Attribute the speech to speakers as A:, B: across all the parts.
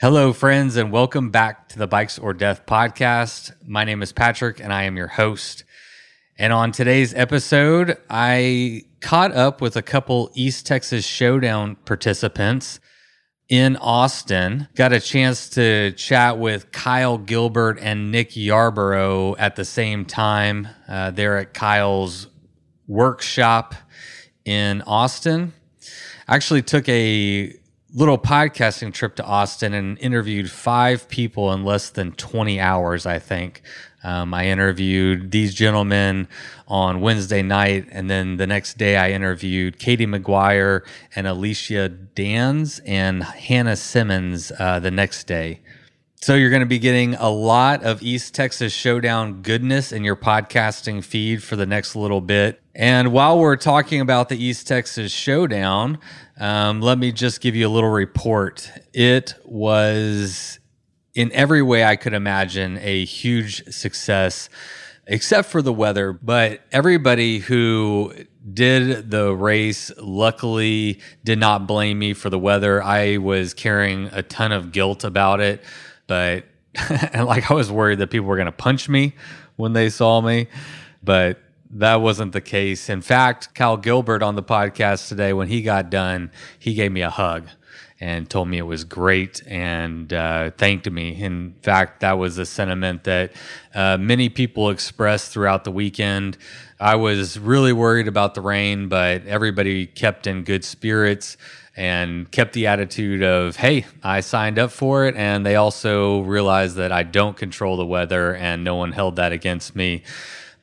A: Hello, friends, and welcome back to the Bikes or Death podcast. My name is Patrick, and I am your host. And on today's episode, I caught up with a couple East Texas Showdown participants in Austin. Got a chance to chat with Kyle Gilbert and Nick Yarborough at the same time. Uh, they're at Kyle's workshop in Austin. Actually, took a little podcasting trip to Austin and interviewed five people in less than 20 hours, I think. Um, I interviewed these gentlemen on Wednesday night, and then the next day I interviewed Katie McGuire and Alicia Dans and Hannah Simmons uh, the next day. So you're going to be getting a lot of East Texas Showdown goodness in your podcasting feed for the next little bit. And while we're talking about the East Texas Showdown, um, let me just give you a little report. It was, in every way I could imagine, a huge success, except for the weather. But everybody who did the race luckily did not blame me for the weather. I was carrying a ton of guilt about it but like I was worried that people were going to punch me when they saw me, but that wasn't the case. In fact, Kyle Gilbert on the podcast today, when he got done, he gave me a hug and told me it was great and uh, thanked me. In fact, that was a sentiment that uh, many people expressed throughout the weekend. I was really worried about the rain, but everybody kept in good spirits and kept the attitude of, hey, I signed up for it. And they also realized that I don't control the weather and no one held that against me.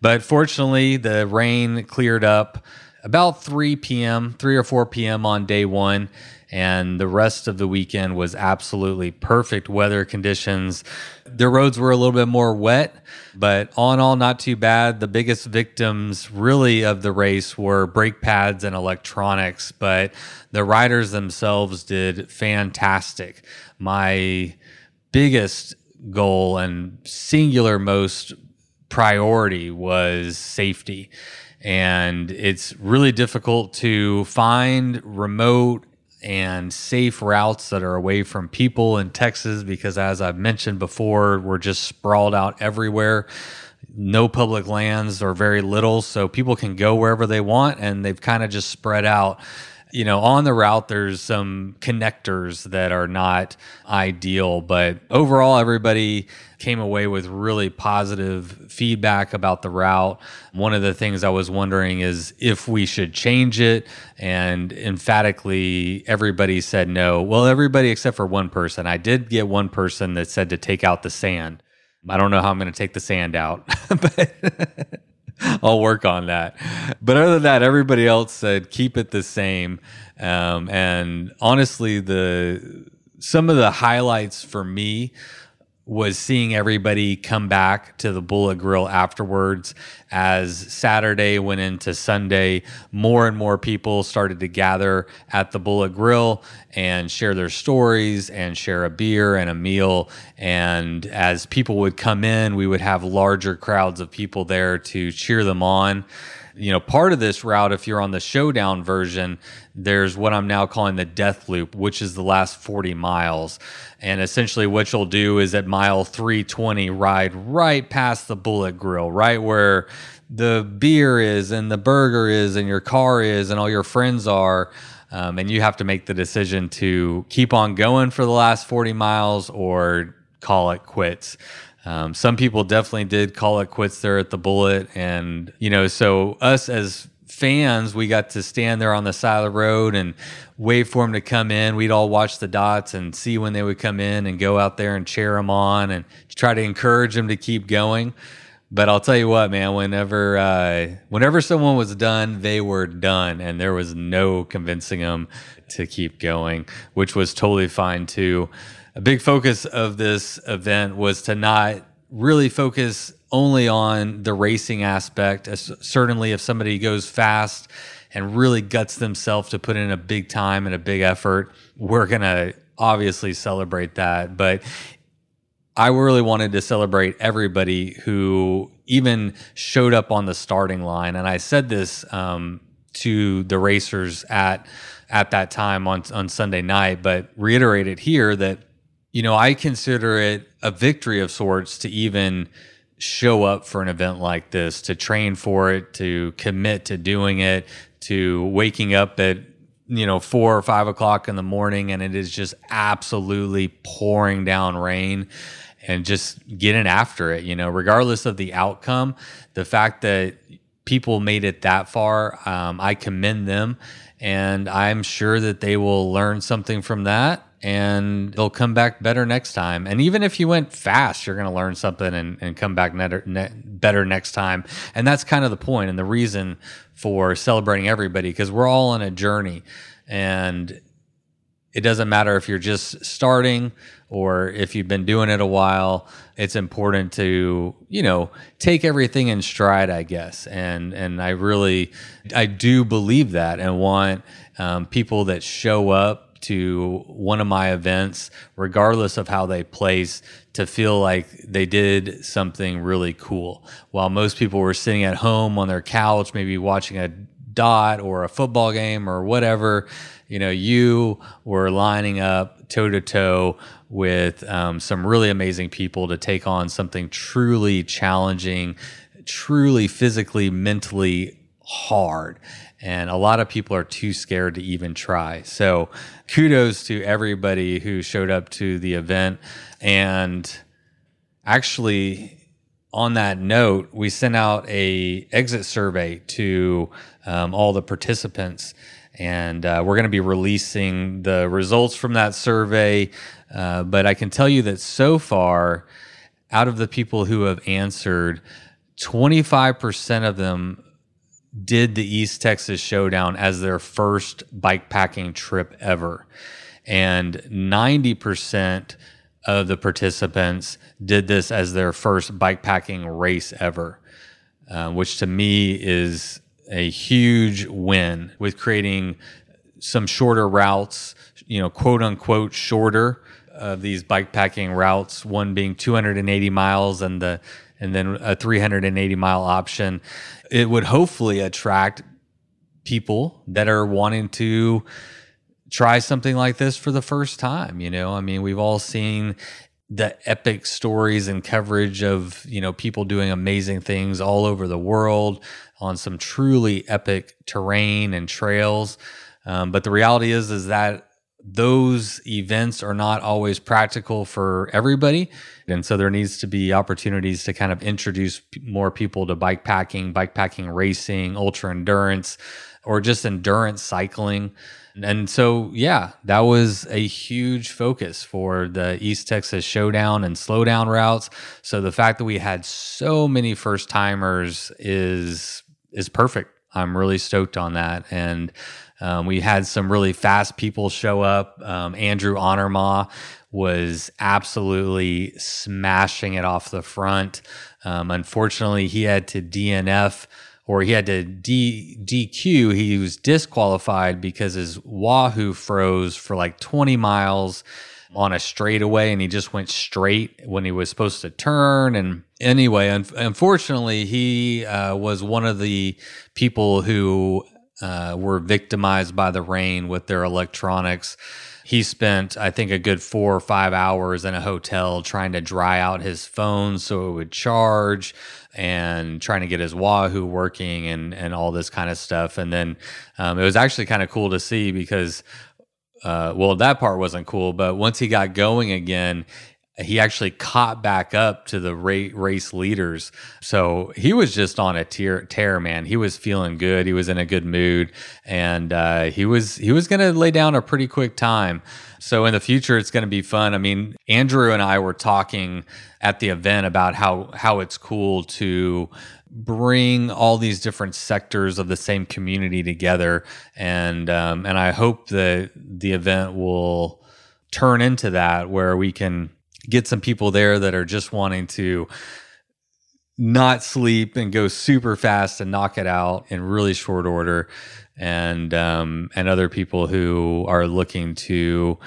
A: But fortunately, the rain cleared up about 3 p.m., 3 or 4 p.m. on day one. And the rest of the weekend was absolutely perfect weather conditions. The roads were a little bit more wet, but all in all, not too bad. The biggest victims, really, of the race were brake pads and electronics, but the riders themselves did fantastic. My biggest goal and singular most priority was safety. And it's really difficult to find remote and safe routes that are away from people in Texas because, as I've mentioned before, we're just sprawled out everywhere. No public lands or very little, so people can go wherever they want, and they've kind of just spread out you know, on the route, there's some connectors that are not ideal, but overall, everybody came away with really positive feedback about the route. One of the things I was wondering is if we should change it, and emphatically, everybody said no. Well, everybody except for one person. I did get one person that said to take out the sand. I don't know how I'm going to take the sand out, but. I'll work on that. But other than that, everybody else said keep it the same. Um, and honestly, the some of the highlights for me was seeing everybody come back to the Bullet Grill afterwards. As Saturday went into Sunday, more and more people started to gather at the Bullet Grill and share their stories and share a beer and a meal. And as people would come in, we would have larger crowds of people there to cheer them on you know, part of this route, if you're on the showdown version, there's what I'm now calling the death loop, which is the last 40 miles. And essentially, what you'll do is at mile 320, ride right past the bullet grill, right where the beer is and the burger is and your car is and all your friends are. Um, and you have to make the decision to keep on going for the last 40 miles or call it quits. Um, some people definitely did call it quits there at the bullet. And, you know, so us as fans, we got to stand there on the side of the road and wait for them to come in. We'd all watch the dots and see when they would come in and go out there and cheer them on and try to encourage them to keep going. But I'll tell you what, man. Whenever, uh, whenever someone was done, they were done, and there was no convincing them to keep going, which was totally fine too a big focus of this event was to not really focus only on the racing aspect. Certainly, if somebody goes fast and really guts themselves to put in a big time and a big effort, we're going to obviously celebrate that. But I really wanted to celebrate everybody who even showed up on the starting line. And I said this um, to the racers at at that time on on Sunday night, but reiterated here that you know, I consider it a victory of sorts to even show up for an event like this, to train for it, to commit to doing it, to waking up at you know four or five o'clock in the morning and it is just absolutely pouring down rain and just getting after it you know regardless of the outcome. The fact that people made it that far um, i commend them and i'm sure that they will learn something from that and they'll come back better next time. And even if you went fast, you're going to learn something and, and come back net, better next time. And that's kind of the point and the reason for celebrating everybody because we're all on a journey. And it doesn't matter if you're just starting or if you've been doing it a while. It's important to, you know, take everything in stride, I guess. And and I really, I do believe that and want um, people that show up to one of my events, regardless of how they place, to feel like they did something really cool. While most people were sitting at home on their couch, maybe watching a dot or a football game or whatever, you know, you were lining up toe to toe with um, some really amazing people to take on something truly challenging, truly physically, mentally hard and a lot of people are too scared to even try. So, kudos to everybody who showed up to the event. And actually, on that note, we sent out a exit survey to um, all the participants, and uh, we're going to be releasing the results from that survey. Uh, but I can tell you that so far, out of the people who have answered, 25% of them did the East Texas Showdown as their first bike packing trip ever. And 90% of the participants did this as their first bike packing race ever, uh, which to me is a huge win with creating some shorter routes, you know, quote unquote shorter of these bike packing routes, one being 280 miles and the and then a 380 mile option it would hopefully attract people that are wanting to try something like this for the first time. You know, I mean, we've all seen the epic stories and coverage of, you know, people doing amazing things all over the world on some truly epic terrain and trails. Um, but the reality is, is that those events are not always practical for everybody. And so there needs to be opportunities to kind of introduce more people to bike packing, bike packing racing, ultra endurance, or just endurance cycling. And so, yeah, that was a huge focus for the East Texas Showdown and Slowdown routes. So the fact that we had so many first timers is is perfect. I'm really stoked on that. And um, we had some really fast people show up. Um, Andrew Honorma was absolutely smashing it off the front. Um, unfortunately, he had to DNF or he had to D, DQ. He was disqualified because his Wahoo froze for like 20 miles on a straightaway and he just went straight when he was supposed to turn. And anyway, un- unfortunately, he uh, was one of the people who uh, were victimized by the rain with their electronics. He spent, I think, a good four or five hours in a hotel trying to dry out his phone so it would charge and trying to get his Wahoo working and, and all this kind of stuff. And then um, it was actually kind of cool to see because, uh, well, that part wasn't cool, but once he got going again, he actually caught back up to the race leaders. So he was just on a tear, tear, man. He was feeling good. He was in a good mood, and uh, he was he was going to lay down a pretty quick time. So in the future, it's going to be fun. I mean, Andrew and I were talking at the event about how how it's cool to bring all these different sectors of the same community together, and um, and I hope that the event will turn into that where we can get some people there that are just wanting to not sleep and go super fast and knock it out in really short order and um, and other people who are looking to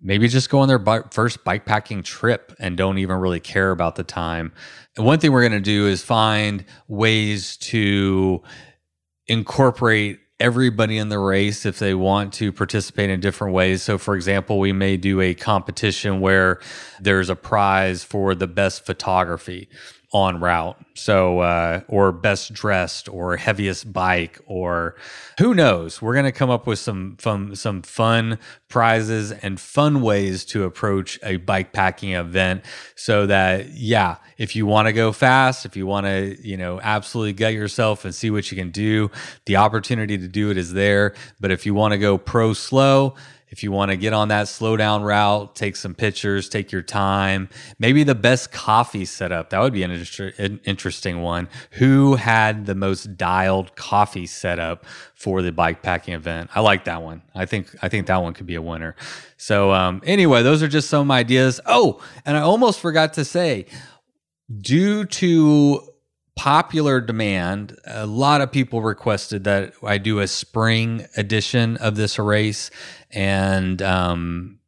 A: maybe just go on their bi- first bike packing trip and don't even really care about the time. And one thing we're going to do is find ways to incorporate everybody in the race if they want to participate in different ways. So, for example, we may do a competition where there's a prize for the best photography on route. So, uh, or best dressed or heaviest bike or who knows? We're to come up with some fun, some fun prizes and fun ways to approach a bike packing event so that, yeah, if you want to go fast, if you want to, you know, absolutely gut yourself and see what you can do, the opportunity to do it is there. But if you want to go pro slow, if you want to get on that slow down route, take some pictures, take your time. Maybe the best coffee setup. That would be an, inter- an interesting one. Who had the most dialed coffee setup for the bike packing event? I like that one. I think I think that one could be a winner. So um, anyway, those are just some ideas. Oh, and I almost forgot to say, due to popular demand, a lot of people requested that I do a spring edition of this race, and um,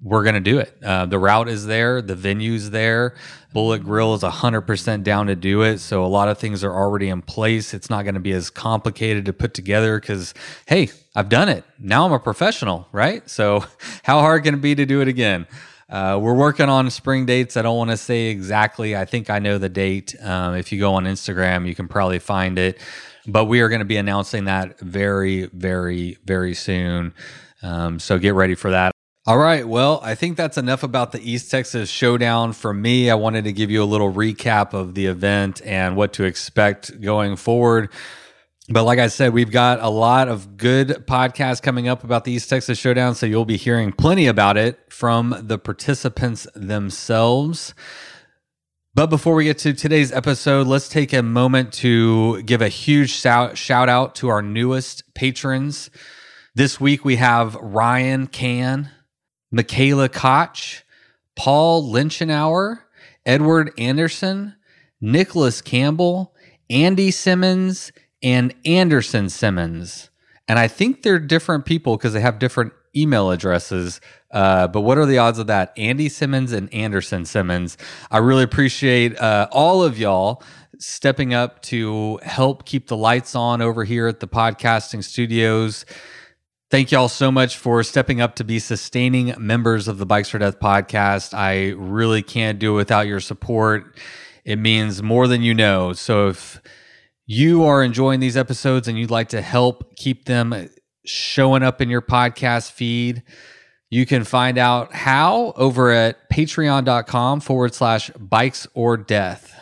A: we're going to do it. Uh, the route is there, the venue's there. Bullet Grill is 100% down to do it. So a lot of things are already in place. It's not going to be as complicated to put together because, hey, I've done it. Now I'm a professional, right? So how hard can it be to do it again? Uh, we're working on spring dates. I don't want to say exactly. I think I know the date. Um, if you go on Instagram, you can probably find it. But we are going to be announcing that very, very, very soon. Um, so get ready for that. All right. Well, I think that's enough about the East Texas Showdown for me. I wanted to give you a little recap of the event and what to expect going forward. But like I said, we've got a lot of good podcasts coming up about the East Texas Showdown. So you'll be hearing plenty about it from the participants themselves. But before we get to today's episode, let's take a moment to give a huge shout, shout out to our newest patrons. This week we have Ryan Can, Michaela Koch, Paul Lynchenauer, Edward Anderson, Nicholas Campbell, Andy Simmons, and Anderson Simmons. And I think they're different people because they have different email addresses. Uh, but what are the odds of that? Andy Simmons and Anderson Simmons. I really appreciate uh, all of y'all stepping up to help keep the lights on over here at the podcasting studios. Thank y'all so much for stepping up to be sustaining members of the Bikes or Death podcast. I really can't do it without your support. It means more than you know. So if you are enjoying these episodes and you'd like to help keep them showing up in your podcast feed, you can find out how over at patreon.com forward slash bikes or death.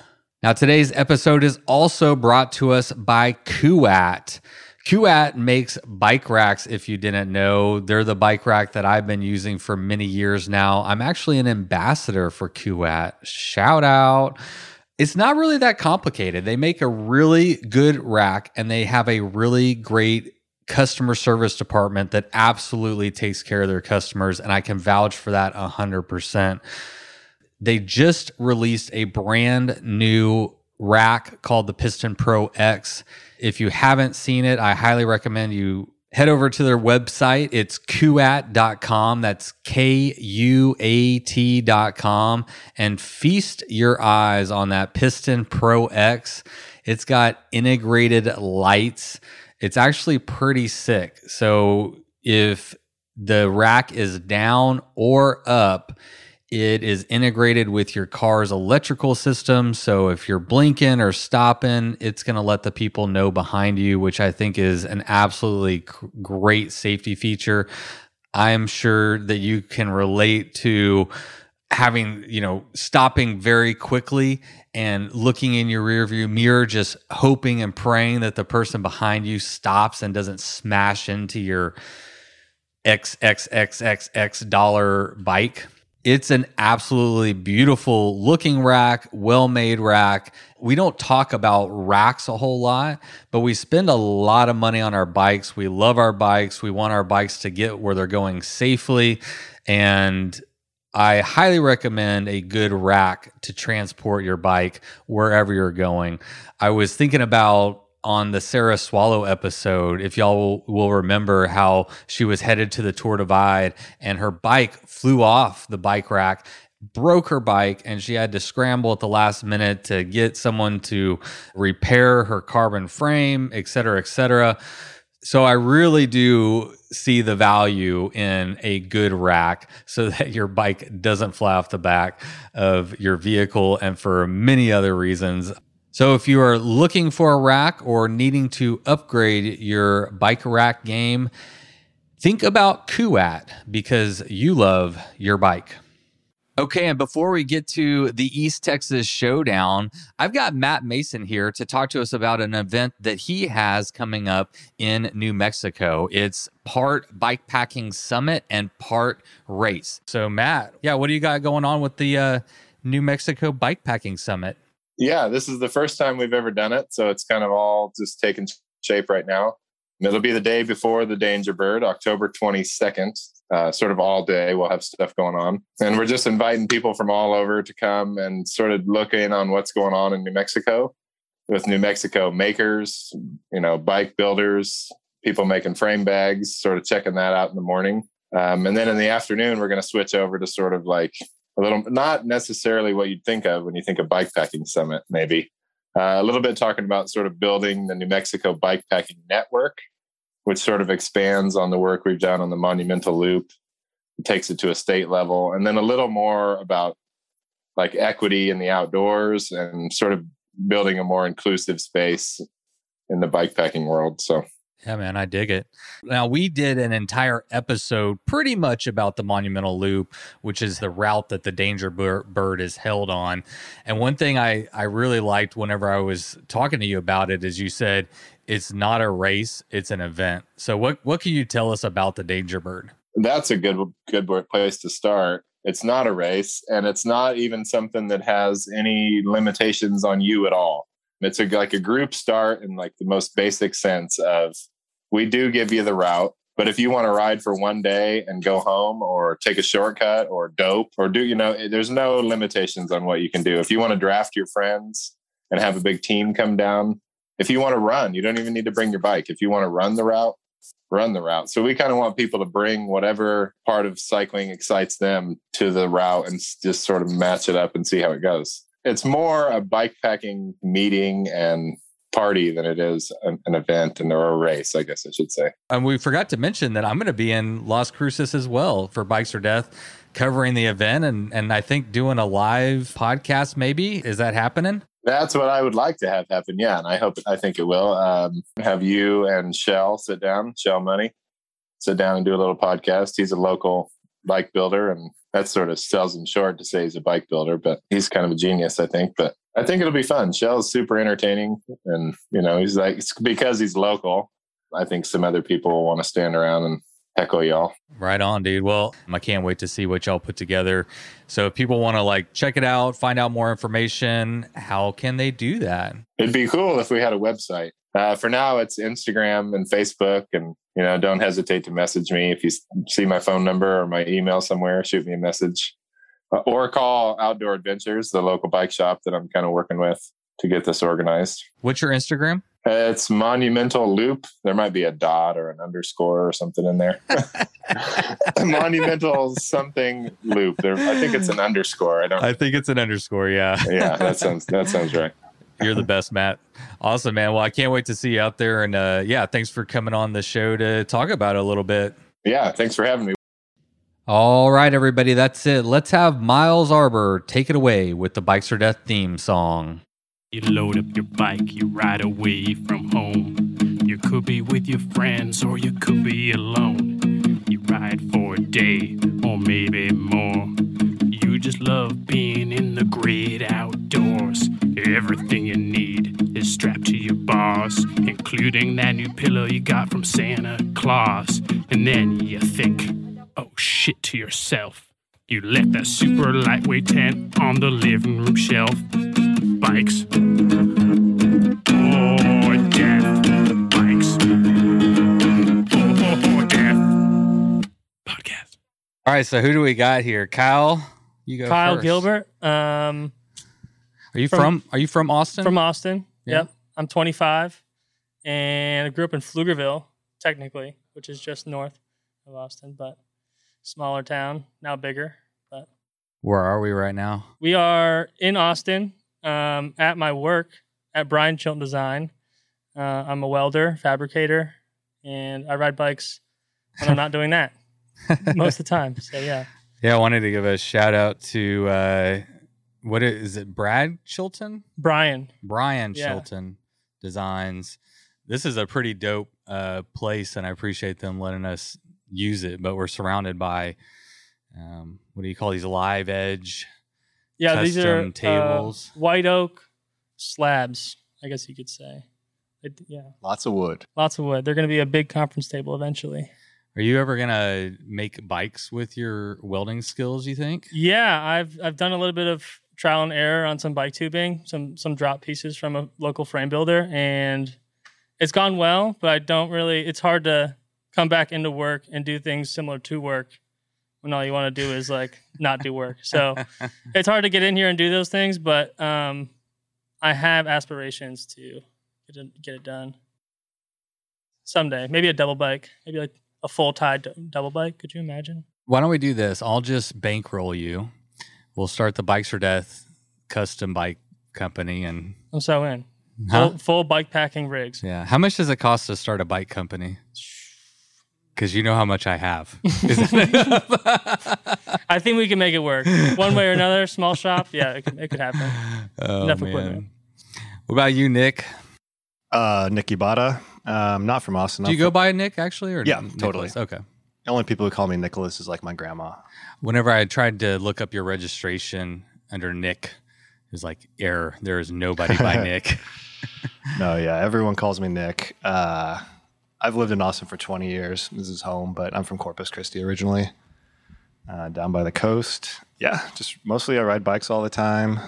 A: Now, today's episode is also brought to us by Kuat. Kuat makes bike racks, if you didn't know. They're the bike rack that I've been using for many years now. I'm actually an ambassador for Kuat. Shout out. It's not really that complicated. They make a really good rack and they have a really great customer service department that absolutely takes care of their customers. And I can vouch for that 100%. They just released a brand new rack called the Piston Pro X. If you haven't seen it, I highly recommend you head over to their website. It's kuat.com. That's K U A T.com and feast your eyes on that Piston Pro X. It's got integrated lights. It's actually pretty sick. So if the rack is down or up, it is integrated with your car's electrical system. So if you're blinking or stopping, it's going to let the people know behind you, which I think is an absolutely great safety feature. I'm sure that you can relate to having, you know, stopping very quickly and looking in your rearview mirror, just hoping and praying that the person behind you stops and doesn't smash into your XXXXX dollar bike it's an absolutely beautiful looking rack, well made rack. We don't talk about racks a whole lot, but we spend a lot of money on our bikes. We love our bikes. We want our bikes to get where they're going safely. And I highly recommend a good rack to transport your bike wherever you're going. I was thinking about on the Sarah Swallow episode, if y'all will, will, remember how she was headed to the Tour Divide and her bike flew off the bike rack, broke her bike, and she had to scramble at the last minute to get someone to repair her carbon frame, et cetera, et cetera. So I really do see the value in a good rack so that your bike doesn't fly off the back of your vehicle and for many other reasons. So if you are looking for a rack or needing to upgrade your bike rack game, think about Kuat because you love your bike. Okay, and before we get to the East Texas Showdown, I've got Matt Mason here to talk to us about an event that he has coming up in New Mexico. It's part bike packing summit and part race. So, Matt, yeah, what do you got going on with the uh, New Mexico Bike Packing Summit?
B: Yeah, this is the first time we've ever done it, so it's kind of all just taking shape right now. It'll be the day before the Danger Bird, October 22nd uh, sort of all day. We'll have stuff going on. And we're just inviting people from all over to come and sort of look in on what's going on in New Mexico with New Mexico makers, you know, bike builders, people making frame bags, sort of checking that out in the morning. Um, and then in the afternoon, we're going to switch over to sort of like a little, not necessarily what you'd think of when you think of bike packing summit, maybe. Uh, a little bit talking about sort of building the New Mexico bike packing network which sort of expands on the work we've done on the monumental loop takes it to a state level and then a little more about like equity in the outdoors and sort of building a more inclusive space in the bikepacking world so
A: yeah, man, I dig it. Now, we did an entire episode pretty much about the Monumental Loop, which is the route that the Danger Bird is held on. And one thing I, I really liked whenever I was talking to you about it is you said it's not a race, it's an event. So, what, what can you tell us about the Danger Bird?
B: That's a good, good place to start. It's not a race, and it's not even something that has any limitations on you at all it's a, like a group start in like the most basic sense of we do give you the route, but if you want to ride for one day and go home or take a shortcut or dope or do, you know, eh, there's no limitations on what you can do. If you want to draft your friends and have a big team come down, if you want to run, you don't even need to bring your bike. If you want to run the route, run the route. So we kind of want people to bring whatever part of cycling excites them to the route and just sort of match it up and see how it goes it's more a bike packing meeting and party than it is an, an, event and or a race, I guess I should say.
A: And we forgot to mention that I'm going to be in Las Cruces as well for Bikes or Death, covering the event and and I think doing a live podcast. Maybe is that happening?
B: That's what I would like to have happen. Yeah, and I hope I think it will. Um, have you and Shell sit down, Shell Money, sit down and do a little podcast. He's a local bike builder and that sort of sells him short to say he's a bike builder, but he's kind of a genius, I think. But I think it'll be fun. Shell's super entertaining, and you know, he's like because he's local. I think some other people will want to stand around and heckle y'all.
A: Right on, dude. Well, I can't wait to see what y'all put together. So if people want to like check it out, find out more information, how can they do that?
B: It'd be cool if we had a website. Uh, for now, it's Instagram and Facebook, and you know, don't hesitate to message me if you see my phone number or my email somewhere. Shoot me a message, uh, or call Outdoor Adventures, the local bike shop that I'm kind of working with to get this organized.
A: What's your Instagram?
B: It's Monumental Loop. There might be a dot or an underscore or something in there. monumental something loop. There, I think it's an underscore. I don't.
A: I think it's an underscore. Yeah.
B: yeah, that sounds that sounds right.
A: You're the best, Matt. Awesome, man. Well, I can't wait to see you out there. And uh, yeah, thanks for coming on the show to talk about it a little bit.
B: Yeah, thanks for having me.
A: All right, everybody, that's it. Let's have Miles Arbor take it away with the Bikes or Death theme song.
C: You load up your bike, you ride away from home. You could be with your friends or you could be alone. You ride for a day or maybe more. You just love being in the great outdoors. Everything you need is strapped to your bars, including that new pillow you got from Santa Claus. And then you think, oh shit, to yourself. You left that super lightweight tent on the living room shelf. Bikes. Oh, death. Bikes. Oh, death. Podcast.
A: All right, so who do we got here? Kyle, you go
D: Kyle
A: first.
D: Gilbert. Um,
A: Are you from,
D: from-
A: Are you from Austin?
D: from Austin.
A: Yeah.
D: Yep. I'm 25 and I grew up in Pflugerville, technically, which is just north of Austin, but smaller town, now bigger. But
A: Where are we right now?
D: we are in Austin um, at my work at Brian Chilton Design. Uh, I'm a welder, fabricator, and I ride bikes when I'm not doing that most of the time. So yeah,
A: Yeah, I wanted to give a shout out to uh, what is, is it? Brad Chilton,
D: Brian.
A: Brian
D: Yeah.
A: Chilton Designs. This is a pretty dope uh, place, and I appreciate them letting us use it. But we're surrounded by um, what do you call these live edge?
D: Yeah, these are
A: tables.
D: uh, white oak slabs. I guess you could say. It- yeah,
E: Lots of wood.
D: lots of wood. They're going to be a big conference table eventually.
A: Are you ever gonna make bikes with your welding skills? You think?
D: Yeah, I've I've done a little bit of trial and error on some bike tubing, some some drop pieces from a local frame builder, and it's gone well. But I don't really. It's hard to come back into work and do things similar to work when all you want to do is like not do work. So it's hard to get in here and do those things. But um, I have aspirations to get it, get it done someday. Maybe a double bike, maybe like a full tide d- double bike. Could you imagine?
A: Why don't we do this? I'll just bankroll you. We'll start the Bikes or Death custom bike company, and
D: I'm so in.
A: Huh?
D: Full, full bike packing rigs.
A: Yeah. How much does it cost to start a bike company? Because you know how much I have. Is that?
D: I think we can make it work one way or another. Small shop, yeah, it could, it could happen.
A: oh,
D: Enough
A: man.
D: equipment.
A: What about you, Nick?
E: Uh, Nick Ibata. Um, not from Austin.
A: Do
E: I'm
A: you go
E: from-
A: by Nick actually, or
E: Yeah,
A: Nicholas?
E: totally.
A: Okay.
E: The only people who call me Nicholas is like my grandma.
A: Whenever I tried to look up your registration under Nick, it was like error. There is nobody by Nick.
E: No, yeah, everyone calls me Nick. Uh, I've lived in Austin for 20 years. This is home, but I'm from Corpus Christi originally, uh, down by the coast. Yeah, just mostly I ride bikes all the time.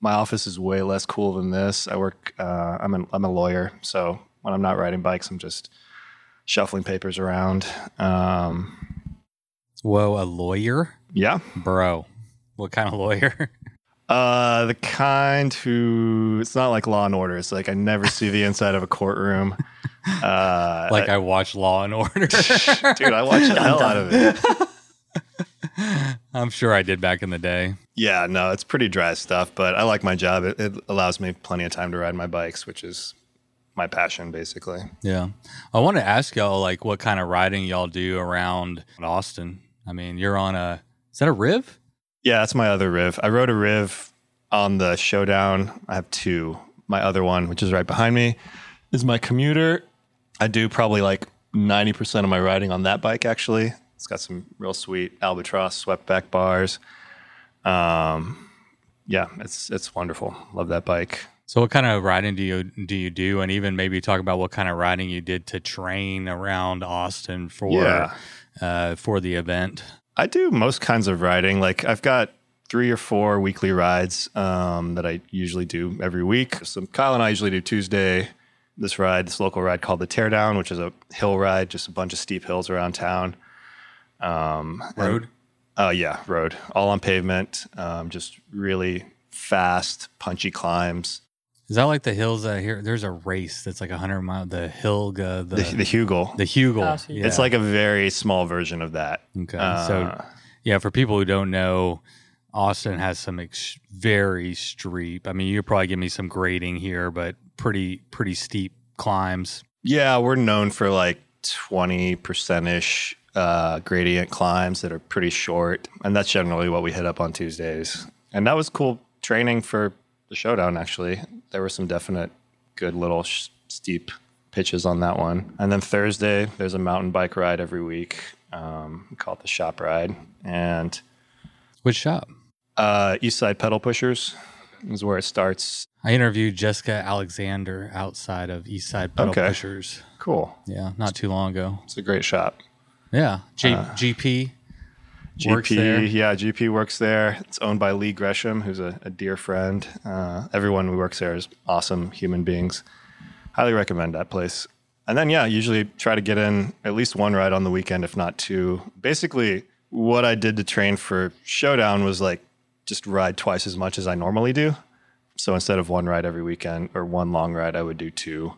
E: My office is way less cool than this. I work. Uh, I'm a, I'm a lawyer, so when I'm not riding bikes, I'm just shuffling papers around. Um,
A: Whoa, a lawyer,
E: yeah,
A: bro. What kind of lawyer?
E: Uh, the kind who it's not like Law and Order. It's like I never see the inside of a courtroom. Uh,
A: like I watch Law and Order.
E: dude, I watch the hell out of it.
A: I'm sure I did back in the day.
E: Yeah, no, it's pretty dry stuff, but I like my job. It, it allows me plenty of time to ride my bikes, which is my passion, basically.
A: Yeah. I want to ask y'all like what kind of riding y'all do around Austin. I mean, you're on a is that a Riv?
E: Yeah, that's my other Riv. I wrote a Riv on the Showdown. I have two. My other one, which is right behind me, is my commuter. I do probably like 90% of my riding on that bike, actually. It's got some real sweet albatross swept back bars. Um, yeah, it's it's wonderful. Love that bike.
A: So what kind of riding do you do you do and even maybe talk about what kind of riding you did to train around Austin for
E: Yeah.
A: uh for the event?
E: I do most kinds of riding. Like I've got three or four weekly rides um, that I usually do every week. So Kyle and I usually do Tuesday. This ride, this local ride called the Teardown, which is a hill ride, just a bunch of steep hills around town. Um,
A: Road?
E: Oh yeah, road, all on pavement. Um, just really fast, punchy climbs.
A: Is that like the hills that here there's a race that's like a hundred mile the Hilga the
E: The, the Hugel.
A: the Hugel.
D: Oh,
A: Yeah.
E: It's like a very small version of that.
A: okay.
E: Uh,
A: so yeah, for people who don't know, Austin has some ex- very steep. I mean, you probably give me some grading here, but pretty pretty steep climbs.
E: Yeah, we're known for like 20% ish uh, gradient climbs that are pretty short. And that's generally what we hit up on Tuesdays. And that was cool training for the showdown, actually. There were some definite good little sh- steep pitches on that one. And then Thursday, there's a mountain bike ride every week. Um, we call it the shop ride. And
A: Which shop?
E: uh, East Side Pedal Pushers is where it starts.
A: I interviewed Jessica Alexander outside of Eastside Pedal
E: Okay.
A: Pushers.
E: Cool.
A: Yeah, not too long ago.
E: It's a great shop.
A: Yeah, G-
E: Uh,
A: GP
E: GP, yeah, GP works there. It's owned by Lee Gresham, who's a, a dear friend. Uh, everyone who works there is awesome human beings. Highly recommend that place. And then, yeah, usually try to get in at least one ride on the weekend, if not two. Basically, what I did to train for Showdown was like just ride twice as much as I normally do. So instead of one ride every weekend or one long ride, I would do two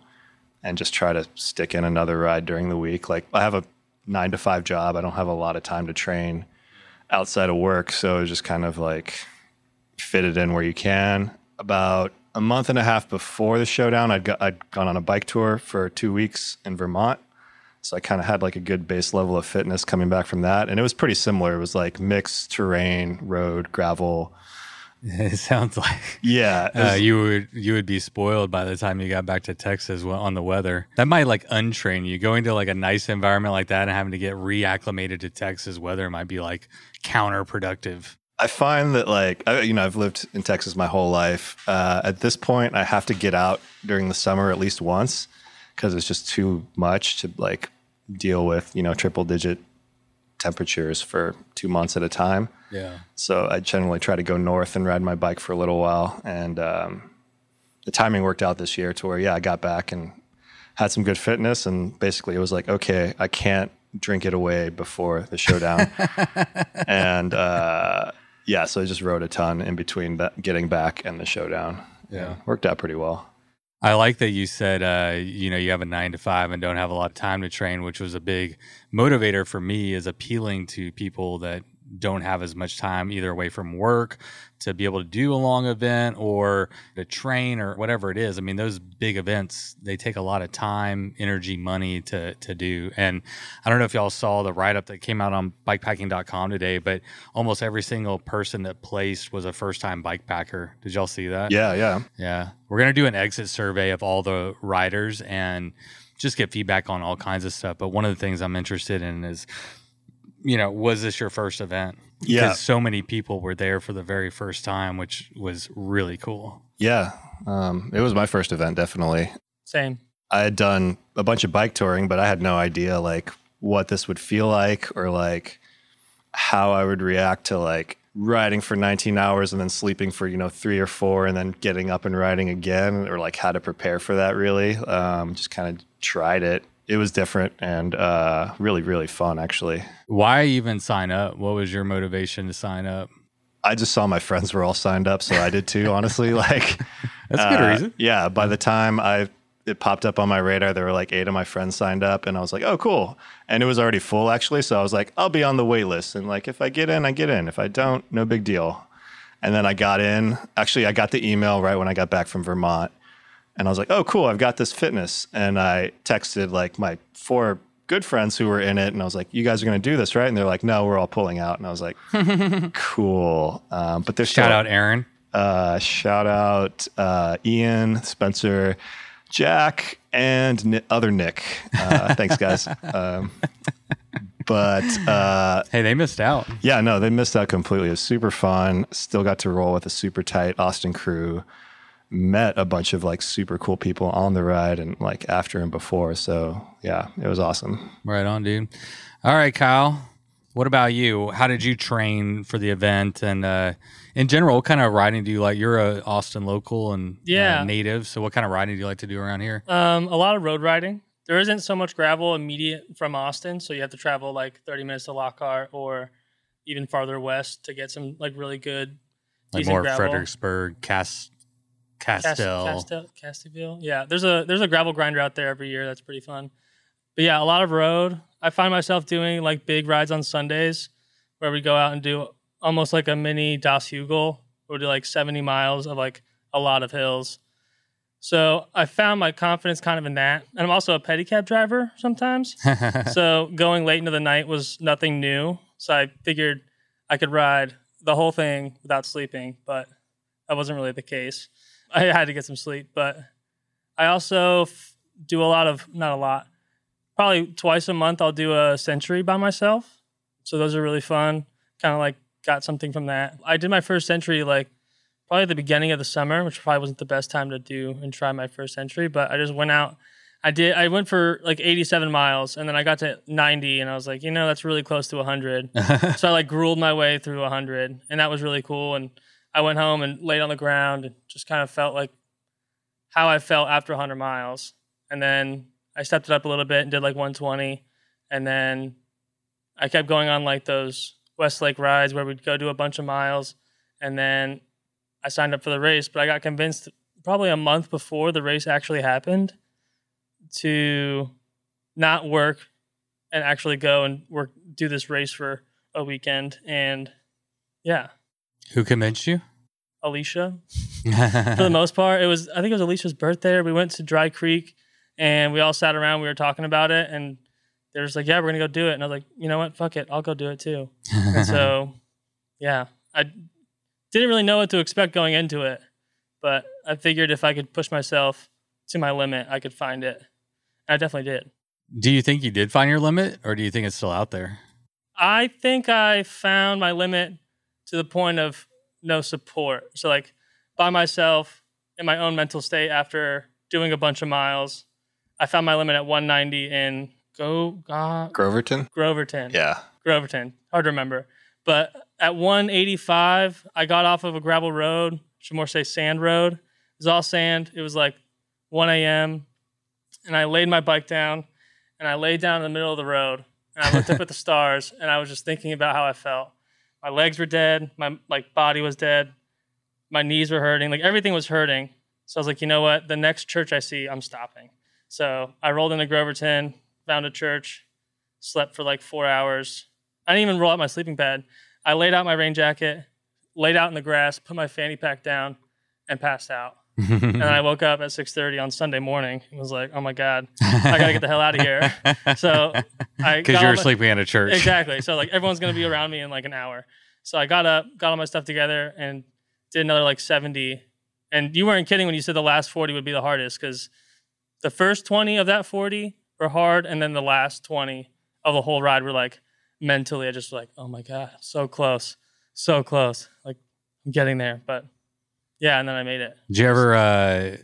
E: and just try to stick in another ride during the week. Like I have a nine to five job. I don't have a lot of time to train outside of work. So it's just kind of like fit it in where you can. About a month and a half before the showdown, I'd, got, I'd gone on a bike tour for two weeks in Vermont. So I kind of had like a good base level of fitness coming back from that. And it was pretty similar. It was like mixed terrain, road, gravel.
A: It sounds like
E: Yeah.
A: uh, you would you would be spoiled by the time you got back to Texas on the weather. That might like untrain you. Going to like a nice environment like that and having to get reacclimated to Texas weather might be like counterproductive.
E: I find that like I, you know I've lived in Texas my whole life. Uh, at this point, I have to get out during the summer at least once because it's just too much to like deal with you know triple digit temperatures for two months at a time.
A: Yeah.
E: So I generally try to go north and ride my bike for a little while. And um, the timing worked out this year to where, yeah, I got back and had some good fitness. And basically, it was like, okay, I can't drink it away before the showdown. and uh, yeah, so I just rode a ton in between that, getting back and the showdown.
A: Yeah.
E: Worked out pretty well.
A: I like that you said, uh, you know, you have a nine to five and don't have a lot of time to train, which was a big motivator for me is appealing to people that don't have as much time either away from work to be able to do a long event or to train or whatever it is. I mean, those big events, they take a lot of time, energy, money to, to do. And I don't know if y'all saw the write up that came out on bikepacking.com today, but almost every single person that placed was a first time bike packer. Did y'all see that?
E: Yeah, yeah.
A: Yeah. We're going to do an exit survey of all the riders and just get feedback on all kinds of stuff. But one of the things I'm interested in is, you know, was this your first event?
E: Yeah.
A: Because so many people were there for the very first time, which was really cool.
E: Yeah. Um, it was my first event, definitely.
D: Same.
E: I had done a bunch of bike touring, but I had no idea like what this would feel like or like how I would react to like riding for 19 hours and then sleeping for, you know, three or four and then getting up and riding again or like how to prepare for that really. Um, just kind of tried it. It was different and uh, really, really fun actually.
A: Why even sign up? What was your motivation to sign up?
E: I just saw my friends were all signed up, so I did too. Honestly, like
A: That's a good
E: uh,
A: reason.
E: Yeah. By the time I it popped up on my radar, there were like eight of my friends signed up, and I was like, oh, cool. And it was already full actually, so I was like, I'll be on the wait list, and like if I get in, I get in. If I don't, no big deal. And then I got in. Actually, I got the email right when I got back from Vermont, and I was like, oh, cool, I've got this fitness. And I texted like my four good friends who were in it, and I was like, you guys are going to do this, right? And they're like, no, we're all pulling out. And I was like, cool. Um, but there's
A: Shout
E: still-
A: out Aaron.
E: uh, shout out uh, Ian, Spencer, Jack, and Ni- other Nick. Uh, thanks, guys. Um, but uh,
A: Hey, they missed out.
E: yeah, no, they missed out completely. It was super fun. Still got to roll with a super tight Austin crew. Met a bunch of like super cool people on the ride and like after and before. So yeah, it was awesome.
A: Right on, dude. All right, Kyle. What about you? How did you train for the event? And uh, in general, what kind of riding do you like? You're a Austin local and uh,
D: Yeah.
A: native. So, what kind of riding do you like to do around here?
D: Um, a lot of road riding. There isn't so much gravel immediate from Austin, so you have to travel like 30 minutes to Lockhart or even farther west to get some like really good
A: Like more
D: gravel.
A: Fredericksburg, Cast,
D: Cast-
A: Castell.
D: Castel, Castieville. Yeah, there's a there's a gravel grinder out there every year. That's pretty fun. But yeah, a lot of road. I find myself doing like big rides on Sundays, where we go out and do almost like a mini Das Hugel. We do like 70 miles of like a lot of hills. So I found my confidence kind of in that, and I'm also a pedicab driver sometimes. so going late into the night was nothing new. So I figured I could ride the whole thing without sleeping, but that wasn't really the case. I had to get some sleep, but I also f- do a lot of not a lot, probably twice a month. I'll do a century by myself. So those are really fun. Kind of like got something from that. I did my first century like probably at the beginning of the summer, which probably wasn't the best time to do and try my first century, but I just went out. I did. I went for like 87 miles, and then I got to 90, and I was like, you know, that's really close to 100 so I like grueled my way through 100, and that was really cool. And I went home and laid on the ground and just kind of felt like how I felt after 100 miles. And then I stepped it up a little bit and did like 120. And then I kept going on like those Westlake rides where we'd go do a bunch of miles. And then I signed up for the race, but I got convinced probably a month before the race actually happened to not work and actually go and work do this race for a weekend. And yeah,
A: Who convinced you?
D: Alicia for the most part. It was I think it was Alicia's birthday. We went to Dry Creek and we all sat around. We were talking about it, and they were just like, yeah, we're gonna go do it, and I was like, you know what, fuck it, I'll go do it too. and so, yeah, I didn't really know what to expect going into it, but I figured if I could push myself to my limit, I could find it. I definitely did.
A: Do you think you did find your limit, or do you think it's still out there?
D: I think I found my limit to the point of no support. So like by myself in my own mental state after doing a bunch of miles, I found my limit at 190 in go uh,
E: Groverton?
D: Groverton.
E: Yeah.
D: Groverton. Hard to remember. But at 185, I got off of a gravel road, should more say sand road. It was all sand. It was like 1 a.m. And I laid my bike down and I laid down in the middle of the road and I looked up at the stars and I was just thinking about how I felt. My legs were dead, my like body was dead, my knees were hurting, like everything was hurting. So I was like, you know what? The next church I see, I'm stopping. So I rolled into Groverton, found a church, slept for like four hours. I didn't even roll out my sleeping pad. I laid out my rain jacket, laid out in the grass, put my fanny pack down, and passed out. And then I woke up at 6:30 on Sunday morning and was like, "Oh my god, I gotta get the hell out of here." So I
A: because you were sleeping at a church.
D: Exactly. So like everyone's gonna be around me in like an hour. So I got up, got all my stuff together, and did another like 70. And you weren't kidding when you said the last 40 would be the hardest because the first 20 of that 40 were hard, and then the last 20 of the whole ride were like mentally, I just like, oh my god, so close, so close. Like I'm getting there, but yeah, and then I made it.
A: Did you ever uh,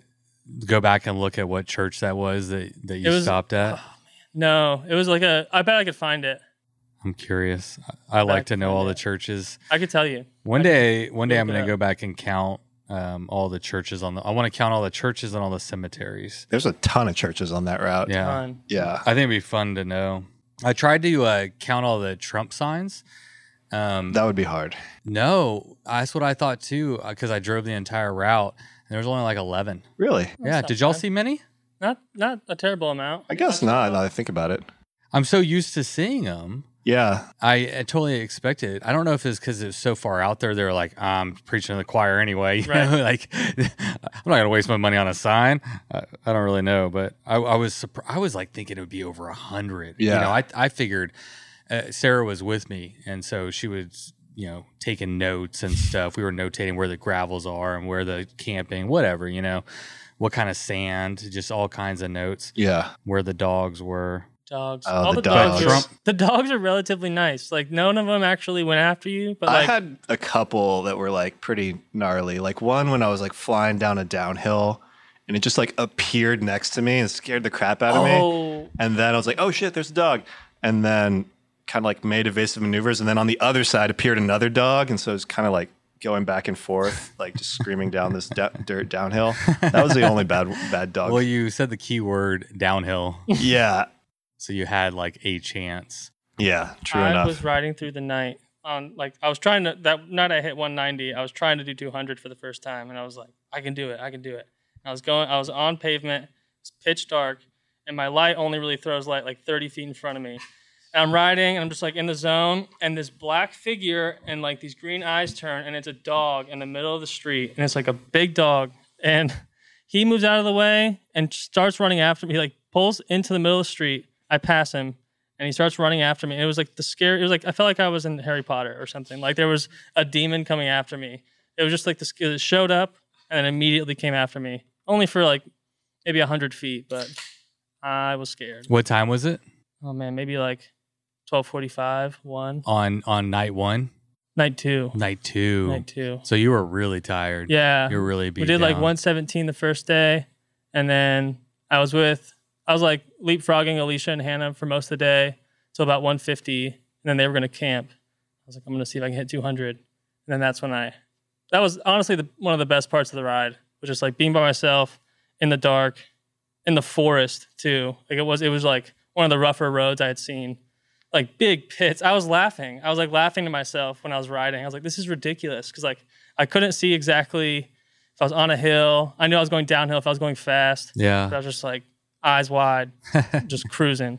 A: go back and look at what church that was that, that you
D: was-
A: stopped at?
D: No, it was like a. I bet I could find it.
A: I'm curious. I I like to know
D: from
A: all the churches.
D: I could tell you.
A: One
D: I
A: day, one day, I'm going to go back and count um, all the churches on the. I want to count all the churches and all the cemeteries.
E: There's a ton of churches on that route.
A: Yeah,
D: Fun.
E: Yeah.
A: I think it'd be fun to know. I tried to uh, count all the Trump signs. Um,
E: That would be hard.
A: no, that's what I thought too, because I drove the entire route. And there was only like 11.
E: Really?
A: yeah. Did y'all
D: bad.
A: see many?
D: Not not a terrible amount.
E: I guess not. Now that I think about it.
A: I'm so used to seeing them.
E: Yeah.
A: I, I totally expected. it. I don't know if it's because it's so far out there. They're like, I'm preaching to the choir anyway. You
D: Right.
A: know, like I'm not gonna waste my money on a sign. I, I don't really know, but I, I was surpri- I was like thinking it would be over a hundred. You
E: Yeah.
A: know, I I figured uh, Sarah was with me, and so she was you know taking notes and stuff. We were notating where the gravels are and where the camping, whatever. You know, what kind of sand, just all kinds of notes.
E: Yeah.
A: Where the dogs were.
D: Dogs.
E: Oh,
D: All
E: the
D: the, dogs.
E: dogs.
A: Trump-
D: the dogs are relatively nice. Like none of them actually went after you, but
E: I had a couple that were like pretty gnarly. Like one when I was like flying down a downhill and it just like appeared next to me and scared the crap out of me.
D: oh,
E: And then I was like, oh shit, there's a dog. And then kind of like made evasive maneuvers. And then on the other side appeared another dog. And so it was kind of like going back and forth, like just screaming down this da- dirt downhill. That was the only bad bad dog.
A: Well, you said the key word downhill.
E: yeah.
A: So you had like a chance.
E: Yeah. True
D: I
E: enough.
D: was riding through the night on like I was trying to that night I hit 190. I was trying to do 200 for the first time, and I was like, I can do it. I can do it. I was going. I was on pavement. It's pitch dark, and my light only really throws light like 30 feet in front of me. And I'm riding, and I'm just like in the zone, and this black figure and like these green eyes turn, and it's a dog in the middle of the street, and it's like a big dog, and he moves out of the way and starts running after me. He like pulls into the middle of the street. I pass him, and he starts running after me. And it was like the scary. It was like I felt like I was in Harry Potter or something. Like there was a demon coming after me. It was just like this. It showed up and then immediately came after me. Only for like maybe hundred feet, but I was scared.
A: What time was it
D: Oh man, maybe like twelve forty-five, one
A: on on night one,
D: night two,
A: night two?
D: night two.
A: So you were really tired.
D: Yeah,
A: you were really beat
D: we did like 117 the first day, and then I was with I was like leapfrogging Alicia and Hannah for most of the day till about 150, and then they were gonna camp. I was like, I'm gonna see if I can hit 200, and then that's when I. That was honestly the, one of the best parts of the ride, was just like being by myself in the dark, in the forest too. Like it was, it was like one of the rougher roads I had seen. Like big pits. I was laughing. I was like laughing to myself when I was riding. I was like, this is ridiculous because like I couldn't see exactly if I was on a hill. I knew I was going downhill if I was going fast. But I was just like eyes wide, just cruising.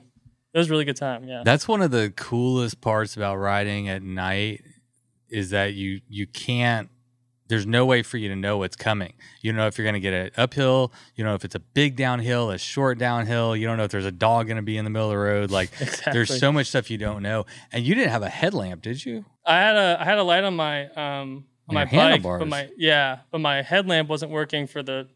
D: It was a really good time. Yeah.
A: that's one of the coolest parts about riding at night is that you you can't there's no way for you to know what's coming. You don't know if you're going to get it uphill. You don't know if it's a big downhill, a short downhill. You don't know if there's a dog going to be in the middle of the road. Like
D: Exactly.
A: there's so much stuff you don't know. And you didn't have a headlamp, did you?
D: I had a I had a light on my um
A: On
D: my bike, but
A: handlebars.
D: my yeah, but my headlamp wasn't working for the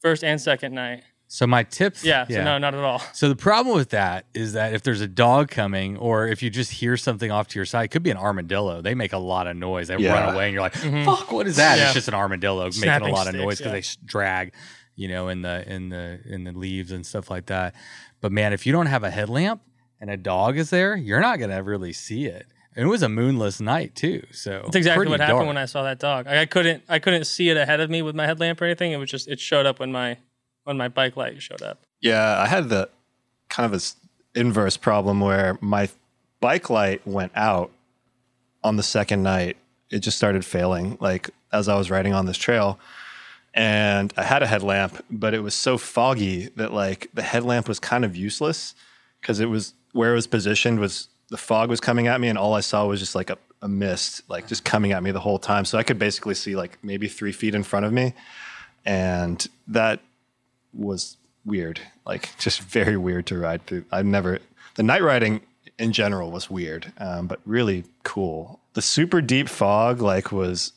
D: first and second night.
A: So my tip,
D: Yeah, so no, not at all.
A: So the problem with that is that if there's a dog coming, or if you just hear something off to your side, it could be an armadillo. They make a lot of noise. They
E: Yeah.
A: run away, and you're like,
D: Mhm.
A: "Fuck, what is that?"
D: Yeah.
A: It's just an armadillo making a
D: Snapping
A: lot of
D: sticks,
A: noise because
D: yeah.
A: they drag, you know, in the in the in the leaves and stuff like that. But man, if you don't have a headlamp and a dog is there, you're not gonna really see it. It was a moonless night too, so
D: That's exactly what happened
A: dark.
D: when I saw that dog. I, I couldn't I couldn't see it ahead of me with my headlamp or anything. It was just it showed up when my when my bike light showed up.
E: Yeah, I had the kind of this inverse problem where my bike light went out on the second night. It just started failing, like as I was riding on this trail. And I had a headlamp, but it was so foggy that like the headlamp was kind of useless because it was where it was positioned was the fog was coming at me, and all I saw was just like a, a mist, like just coming at me the whole time. So I could basically see like maybe three feet in front of me, and that was weird, like just very weird to ride through. I've never the night riding in general was weird, um, but really cool. The super deep fog like was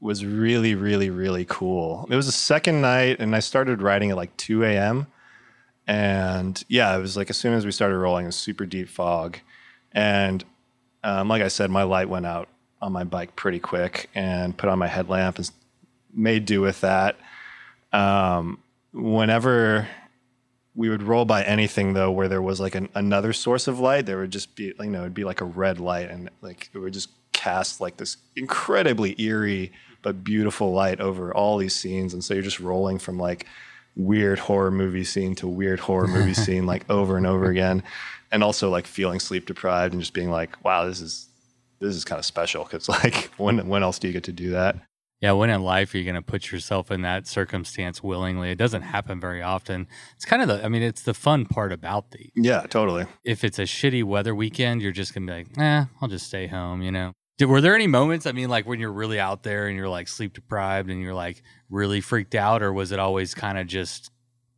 E: was really really really cool. It was the second night, and I started riding at like two a.m. And yeah, it was like as soon as we started rolling, was super deep fog, and um, like I said, my light went out on my bike pretty quick, and put on my headlamp and made do with that. Um, whenever we would roll by anything though where there was like an, another source of light there would just be you know it'd be like a red light and like it would just cast like this incredibly eerie but beautiful light over all these scenes and so you're just rolling from like weird horror movie scene to weird horror movie scene like over and over again and also like feeling sleep deprived and just being like wow this is this is kind of special because like when when else do you get to do that
A: Yeah, when in life are you going to put yourself in that circumstance willingly? It doesn't happen very often. It's kind of the, I mean, it's the fun part about the.
E: yeah totally
A: If it's a shitty weather weekend, you're just going to be like, eh, I'll just stay home, you know? Did, were there any moments, I mean, like when you're really out there and you're like sleep deprived and you're like really freaked out, or was it always kind of just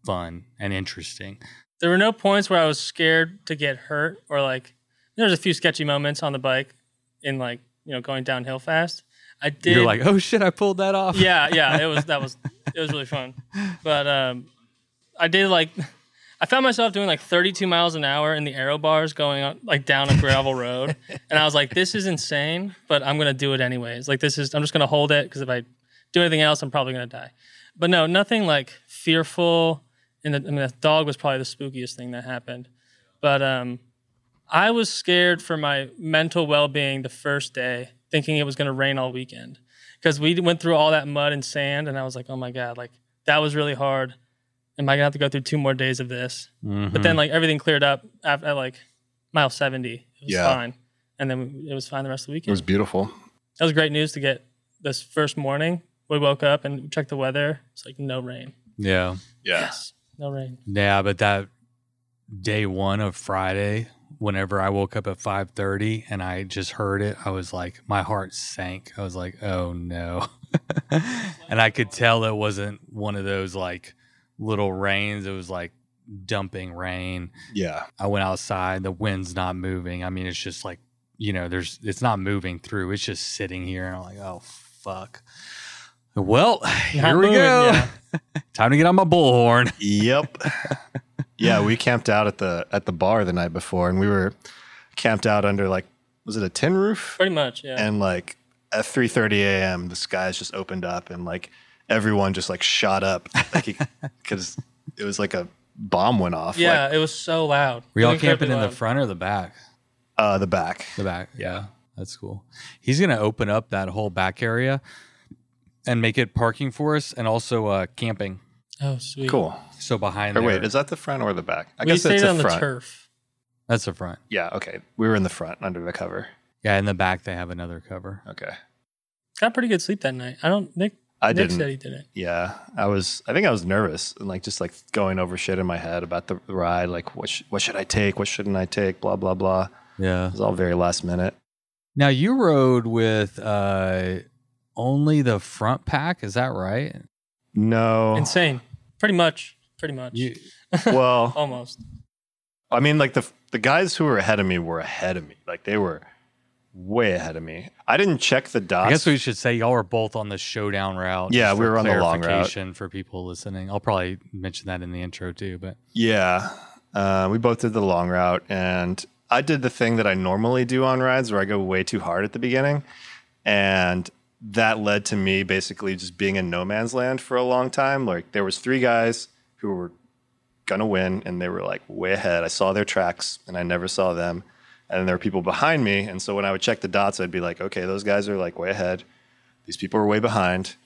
A: fun and interesting?
D: There were no points where I was scared to get hurt or like there's a few sketchy moments on the bike in like, you know, going downhill fast. I did
A: You're like, oh shit, I pulled that off.
D: yeah, yeah, it was that was it was really fun. But um, I did like I found myself doing like 32 miles an hour in the aero bars going on, like down a gravel road, and I was like, this is insane, but I'm gonna do it anyways. Like this is I'm just gonna hold it because if I do anything else, I'm probably gonna die. But no, nothing like fearful. And the, I mean, the dog was probably the spookiest thing that happened. But um, I was scared for my mental well being the first day, thinking it was going to rain all weekend. Because we went through all that mud and sand, and I was like, oh my God, like that was really hard. Am I going to have to go through two more days of this? But then, mm-hmm. like, everything cleared up after, at like mile 70. It was
E: Yeah.
D: fine. And then it was fine the rest of the weekend.
E: it was beautiful
D: that was great news to get this first morning. We woke up and checked the weather. It's like no rain.
A: Yeah.
E: yeah
D: Yes, no rain.
A: Yeah, but that day one of Friday, whenever I woke up at five thirty and I just heard it, I was like, my heart sank. I was like, oh no, and I could tell it wasn't one of those like little rains. It was like dumping rain.
E: yeah
A: I went outside. The wind's not moving. I mean, it's just like you know, there's it's not moving through. It's just sitting here, and I'm like, oh fuck. Well, here
D: Not
A: we
D: moving,
A: go.
D: yeah.
A: Time to get on my bullhorn.
E: Yep. yeah, we camped out at the at the bar the night before, and we were camped out under like was it a tin roof?
D: Pretty much, yeah.
E: And like at three thirty a.m., the skies just opened up, and like everyone just like shot up, like because it was like a bomb went off.
D: yeah,
E: like,
D: it was so loud.
A: Were y'all
D: It
A: camping in the front or the back?
E: uh, the back.
A: The back. Yeah, that's cool. He's gonna open up that whole back area and make it parking for us, and also uh, camping.
D: Oh, sweet.
E: Cool.
A: So behind
E: Or
A: there,
E: wait, is that the front or the back? I
D: we
E: guess
D: stayed
E: it's a
D: on the
E: front.
D: turf.
A: that's the front.
E: Yeah. Okay. We were in the front under the cover.
A: Yeah, in the back they have another cover.
E: Okay.
D: Got pretty good sleep that night. I don't. Nick.
E: I
D: Nick
E: didn't.
D: said he didn't.
E: Yeah, I was. I think I was nervous and like just like going over shit in my head about the ride. Like, what sh- what should I take? What shouldn't I take? Blah blah blah.
A: Yeah.
E: It was all very last minute.
A: Now you rode with uh, only the front pack. Is that right?
E: No.
D: Insane. Pretty much. Pretty much.
A: You,
E: well,
D: Almost.
E: I mean, like the the guys who were ahead of me were ahead of me. Like they were way ahead of me. I didn't check the dots.
A: I guess we should say y'all were both on the showdown route.
E: Yeah, we
A: for
E: were on the long route.
A: For people listening, I'll probably mention that in the intro too. But
E: Yeah. Uh, we both did the long route, and I did the thing that I normally do on rides where I go way too hard at the beginning. And that led to me basically just being in no man's land for a long time. Like there was three guys who were gonna win and they were like way ahead. I saw their tracks and I never saw them. And there were people behind me. And so when I would check the dots, I'd be like, okay, those guys are like way ahead. These people are way behind.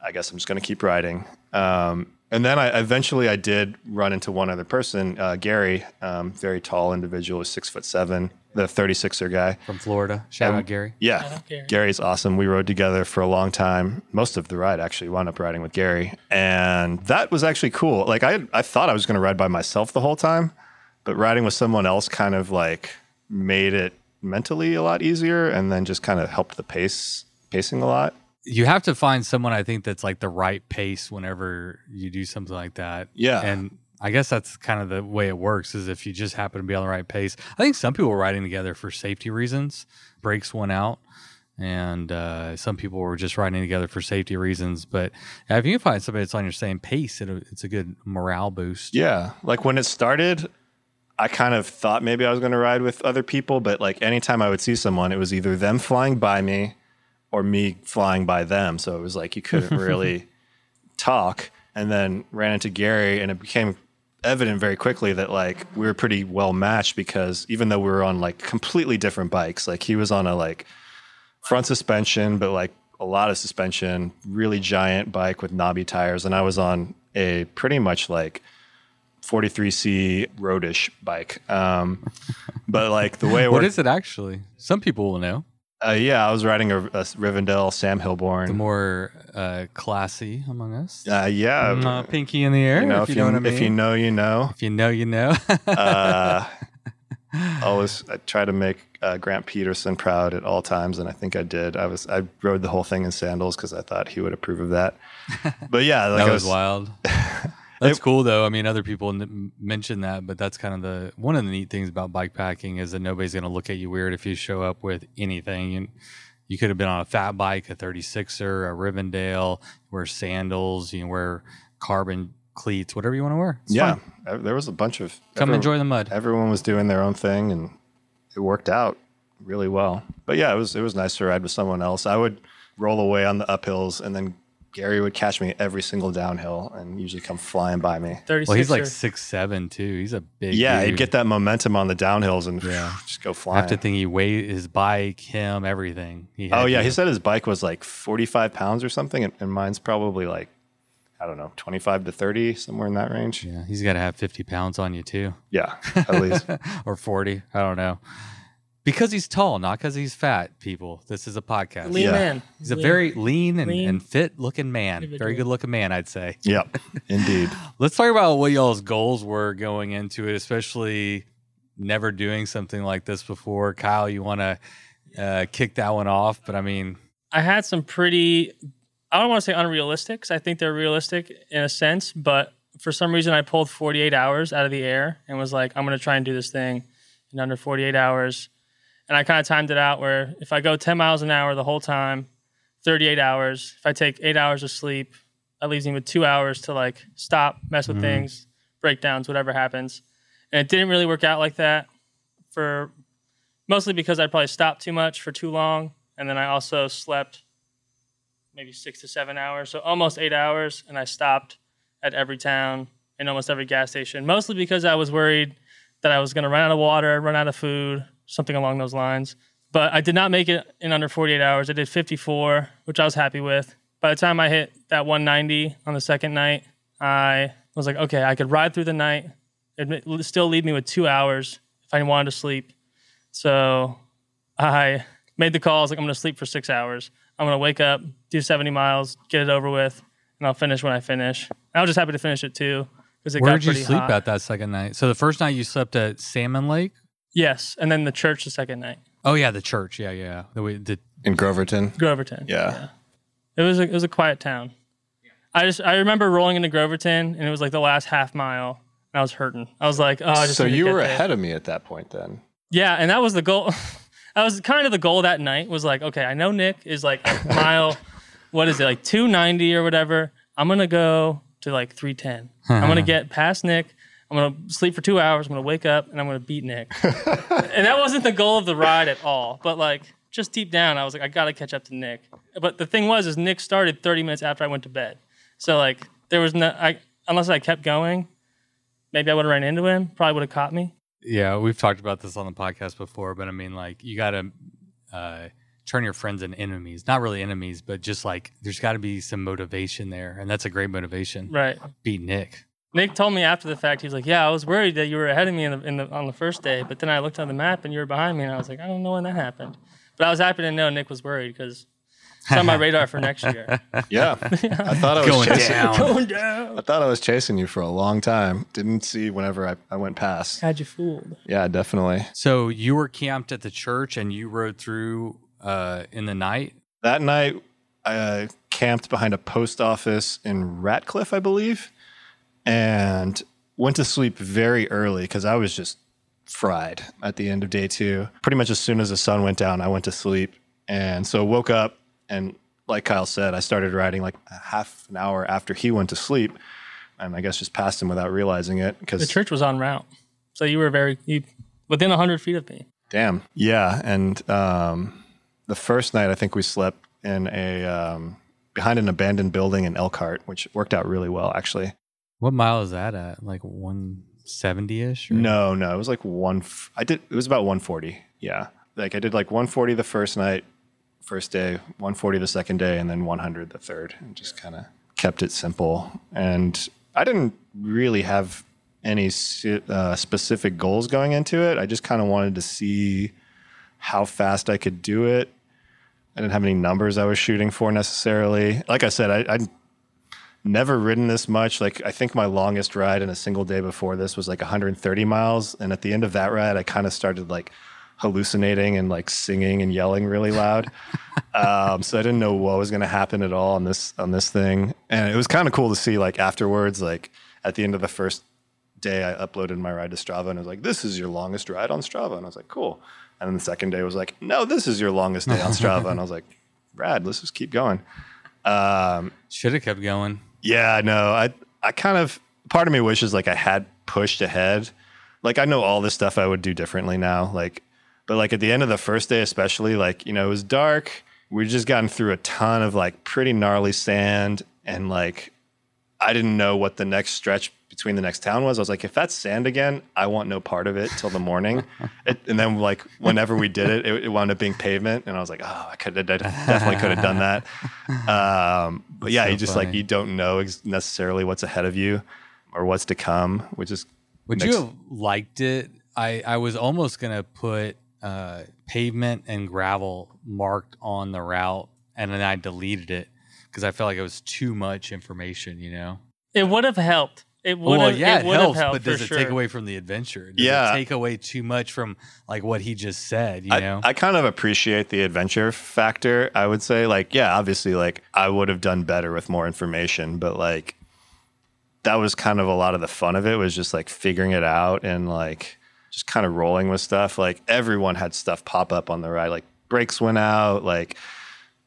E: I guess I'm just to keep riding. Um, and then I eventually I did run into one other person, uh, Gary, um, very tall individual, six foot seven, the 36er guy.
A: from Florida, shout
E: Um,
A: out Gary.
E: Yeah,
D: Gary.
E: Gary's awesome. We rode together for a long time. Most of the ride actually wound up riding with Gary, and that was actually cool. Like I, I thought I was going to ride by myself the whole time, but riding with someone else kind of like made it mentally a lot easier, and then just kind of helped the pace pacing a lot.
A: You have to find someone I think that's like the right pace whenever you do something like that.
E: Yeah.
A: and I guess that's kind of the way it works. Is if you just happen to be on the right pace. I think some people were riding together for safety reasons. Breaks one out. And uh, some people were just riding together for safety reasons, but if you find somebody that's on your same pace, it, it's a good morale boost.
E: Yeah. Like when it started, I kind of thought maybe I was going to ride with other people, but like anytime I would see someone, it was either them flying by me or me flying by them. So it was like you couldn't really talk. And then ran into Gary, and it became evident very quickly that like we were pretty well matched because even though we were on like completely different bikes, like he was on a like front suspension, but like a lot of suspension, really giant bike with knobby tires, and I was on a pretty much like 43C roadish bike. Um, but like the way it
A: What is it actually? Some people will know.
E: Uh, yeah, I was riding a, a Rivendell Sam
A: Hillborne.
E: The
A: more uh, classy among us.
E: Uh, yeah,
A: Mm, uh, pinky in the air.
E: you know,
A: if you know what I mean.
E: if you know, you know.
A: If you know, you know.
E: Uh, always I try to make uh, Grant Petersen proud at all times, and I think I did. I was I rode the whole thing in sandals because I thought he would approve of that. But yeah, like
A: that
E: I
A: was wild. That's cool though. I mean, other people n- mention that, but that's kind of the one of the neat things about bike packing is that nobody's going to look at you weird if you show up with anything. And you could have been on a fat bike, a 36er, a Rivendell, wear sandals, you know, wear carbon cleats, whatever you want to wear. It's
E: yeah,
A: fine.
E: there was a bunch of
A: come
E: everyone-
A: enjoy the mud.
E: Everyone was doing their own thing, and it worked out really well. But yeah, it was it was nice to ride with someone else. I would roll away on the uphills, and then Gary would catch me every single downhill, and usually come flying by me.
D: 36
A: Well, he's like
D: or-
A: six seven too. He's a big.
E: Yeah,
A: dude.
E: he'd get that momentum on the downhills and
A: Yeah.
E: just go flying.
A: I have to think he weighed his bike, him, everything. He had
E: Oh yeah,
A: to.
E: he said his bike was like 45 pounds or something, and, and mine's probably like I don't know, 25 to 30, somewhere in that range.
A: Yeah, he's got to have 50 pounds on you too.
E: Yeah, at least.
A: or 40. I don't know. Because he's tall, not because he's fat, people. This is a podcast.
D: lean
E: Yeah.
D: man.
A: He's a
D: Lean.
A: very lean and,
D: Lean
A: and fit looking man. Very
D: individual.
A: good looking man, I'd say.
E: yep, indeed.
A: Let's talk about what y'all's goals were going into it, especially never doing something like this before. Kyle, you want to uh, kick that one off? But I mean,
D: I had some pretty, I don't want to say unrealistic 'cause I think they're realistic in a sense, but for some reason I pulled 48 hours out of the air and was like, I'm going to try and do this thing in under 48 hours. And I kind of timed it out where if I go 10 miles an hour the whole time, 38 hours, if I take eight hours of sleep, that leaves me with two hours to like stop, mess with
A: Mhm.
D: things, breakdowns, whatever happens. And it didn't really work out like that for mostly because I probably stopped too much for too long. And then I also slept maybe six to seven hours, so almost eight hours. And I stopped at every town and almost every gas station, mostly because I was worried that I was going to run out of water, run out of food, something along those lines. But I did not make it in under 48 hours. I did 54, which I was happy with. By the time I hit that 190 on the second night, I was like, okay, I could ride through the night. It still leave me with two hours if I wanted to sleep. So I made the call. I was like, I'm going to sleep for six hours. I'm going to wake up, do 70 miles, get it over with, and I'll finish when I finish. I was just happy to finish it too
A: where
D: got
A: did you sleep
D: hot.
A: at that second night? So the first night you slept at Salmon Lake?
D: Yes, and then the church the second night,
A: Oh, yeah, the church. Yeah, yeah. The, way- the,
E: In Groverton.
D: Groverton.
E: Yeah.
D: It was a, it was a quiet town. I just I remember rolling into Groverton and it was like the last half mile. And I was hurting. I was like, oh, I just
E: so you
D: get
E: were
D: there.
E: ahead of me at that point then.
D: Yeah, and that was the goal. that was kind of the goal that night. Was like, okay, I know Nick is like a mile. what is it like two ninety or whatever? I'm gonna go to like three ten. I'm gonna get past Nick. I'm gonna sleep for two hours. I'm gonna wake up and I'm gonna beat Nick. and that wasn't the goal of the ride at all. But like, just deep down, I was like, I gotta catch up to Nick. But the thing was, is Nick started 30 minutes after I went to bed. So like, there was no, I unless I kept going, maybe I would have ran into him. Probably would have caught me.
A: Yeah, we've talked about this on the podcast before, but I mean, like, you got to uh, turn your friends into enemies. Not really enemies, but just like there's got to be some motivation there, and that's a great motivation.
D: Right.
A: Beat Nick.
D: Nick told me after the fact, he was like, "Yeah, I was worried that you were ahead of me in the, in the on the first day, but then I looked on the map and you were behind me, and I was like, I don't know when that happened." But I was happy to know Nick was worried because it's on my radar for next year.
E: Yeah, I thought I was
A: Going
E: chasing.
A: down.
D: Going down.
E: I thought I was chasing you for a long time. Didn't see whenever I, I went past.
D: Had you fooled?
E: Yeah, definitely.
A: So you were camped at the church, and you rode through uh, in the night.
E: That night, I uh, camped behind a post office in Ratcliff, I believe, and went to sleep very early because I was just fried at the end of day two. Pretty much as soon as the sun went down, I went to sleep. And so woke up and like Kyle said, I started riding like a half an hour after he went to sleep. And I guess just passed him without realizing it because The
D: church was on route, so you were very you, within hundred feet of me.
E: Damn. Yeah, and um, the first night I think we slept in a um, behind an abandoned building in Elkhart, which worked out really well actually.
A: What mile is that at? Like 170 ish?
E: No, no, it was like one. F- I did. It was about 140. Yeah, like I did like 140 the first night, first day, 140 the second day, and then 100 the third, and just kind of kept it simple. And I didn't really have any uh, specific goals going into it. I just kind of wanted to see how fast I could do it. I didn't have any numbers I was shooting for necessarily. Like I said, I, I never ridden this much. Like I think my longest ride in a single day before this was like 130 miles, and at the end of that ride, I kind of started like hallucinating and like singing and yelling really loud. um, so I didn't know what was going to happen at all on this on this thing, and it was kind of cool to see like afterwards, like at the end of the first day, I uploaded my ride to Strava, and I was like, "This is your longest ride on Strava," and I was like, "Cool." And then the second day was like, "No, this is your longest day on Strava," and I was like, "Rad, let's just keep going." Um,
A: Should have kept going.
E: Yeah, no, I I kind of part of me wishes like I had pushed ahead. Like I know all this stuff I would do differently now. Like, but like at the end of the first day, especially, like you know, it was dark. We just gotten through a ton of like pretty gnarly sand, and like I didn't know what the next stretch between the next town was. I was like, if that's sand again, I want no part of it till the morning. it, and then like whenever we did it, it, it wound up being pavement, and I was like, oh, I could have definitely could have done that. Um, but yeah,
A: so
E: you just like you don't know ex- necessarily what's ahead of you or what's to come, which is
A: Would
E: makes-
A: you have liked it? I, I was almost going to put uh, pavement and gravel marked on the route, and then I deleted it because I felt like it was too much information, you know?
D: It would have helped. It would
A: well,
D: have.
A: yeah,
D: it
A: it, helps,
D: helped
A: but does it
D: sure.
A: take away from the adventure? Does
E: Yeah.
A: it take away too much from like what he just said, you
E: I,
A: know?
E: I kind of appreciate the adventure factor. I would say, like, yeah, obviously, like, I would have done better with more information, but like, that was kind of a lot of the fun of it was just like figuring it out and like just kind of rolling with stuff. Like, everyone had stuff pop up on the ride, like, brakes went out, like,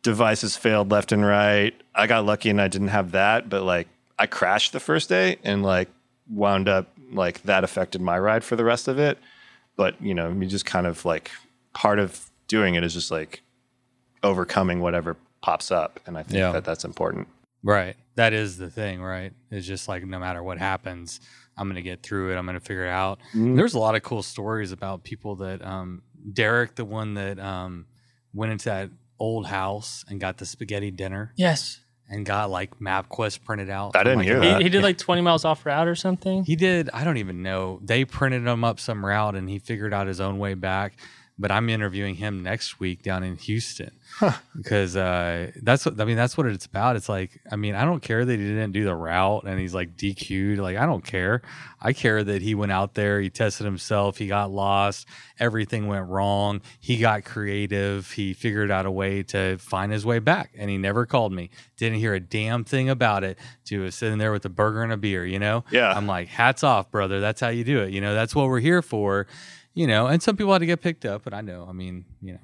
E: devices failed left and right. I got lucky and I didn't have that, but like, I crashed the first day and like wound up like that affected my ride for the rest of it but you know you just kind of like part of doing it is just like overcoming whatever pops up and i think
A: Yeah.
E: that that's important
A: right. That is the thing, right? It's just like no matter what happens, I'm going to get through it. I'm going to figure it out.
E: Mm-hmm.
A: There's a lot of cool stories about people that, um, Derek, the one that um, went into that old house and got the spaghetti dinner
D: Yes,
A: and got like MapQuest printed out.
E: I didn't
A: like,
E: hear that.
D: he, he did like 20 miles off route or something.
A: He did. I don't even know. They printed him up some route and he figured out his own way back. But I'm interviewing him next week down in Houston because uh, that's what I mean. That's what it's about. It's like I mean, I don't care that he didn't do the route and he's like DQ'd. Like I don't care. I care that he went out there, he tested himself, he got lost, everything went wrong. He got creative. He figured out a way to find his way back, and he never called me. Didn't hear a damn thing about it. To sitting there with a burger and a beer. You know.
E: Yeah.
A: I'm like, hats off, brother. That's how you do it. You know, that's what we're here for. You know, and some people had to get picked up, but I know. I mean, you know,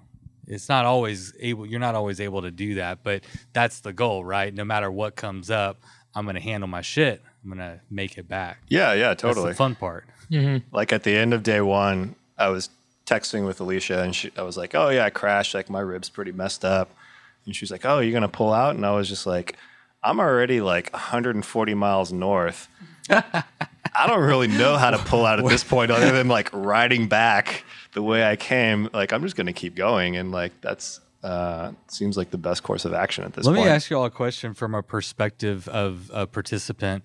A: it's not always able. You're not always able to do that, but that's the goal, right? No matter what comes up, I'm gonna handle my shit. I'm gonna make it back.
E: Yeah, yeah,
A: That's
E: totally.
A: the fun part. Mm-hmm.
E: like at the end of day one, I was texting with Alicia and she, I was like, oh yeah, I crashed. Like my ribs pretty messed up. And she was like, oh, you're going to pull out? And I was just like, I'm already like 140 miles north. I don't really know how to pull out at this point other than like riding back the way I came. Like I'm just going to keep going. And like that's, uh, seems like the best course of action at this
A: Let
E: point.
A: Let me ask you all a question from a perspective of a participant.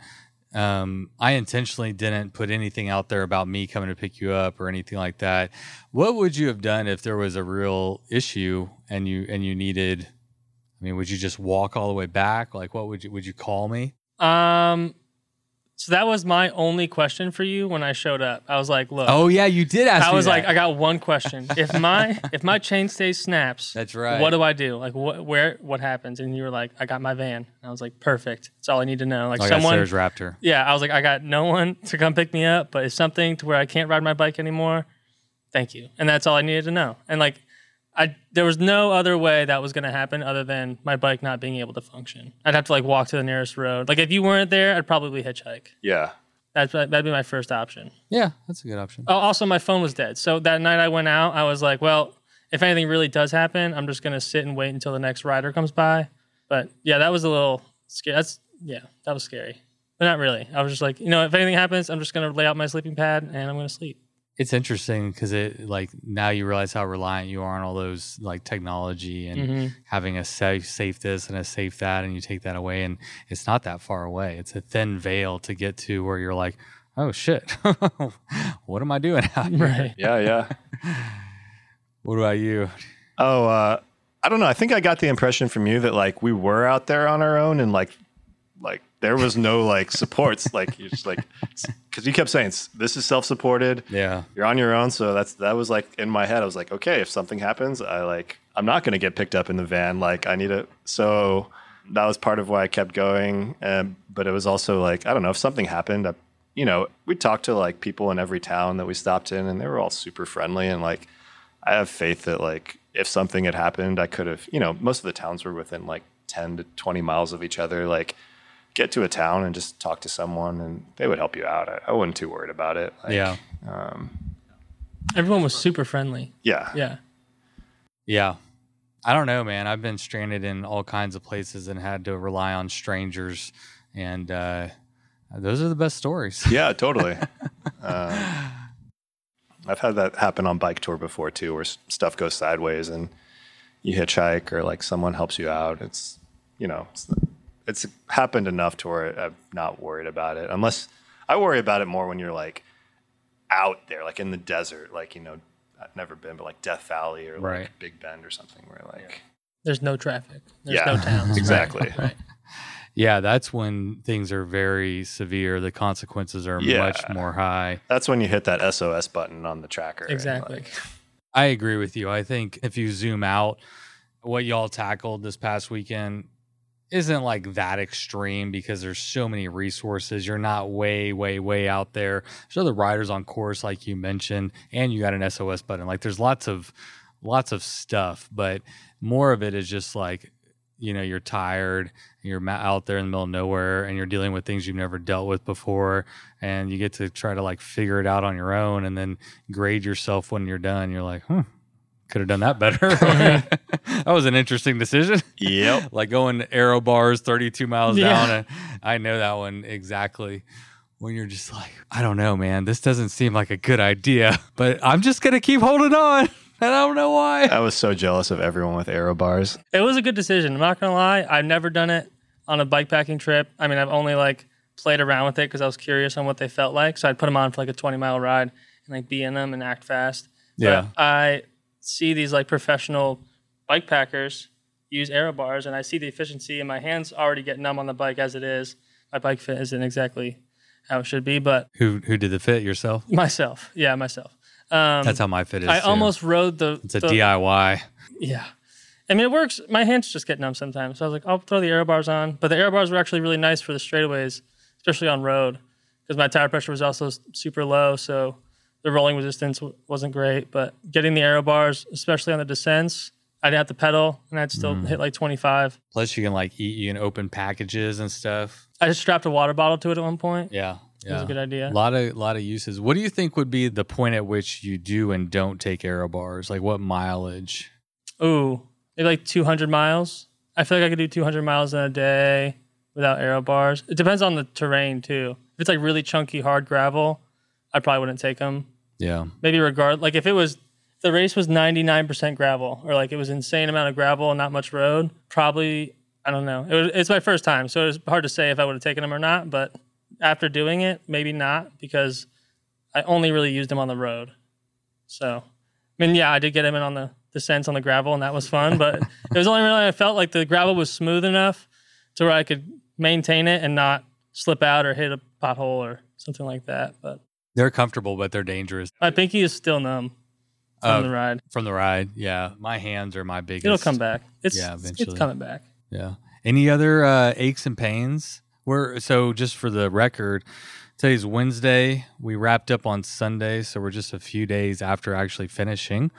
A: Um, I intentionally didn't put anything out there about me coming to pick you up or anything like that. What would you have done if there was a real issue and you and you needed? I mean, would you just walk all the way back? Like, what would you would you call me?
D: Um, so that was my only question for you when I showed up. I was like, look,
A: Oh yeah, you did ask.
D: I was like. I got one question. If my if my chain stays snaps,
A: That's right.
D: What do I do? Like, what where what happens? And you were like, I got my van. And I was like, perfect. That's all I need to know. Like
A: Oh, I got
D: someone,
A: Sarah's Raptor.
D: yeah. I was like, I got no one to come pick me up, but it's something to where I can't ride my bike anymore. Thank you. And that's all I needed to know. And like, I there was no other way that was going to happen other than my bike not being able to function. I'd have to like walk to the nearest road. Like if you weren't there, I'd probably hitchhike.
E: yeah.
D: That's that'd be my first option.
A: Yeah, that's a good option.
D: Oh, also my phone was dead. So that night I went out, I was like, well, if anything really does happen, I'm just gonna sit and wait until the next rider comes by. But yeah, that was a little scary. That's yeah, that was scary. But not really. I was just like, you know, if anything happens, I'm just gonna lay out my sleeping pad and I'm gonna sleep.
A: It's interesting because it like now you realize how reliant you are on all those like technology and
D: Mm-hmm.
A: having a safe safe this and a safe that, and you take that away, and it's not that far away. It's a thin veil to get to where you're like, oh shit, what am I doing out here?
D: Right.
E: Yeah. Yeah.
A: What about you?
E: Oh, uh, I don't know. I think I got the impression from you that like we were out there on our own and like like there was no like supports. like you're just like because you kept saying this is self supported.
A: Yeah,
E: You're on your own. So that's that was like in my head. I was like, okay, if something happens, I like I'm not going to get picked up in the van. Like I need to. So that was part of why I kept going. Um, but it was also like I don't know if something happened. I, you know, we talked to like people in every town that we stopped in, and they were all super friendly and like I have faith that like if something had happened, I could have, you know, most of the towns were within like 10 to 20 miles of each other. Like get to a town and just talk to someone and they would help you out. I, I wasn't too worried about it. Like,
A: yeah,
D: Everyone was super friendly.
E: Yeah.
D: Yeah.
A: yeah. I don't know, man. I've been stranded in all kinds of places and had to rely on strangers, and uh, those are the best stories.
E: Yeah, totally. uh, I've had that happen on bike tour before too, where stuff goes sideways and you hitchhike or like someone helps you out. It's, you know, it's, it's happened enough to where I'm not worried about it. Unless I worry about it more when you're like out there, like in the desert, like, you know, I've never been, but like Death Valley or like Big Bend or something where like,
D: There's no traffic. There's
E: Yeah,
D: no towns.
E: exactly.
D: Right.
A: Yeah, that's when things are very severe. The consequences are
E: Yeah.
A: much more high.
E: that's when you hit that SOS button on the tracker.
D: Exactly.
E: like,
A: I agree with you. I think if you zoom out, what y'all tackled this past weekend isn't like that extreme because there's so many resources. You're not way, way, way out there. There's other riders on course, like you mentioned, and you got an SOS button. Like there's lots of lots of stuff, but more of it is just like you know you're tired you're out there in the middle of nowhere and you're dealing with things you've never dealt with before and you get to try to like figure it out on your own and then grade yourself when you're done you're like hmm could have done that better that was an interesting decision
E: Yep.
A: like going aero bars 32 miles
D: Yeah.
A: down and i know that one exactly when you're just like i don't know man this doesn't seem like a good idea but i'm just gonna keep holding on and i don't know why
E: I was so jealous of everyone with aero bars.
D: It was a good decision. I'm not gonna lie. I've never done it on a bike packing trip. I mean, I've only like played around with it because I was curious on what they felt like. So I'd put them on for like a 20 mile ride and like be in them and act fast. But
A: Yeah.
D: I see these like professional bike packers use aero bars, and I see the efficiency, and my hands already get numb on the bike as it is. My bike fit isn't exactly how it should be, but
A: Who who did the fit yourself?
D: myself, yeah, myself. Um,
A: That's how my fit is.
D: I
A: too.
D: almost rode the.
A: It's a
D: the,
A: DIY.
D: Yeah. I mean, it works. My hands just get numb sometimes. So I was like, I'll throw the aero bars on. But the aero bars were actually really nice for the straightaways, especially on road, because my tire pressure was also super low. So the rolling resistance w- wasn't great. But getting the aero bars, especially on the descents, I'd have to pedal and I'd still
A: Mm.
D: hit like 25.
A: Plus, you can like eat you in open packages and stuff.
D: I just strapped a water bottle to it at one point.
A: Yeah,
D: It was a good idea.
A: A lot of lot of uses. What do you think would be the point at which you do and don't take aero bars? Like what mileage?
D: Ooh, maybe like 200 miles. I feel like I could do 200 miles in a day without aero bars. It depends on the terrain too. If it's like really chunky, hard gravel, I probably wouldn't take them.
A: Yeah,
D: Maybe regard like if it was the race was 99% gravel or like it was insane amount of gravel and not much road, probably I don't know. It was, it's my first time, so it's hard to say if I would have taken them or not. But after doing it, maybe not because I only really used them on the road. So, I mean, yeah, I did get him in on the descents on the gravel, and that was fun. But it was only really I felt like the gravel was smooth enough to where I could maintain it and not slip out or hit a pothole or something like that. But
A: they're comfortable, but they're dangerous.
D: my pinky is still numb from
A: Uh,
D: the ride.
A: from the ride, yeah. My hands are my biggest.
D: It'll come back. It's
A: Yeah,
D: it's-
A: eventually.
D: it's coming back.
A: Yeah. Any other uh, aches and pains? We're so just for the record, today's Wednesday. We wrapped up on Sunday, so we're just a few days after actually finishing.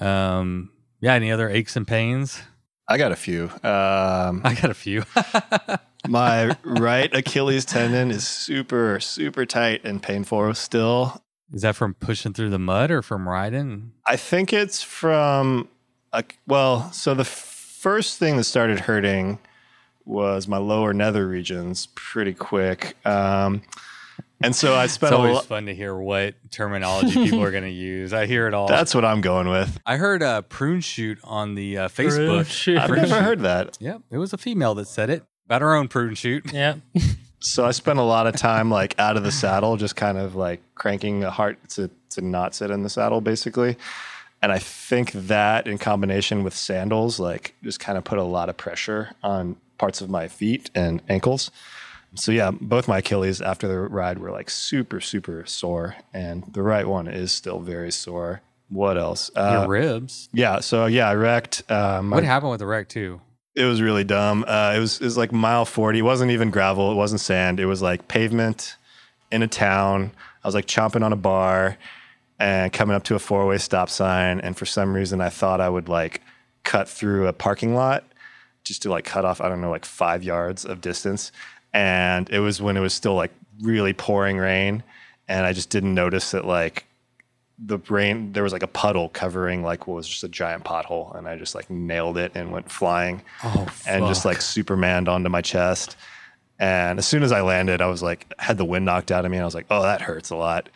A: Um, yeah. Any other aches and pains?
E: I got a few. Um,
A: I got a few.
E: my right Achilles tendon is super, super tight and painful still.
A: Is that from pushing through the mud or from riding?
E: I think it's from, a, well, so the first thing that started hurting was my lower nether regions pretty quick. Um, and so I
A: It's
E: spent a
A: always
E: lot.
A: fun to hear what terminology people are going to use. I hear it all.
E: That's what I'm going with.
A: I heard a prune shoot on the uh, Facebook.
D: shoot.
E: I've never heard that.
A: Yep, it was a female that said it about our own prune shoot.
D: Yeah.
E: So I spent a lot of time like out of the saddle, just kind of like cranking a heart to to not sit in the saddle, basically. And I think that in combination with sandals, like just kind of put a lot of pressure on parts of my feet and ankles. So yeah, both my Achilles after the ride were like super, super sore, and the right one is still very sore. What else? Uh,
A: Your ribs.
E: yeah, so yeah, I wrecked. Um,
A: What
E: my-
A: happened with the wreck too?
E: It was really dumb. Uh, it was it was like mile forty. It wasn't even gravel. It wasn't sand. It was like pavement in a town. I was like chomping on a bar and coming up to a four way stop sign. And for some reason, I thought I would like cut through a parking lot just to like cut off I don't know like five yards of distance. And it was when it was still like really pouring rain, and I just didn't notice that like the rain there was like a puddle covering like what was just a giant pothole and i just like nailed it and went flying
A: Oh,
E: and just like supermaned onto my chest. And as soon as i landed i was like had the wind knocked out of me and i was like oh that hurts a lot.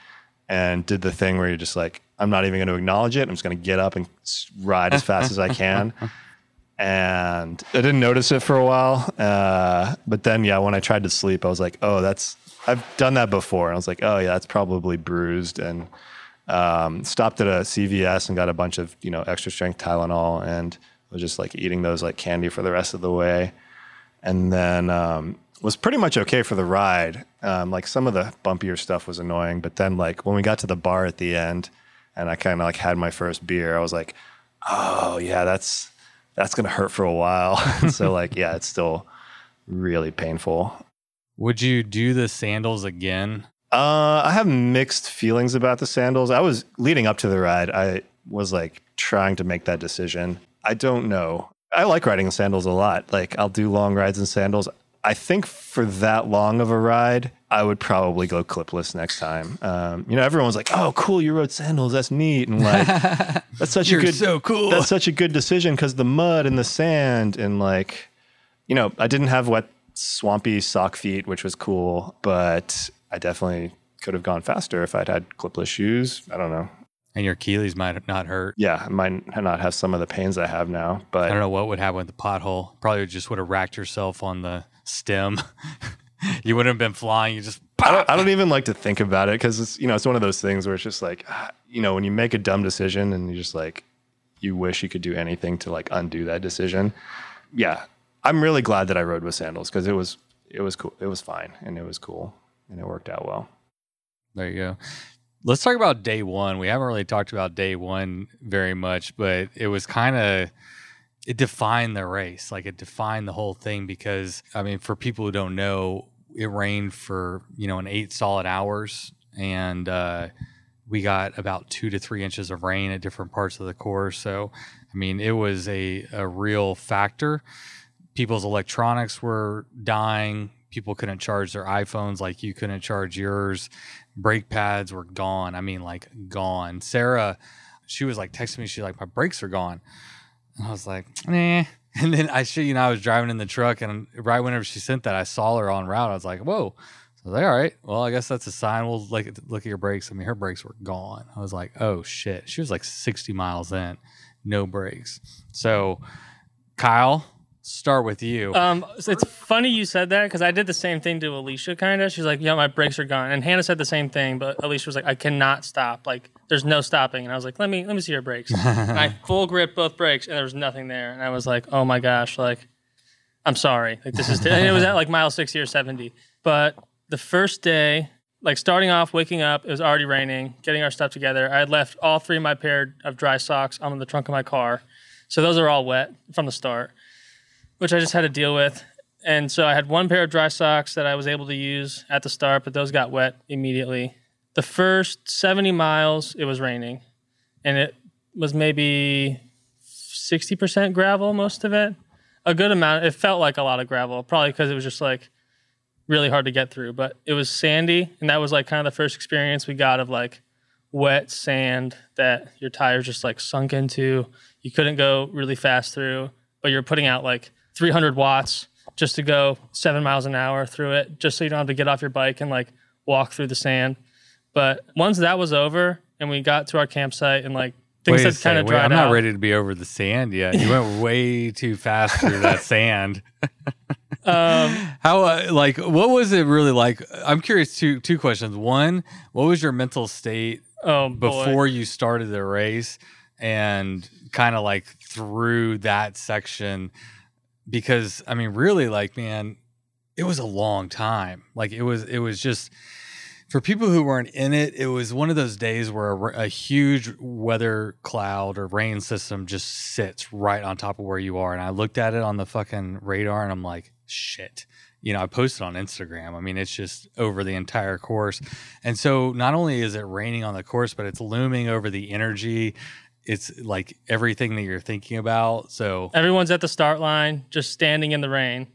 E: And did the thing where you're just like i'm not even going to acknowledge it. I'm just going to get up and ride as fast as i can. And i didn't notice it for a while uh, but then yeah when i tried to sleep i was like oh that's i've done that before. And i was like oh yeah that's probably bruised and um, stopped at a CVS and got a bunch of you know extra strength Tylenol and was just like eating those like candy for the rest of the way, and then um, was pretty much okay for the ride. Um, like some of the bumpier stuff was annoying, but then like when we got to the bar at the end, and I kind of like had my first beer, I was like, oh yeah, that's that's gonna hurt for a while. so like yeah, it's still really painful.
A: Would you do the sandals again?
E: Uh, I have mixed feelings about the sandals. I was leading up to the ride. I was like trying to make that decision. I don't know. I like riding in sandals a lot. Like I'll do long rides in sandals. I think for that long of a ride, I would probably go clipless next time. Um, you know, everyone's like, "Oh, cool, you rode sandals. That's neat." And like, that's such a good,
A: so cool.
E: That's such a good decision because the mud and the sand and like, you know, I didn't have wet, swampy sock feet, which was cool, but I definitely could have gone faster if I'd had clipless shoes. I don't know.
A: and your Achilles might have not hurt.
E: Yeah, might not have some of the pains I have now, But I
A: don't know what would happen with the pothole. Probably just would have racked yourself on the stem. you wouldn't have been flying. You just
E: I don't, I don't even like to think about it because it's you know it's one of those things where it's just like ah, you know when you make a dumb decision and you just like you wish you could do anything to like undo that decision. Yeah, I'm really glad that I rode with sandals because it was it was cool. It was fine and it was cool and it worked out well.
A: There you go. Let's talk about day one. We haven't really talked about day one very much, but it was kind of it defined the race. Like it defined the whole thing because I mean, for people who don't know, it rained for you know an eight solid hours, and uh, we got about two to three inches of rain at different parts of the course. So, I mean, it was a a real factor. People's electronics were dying. People couldn't charge their iPhones like you couldn't charge yours. Brake pads were gone. I mean, like gone. Sarah, she was like texting me. She's like, my brakes are gone. And I was like, nah. And then I should, you know, I was driving in the truck, and right whenever she sent that, I saw her on route. I was like, whoa. I was like, all right, well, I guess that's a sign. We'll like look at your brakes. I mean, her brakes were gone. I was like, oh shit. She was like 60 miles in, no brakes. So, Kyle, start with you.
D: Um, so it's funny you said that because I did the same thing to Alicia. Kind of, she's like, "Yeah, my brakes are gone," and Hannah said the same thing, but Alicia was like, "I cannot stop. Like, there's no stopping." And I was like, "Let me, let me see your brakes." and I full grip both brakes, and there was nothing there. And I was like, "Oh my gosh!" Like, I'm sorry. Like this is, t-. and it was at like mile sixty or seventy. But the first day, like starting off, waking up, it was already raining. Getting our stuff together, I had left all three of my pair of dry socks on the trunk of my car, so those are all wet from the start which I just had to deal with. And so I had one pair of dry socks that I was able to use at the start, but those got wet immediately. The first 70 miles, it was raining, and it was maybe 60% gravel, most of it. A good amount. It felt like a lot of gravel, probably because it was just like really hard to get through, but it was sandy. And that was like kind of the first experience we got of like wet sand that your tires just like sunk into. You couldn't go really fast through, but you're putting out like 300 watts just to go seven miles an hour through it, just so you don't have to get off your bike and like walk through the sand. But once that was over and we got to our campsite and like things had kind of
A: wait,
D: dried
A: I'm
D: out.
A: not ready to be over the sand yet. You went way too fast through that sand.
D: Um,
A: How uh, like what was it really like? I'm curious. Two two questions. One, what was your mental state
D: oh, boy.
A: before you started the race, and kind of like through that section? Because I mean, really, like man, it was a long time. Like it was it was just for people who weren't in it, it was one of those days where a, a huge weather cloud or rain system just sits right on top of where you are. And I looked at it on the fucking radar and I'm like, shit. You know, I posted on Instagram. I mean, it's just over the entire course. And so not only is it raining on the course, but it's looming over the energy. It's like everything that you're thinking about. So
D: Everyone's at the start line, just standing in the rain.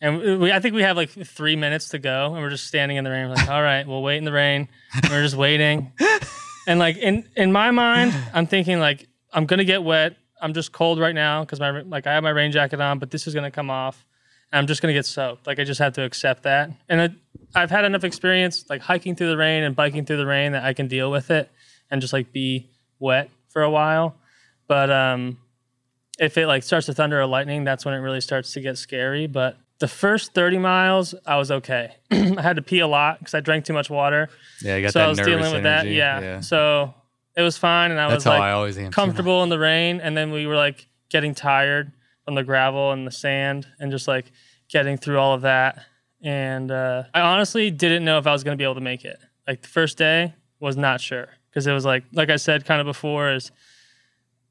D: And we, I think we have like three minutes to go, and we're just standing in the rain. We're like, all right, we'll wait in the rain. And we're just waiting. And like in in my mind, I'm thinking like I'm gonna get wet. I'm just cold right now because my like I have my rain jacket on, but this is gonna come off. And I'm just gonna get soaked. Like I just have to accept that. And it, I've had enough experience like hiking through the rain and biking through the rain that I can deal with it and just like be wet for a while. But um, if it like starts to thunder or lightning, that's when it really starts to get scary. But the first 30 miles, I was okay. I had to pee a lot because I drank too much water.
A: yeah, you got
D: so
A: that
D: I was
A: nervous
D: dealing with that.
A: energy.
D: Yeah. So it was fine. And I
A: That's
D: was like
A: I
D: comfortable in the rain. And then we were like getting tired from the gravel and the sand and just like getting through all of that. And uh, I honestly didn't know if I was going to be able to make it. Like the first day was not sure because it was like, like I said kind of before, is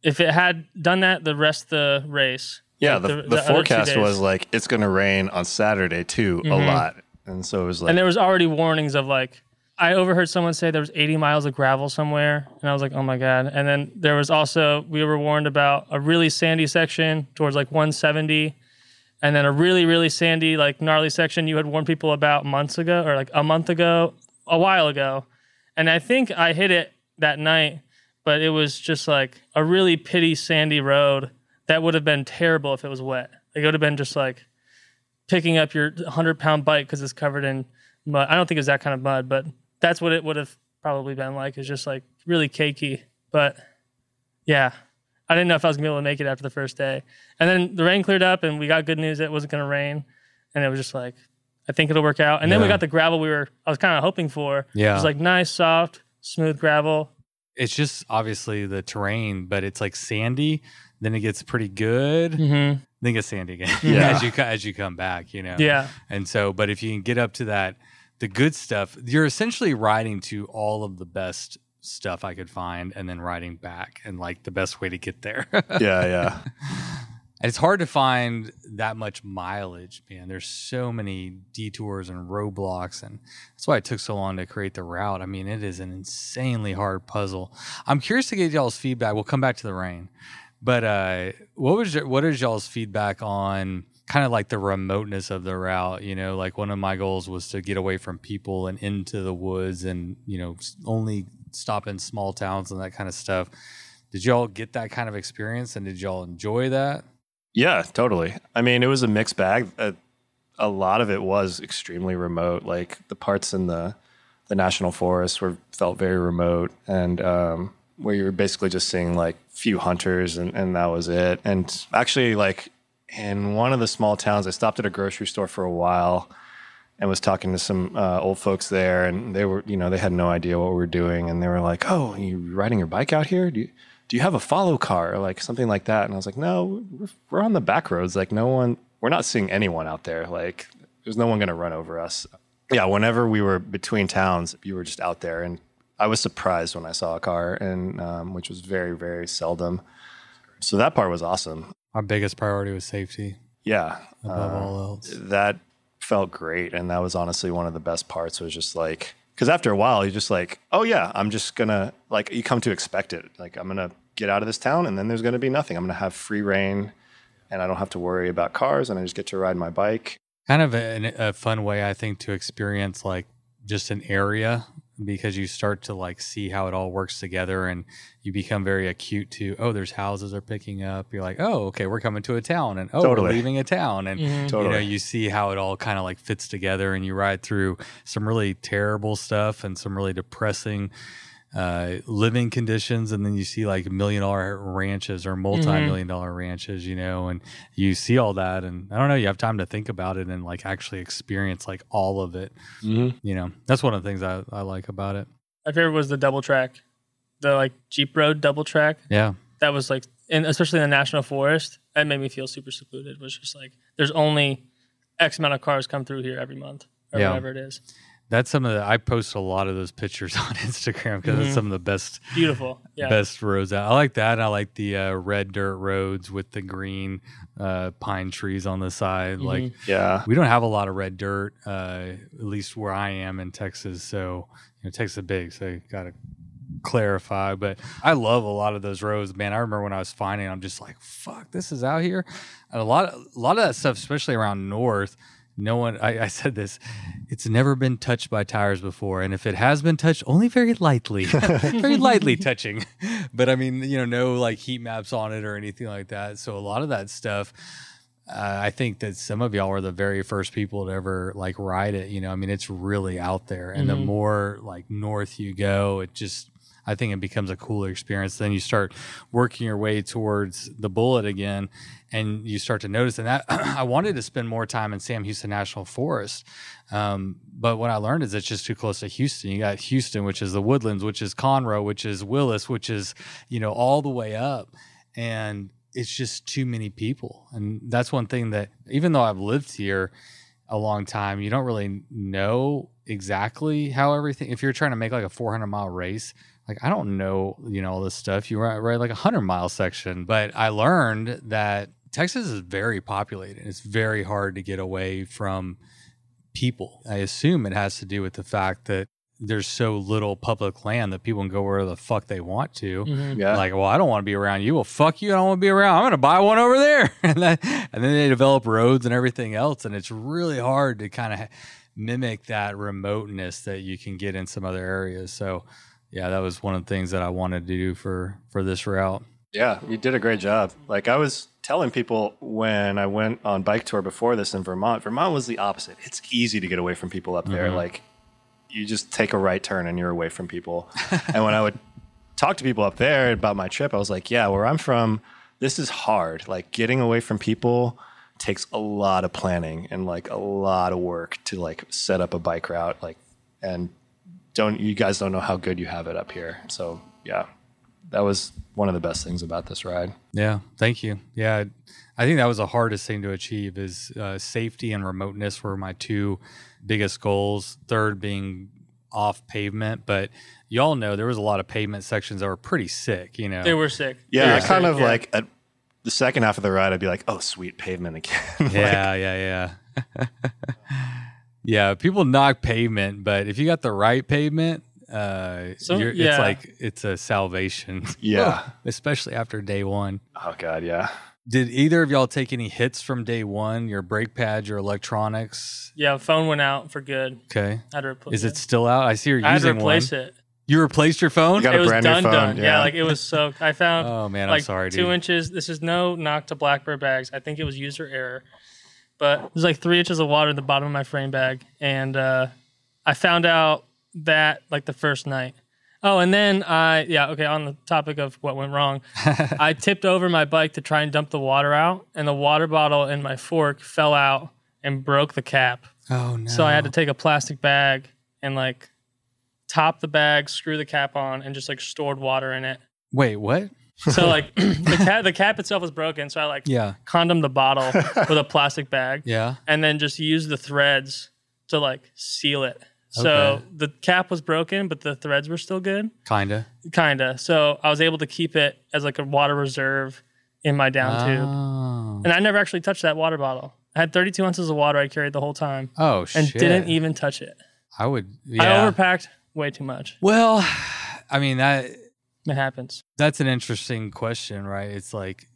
D: if it had done that the rest of the race.
E: Yeah,
D: like
E: the, the,
D: other two
E: forecast was like it's going to rain on Saturday too, a
D: Mhm.
E: lot, and so it was like
D: and there was already warnings of like I overheard someone say there was 80 miles of gravel somewhere, and I was like, oh my god. And then there was also we were warned about a really sandy section towards like 170, and then a really really sandy like gnarly section you had warned people about months ago or like a month ago, a while ago, and I think I hit it that night, but it was just like a really pitty sandy road that would have been terrible if it was wet. Like, it would have been just like picking up your 100 pound bike because it's covered in mud. I don't think it was that kind of mud, but that's what it would have probably been like. It's just like really cakey. But yeah, I didn't know if I was gonna be able to make it after the first day. And then the rain cleared up and we got good news that it wasn't gonna rain. And it was just like, I think it'll work out. And then we
A: Yeah.
D: got the gravel we were, I was kind of hoping for. It
A: Yeah.
D: was like nice, soft, smooth gravel.
A: it's just obviously the terrain, but it's like sandy. Then it gets pretty good.
D: hmm
A: Then it gets sandy again
E: Yeah.
A: as you co- as you come back. You know.
D: Yeah.
A: And so, but if you can get up to that, the good stuff, you're essentially riding to all of the best stuff I could find, and then riding back, and like the best way to get there.
E: Yeah, yeah.
A: It's hard to find that much mileage, man. There's so many detours and roadblocks, and that's why it took so long to create the route. I mean, it is an insanely hard puzzle. I'm curious to get y'all's feedback. We'll come back to the rain, but uh, what was your, what is y'all's feedback on kind of like the remoteness of the route? You know, like one of my goals was to get away from people and into the woods, and you know, only stop in small towns and that kind of stuff. Did y'all get that kind of experience, and did y'all enjoy that?
E: Yeah, totally. I mean, it was a mixed bag. A, a lot of it was extremely remote. Like the parts in the the national forest were felt very remote, and um, where you were basically just seeing like few hunters, and, and that was it. And actually, like in one of the small towns, I stopped at a grocery store for a while and was talking to some uh, old folks there, and they were, you know, they had no idea what we were doing, and they were like, "Oh, you riding your bike out here? Do you, do you have a follow car or like something like that?" And I was like, "No, we're, on the back roads. Like, no one, we're not seeing anyone out there. Like, there's no one going to run over us." Yeah, whenever we were between towns, you were just out there, and I was surprised when I saw a car, and um, which was very, very seldom. So that part was awesome.
A: Our biggest priority was safety
E: Yeah,
A: above
E: uh,
A: all else.
E: that felt great and that was honestly one of the best parts was just like because after a while you're just like oh yeah i'm just gonna like you come to expect it like i'm gonna get out of this town and then there's gonna be nothing i'm gonna have free reign and i don't have to worry about cars and i just get to ride my bike
A: Kind of a, a fun way, I think, to experience like just an area because you start to like see how it all works together and you become very acute to oh there's houses are picking up you're like oh okay we're coming to a town and oh
E: Totally.
A: we're leaving a town and
D: Mhm.
A: you know you see how it all kind of like fits together and you ride through some really terrible stuff and some really depressing uh, living conditions and then you see like million dollar ranches or multi-million dollar ranches you know and you see all that and i don't know you have time to think about it and like actually experience like all of it
E: Mhm.
A: you know that's one of the things i, I like about it
D: My favorite was the double track, the like Jeep Road double track.
A: yeah
D: That was like, and especially in the national forest, that made me feel super secluded. It was just like there's only X amount of cars come through here every month or
A: Yeah.
D: whatever it is.
A: That's some of the i post a lot of those pictures on instagram because
D: Mhm.
A: it's some of the best
D: Beautiful. Yeah.
A: best roads out. I like that. I like the uh, red dirt roads with the green uh, pine trees on the side.
D: Mhm.
A: Like
E: yeah
A: we don't have a lot of red dirt, uh, at least where I am in Texas. So you know, Texas is big, so you got to clarify. But I love a lot of those roads, man. I remember when I was finding, I'm just like, fuck, this is out here. And a lot, of, a lot of that stuff, especially around north. No one, I, I said this, it's never been touched by tires before. And if it has been touched, only very lightly, very lightly touching. But I mean, you know, no like heat maps on it or anything like that. So a lot of that stuff, uh, I think that some of y'all are the very first people to ever like ride it. You know, I mean, it's really out there. And the
D: Mhm.
A: more like north you go, it just, I think it becomes a cooler experience. Then you start working your way towards the bullet again, and you start to notice. And that I wanted to spend more time in Sam Houston National Forest, um, but what I learned is it's just too close to Houston. You got Houston, which is the Woodlands, which is Conroe, which is Willis, which is you know all the way up, and it's just too many people. And that's one thing that even though I've lived here a long time, you don't really know exactly how everything. If you're trying to make like a 400 mile race, like I don't know, you know, all this stuff. You ride, ride like a 100 mile section, but I learned that Texas is very populated. It's very hard to get away from people. I assume it has to do with the fact that there's so little public land that people can go where the fuck they want to.
D: Mhm.
E: yeah
A: Like, well, I don't want to be around you. Well, fuck you. I don't want to be around. I'm going to buy one over there. and, then, and then they develop roads and everything else. And it's really hard to kind of mimic that remoteness that you can get in some other areas. So, yeah, that was one of the things that I wanted to do for for this route.
E: Yeah, you did a great job. Like I was telling people when I went on bike tour before this in Vermont, Vermont was the opposite. It's easy to get away from people up there.
A: Mhm.
E: Like you just take a right turn and you're away from people. and when I would talk to people up there about my trip, I was like, yeah, where I'm from, this is hard. Like getting away from people takes a lot of planning and like a lot of work to like set up a bike route like and don't you guys don't know how good you have it up here. So yeah, that was one of the best things about this ride.
A: Yeah, thank you. Yeah, I think that was the hardest thing to achieve is uh, safety and remoteness were my two biggest goals. Third being off pavement, but y'all know there was a lot of pavement sections that were pretty sick. You know,
D: They were sick.
E: Yeah,
D: They
E: I
D: were
E: kind
D: sick,
E: of
D: yeah.
E: like at the second half of the ride, I'd be like, "Oh, sweet pavement again." Like,
A: yeah, yeah, yeah. yeah, people knock pavement, but if you got the right pavement, uh,
D: So-
A: you're,
D: yeah.
A: it's like it's a salvation.
E: Yeah.
A: especially after day one.
E: oh god, yeah.
A: Did either of y'all take any hits from day one? Your brake pads, your electronics?
D: Yeah, phone went out for good.
A: Okay,
D: I had to replace
A: is it still out? I see you're
D: I had to
A: using one.
D: replace it.
A: You replaced your phone?
E: You got
D: it
E: a
D: was
E: brand new
D: done,
E: phone,
D: done. Yeah.
E: yeah.
D: like it was soaked. I found
A: oh man,
D: like
A: I'm sorry,
D: two
A: dude.
D: inches. This is no knock to Blackbird bags. I think it was user error, but there's like three inches of water in the bottom of my frame bag, and uh, I found out that like the first night. Oh, and then I yeah okay. On the topic of what went wrong, I tipped over my bike to try and dump the water out, and the water bottle in my fork fell out and broke the cap.
A: oh no!
D: So I had to take a plastic bag and like top the bag, screw the cap on, and just like stored water in it.
A: wait. What?
D: So like the cap, the cap itself was broken. So I like
A: Yeah,
D: condom the bottle with a plastic bag,
A: yeah.
D: and then just used the threads to like seal it. So
A: Okay.
D: the cap was broken, but the threads were still good,
A: Kinda.
D: kinda. So I was able to keep it as like a water reserve in my down tube,
A: Oh.
D: and I never actually touched that water bottle. I had 32 ounces of water I carried the whole time,
A: Oh shit.
D: and didn't even touch it.
A: I would.
D: I overpacked way too much.
A: well, I mean that
D: It happens.
A: that's an interesting question, right? It's like,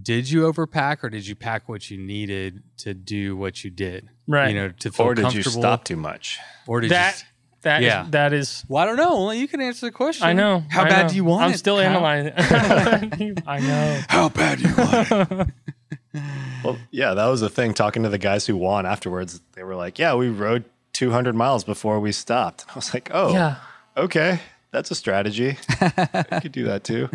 A: did you overpack or did you pack what you needed to do what you did?
D: Right.
A: You know, to feel
E: Or did you stop too much?
A: Or did
D: that
A: you?
D: that is-
A: Yeah.
D: that is
A: Well, I don't know. Well, you can answer the question.
D: I know.
A: How
D: I
A: bad
D: know.
A: do you want
D: I'm
A: it?
D: still
A: Kyle?
D: analyzing. I know.
A: How bad do you want it?
E: Well, yeah, that was the thing. Talking to the guys who won afterwards, they were like, "Yeah, we rode 200 miles before we stopped." I was like, "Oh,
D: Yeah.
E: okay, that's a strategy. I could do that too."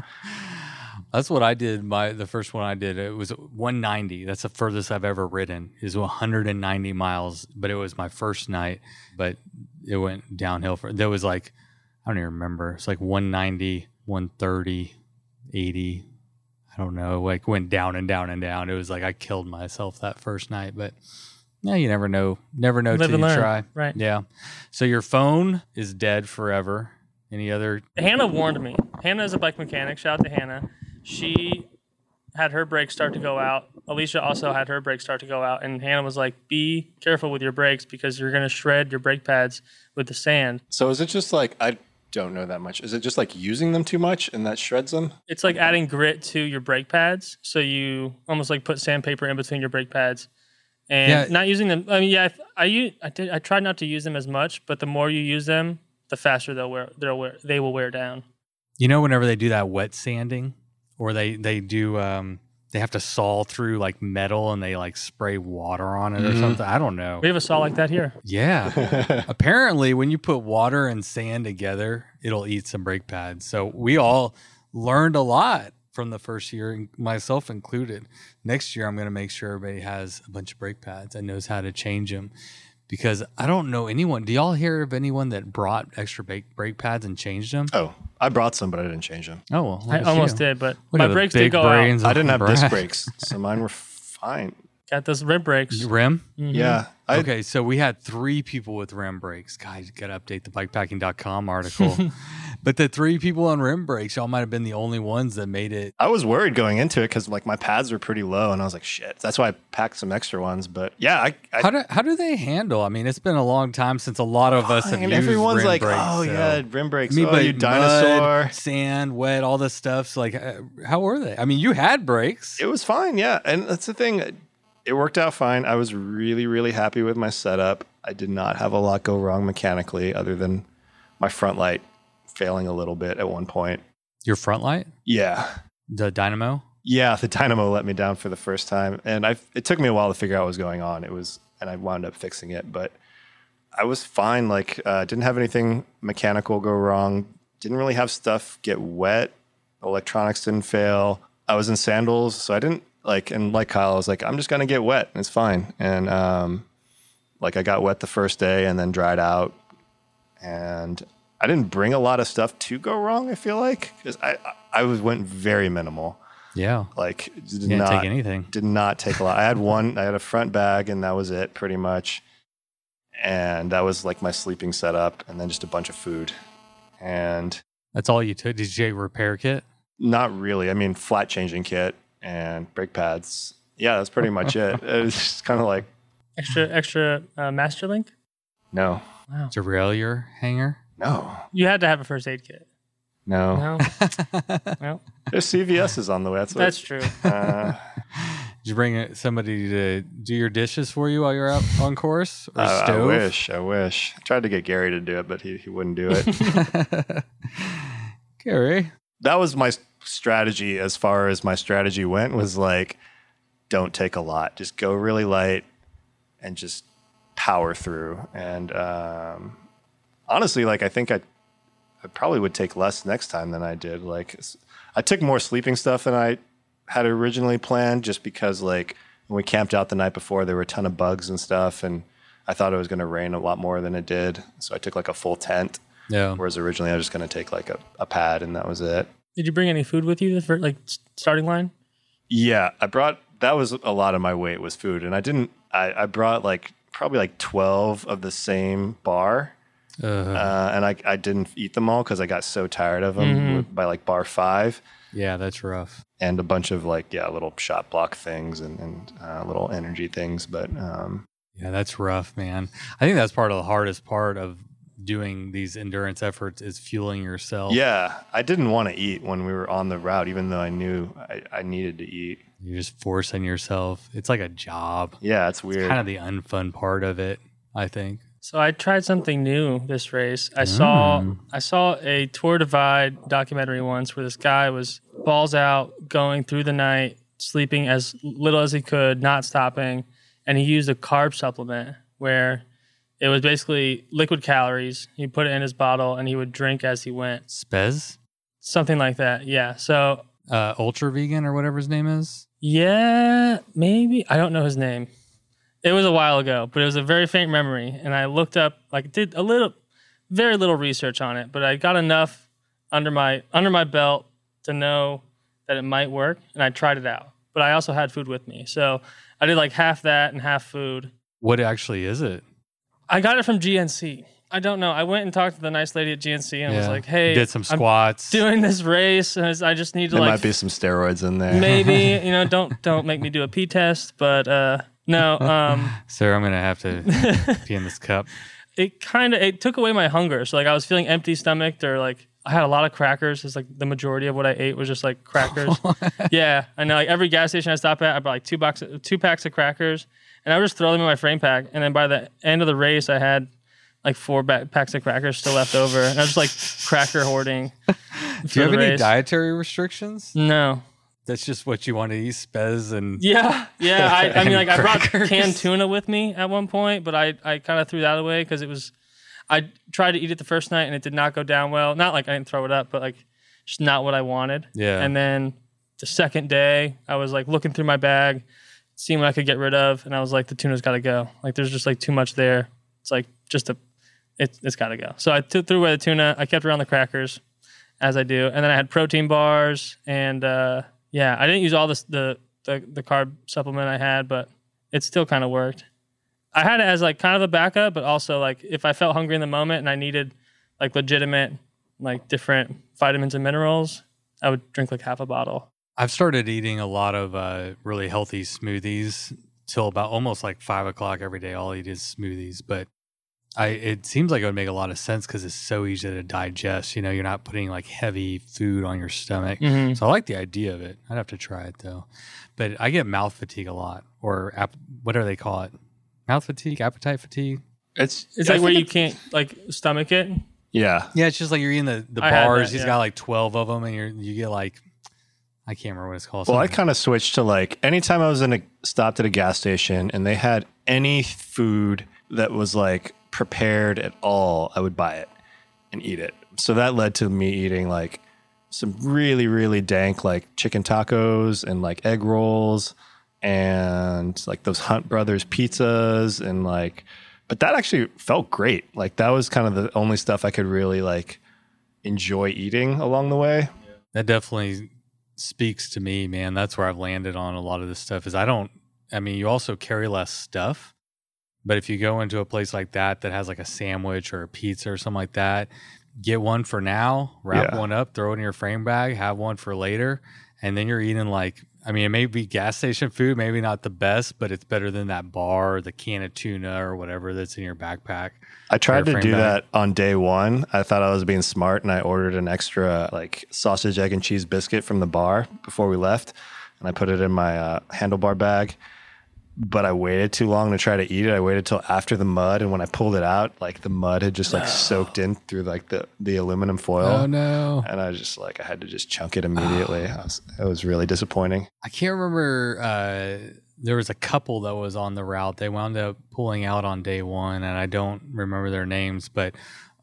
A: That's what I did. My the first one I did it was 190. That's the furthest I've ever ridden. Is 190 miles, but it was my first night. But it went downhill for. There was like I don't even remember. It's like 190, 130, 80. I don't know. Like went down and down and down. It was like I killed myself that first night. But yeah, you never know. Never know
D: Live
A: till you
D: learn.
A: try.
D: Right.
A: Yeah. So your phone is dead forever. Any other?
D: Hannah warned me. Hannah is a bike mechanic. Shout out to Hannah. She had her brakes start to go out. Alicia also had her brakes start to go out. And Hannah was like, be careful with your brakes because you're going to shred your brake pads with the sand.
E: So is it just like I don't know that much? Is it just like using them too much and that shreds them?
D: It's like adding grit to your brake pads. So you almost like put sandpaper in between your brake pads. And
A: Yeah.
D: not using them. I mean, yeah, I I, I, did. I tried not to use them as much, but the more you use them, the faster they'll wear. They'll wear. They will wear down.
A: You know, whenever they do that wet sanding, or they they do, um, they have to saw through like metal and they like spray water on it or
E: Mhm.
A: something. I don't know.
D: We have a saw like that here.
A: Yeah. Apparently, when you put water and sand together, it'll eat some brake pads. So we all learned a lot from the first year, myself included. Next year, I'm going to make sure everybody has a bunch of brake pads and knows how to change them. Because I don't know anyone. Do y'all hear of anyone that brought extra brake brake pads and changed them?
E: oh, I brought some, but I didn't change them.
A: Oh well,
D: I almost
A: you.
D: did, but
A: Look
D: my brakes
A: big
D: did go out.
E: I didn't have
A: Brad.
E: disc brakes, so mine were fine.
D: Got those rim brakes.
A: Rim.
D: Mhm.
E: Yeah, I,
A: Okay, so we had three people with rim brakes. Guys, got to update the bikepacking.com article. but the three people on rim brakes, y'all might have been the only ones that made it.
E: I was worried going into it because like my pads were pretty low, and I was like, "Shit." That's why I packed some extra ones. But yeah, I, I
A: How do how do they handle? I mean, it's been a long time since a lot of us have
E: and
A: used
E: everyone's
A: rim
E: like,
A: brakes.
E: "Oh
A: so-
E: yeah, rim brakes."
A: I mean,
E: oh,
A: but
E: you dinosaur.
A: mud, sand, wet, all this stuff. So like, uh, how were they? I mean, you had breaks.
E: It was fine, yeah. And that's the thing. It worked out fine. I was really, really happy with my setup. I did not have a lot go wrong mechanically, other than my front light failing a little bit at one point.
A: Your front light,
E: Yeah.
A: the dynamo.
E: Yeah, the dynamo let me down for the first time, and I it took me a while to figure out what was going on. It was, and I wound up fixing it, but I was fine. Like, uh, didn't have anything mechanical go wrong. Didn't really have stuff get wet. Electronics didn't fail. I was in sandals, so I didn't like. And like Kyle, I was like, I'm just gonna get wet. It's fine. And um, like I got wet the first day, and then dried out, and I didn't bring a lot of stuff to go wrong. I feel like because I I was went very minimal.
A: Yeah.
E: Like did
A: didn't
E: not
A: take anything.
E: did not take a lot. I had one. I had a front bag, and that was it, pretty much. And that was like my sleeping setup, and then just a bunch of food, and
A: That's all you took. Did you take a repair kit?
E: not really. I mean, flat changing kit and brake pads. Yeah, that's pretty much it. It was just kind of like
D: Extra extra uh, master link.
E: no,
D: Wow.
A: Derailleur hanger?
E: No,
D: You had to have a first aid kit.
E: no.
D: No, well,
E: There's CVS's on the way. That's what,
D: that's true.
E: uh,
A: Did you bring uh, somebody to do your dishes for you while you're out on course? Or
E: I, I wish. I wish. I tried to get Gary to do it, but he, he wouldn't do it.
A: Gary.
E: that was my strategy as far as my strategy went was like don't take a lot just go really light and just power through and um, honestly like i think I, I probably would take less next time than i did like I took more sleeping stuff than i had originally planned just because like when we camped out the night before there were a ton of bugs and stuff and i thought it was going to rain a lot more than it did so i took like a full tent
A: Yeah.
E: whereas originally i was just going to take like a, a pad and that was it
D: Did you bring any food with you for like starting line?
E: Yeah, I brought that was a lot of my weight was food, and I didn't. I, I brought like probably like twelve of the same bar,
A: Uh,
E: uh, and I I didn't eat them all because I got so tired of them
D: Mhm.
E: by like bar five,
A: yeah, that's rough.
E: and a bunch of like yeah little shot block things and and uh, little energy things, but um,
A: Yeah, that's rough, man. I think that's part of the hardest part of doing these endurance efforts is fueling yourself.
E: yeah, I didn't want to eat when we were on the route, even though I knew I, I needed to eat.
A: You're just forcing yourself. It's like a job.
E: Yeah, it's weird.
A: Kind of the unfun part of it, I think.
D: So I tried something new this race. I saw
A: Mm.
D: I saw a Tour Divide documentary once where this guy was balls out, going through the night, sleeping as little as he could, not stopping, and he used a carb supplement where it was basically liquid calories. He put it in his bottle and he would drink as he went,
A: Spiz,
D: something like that. Yeah. So
A: uh, ultra vegan or whatever his name is.
D: Yeah, maybe. I don't know his name. It was a while ago, but it was a very faint memory. And I looked up, like, did a little, very little research on it, but I got enough under my under my belt to know that it might work, and I tried it out. But I also had food with me, so I did like half that and half food.
A: What actually is it?
D: I got it from GNC. I don't know. I went and talked to the nice lady at GNC and was like, "Hey,
A: Did some
D: I'm
A: squats.
D: doing this race, and I just need to
E: there
D: like
E: might be some steroids in there.
D: maybe you know don't don't make me do a pee test but uh no um
A: Sarah, I'm gonna have to pee in this cup.
D: it kind of it took away my hunger. So like i was feeling empty stomached or like i had a lot of crackers. It's like the majority of what i ate was just like crackers. Yeah i know. Like every gas station i stop at i bought like two box two packs of crackers and i would just throw them in my frame pack. And then by the end of the race i had like four ba- packs of crackers still left over and i was just like cracker hoarding
A: Do you have any
D: race.
A: dietary restrictions?
D: no
A: That's just what you want to eat, Spiz and
D: Yeah, yeah. I, I mean, like I brought
A: crackers.
D: canned tuna with me at one point, but I, I kind of threw that away because it was. I tried to eat it the first night and it did not go down well. Not like I didn't throw it up, but like just not what I wanted.
A: Yeah.
D: And then the second day, I was like looking through my bag, seeing what I could get rid of, and I was like, the tuna's got to go. Like there's just like too much there. It's like just a, it, it's got to go. So I t- threw away the tuna. I kept around the crackers, as I do, and then I had protein bars and uh, yeah, I didn't use all this the the the carb supplement I had, but it still kind of worked. I had it as like kind of a backup, but also like if I felt hungry in the moment and I needed like legitimate like different vitamins and minerals, I would drink like half a bottle.
A: I've started eating a lot of uh, really healthy smoothies till about almost like five o'clock every day. All I eat is smoothies, but I it seems like it would make a lot of sense because it's so easy to digest. You know, you're not putting like heavy food on your stomach.
D: Mm-hmm.
A: So I like the idea of it. I'd have to try it though. But I get mouth fatigue a lot, or ap- what do they call it? Mouth fatigue, appetite fatigue.
E: It's
D: It's
E: I
D: like where
E: think
D: you can't like stomach it.
E: Yeah,
A: Yeah, it's just like you're eating the, the
D: I
A: bars.
D: that,
A: He's
D: yeah.
A: got like twelve of them, and you're you get like I can't remember what it's called.
E: Well, I kind of switched to like anytime I was in a stopped at a gas station and they had any food that was like prepared at all, I would buy it and eat it. So that led to me eating like some really really dank like chicken tacos and like egg rolls and like those Hunt Brothers pizzas and like but that actually felt great. Like that was kind of the only stuff I could really like enjoy eating along the way.
A: That definitely speaks to me, man. That's where I've landed on a lot of this stuff. Is I don't. I mean, you also carry less stuff, but if you go into a place like that that has like a sandwich or a pizza or something like that, get one for now, wrap
E: Yeah.
A: one up, throw it in your frame bag, have one for later, and then you're eating like. I mean, it may be gas station food, maybe not the best, but it's better than that bar, or the can of tuna, or whatever that's in your backpack.
E: I tried to do
A: bag.
E: that on day one. I thought I was being smart and I ordered an extra like sausage, egg, and cheese biscuit from the bar before we left. And I put it in my uh, handlebar bag. But I waited too long to try to eat it. I waited till after the mud. And when I pulled it out, like the mud had just like soaked in through like the, the aluminum foil.
A: Oh, no!
E: And I just like, I had to just chunk it immediately. I was, it was really disappointing.
A: I can't remember. Uh, there was a couple that was on the route. They wound up pulling out on day one, and I don't remember their names. But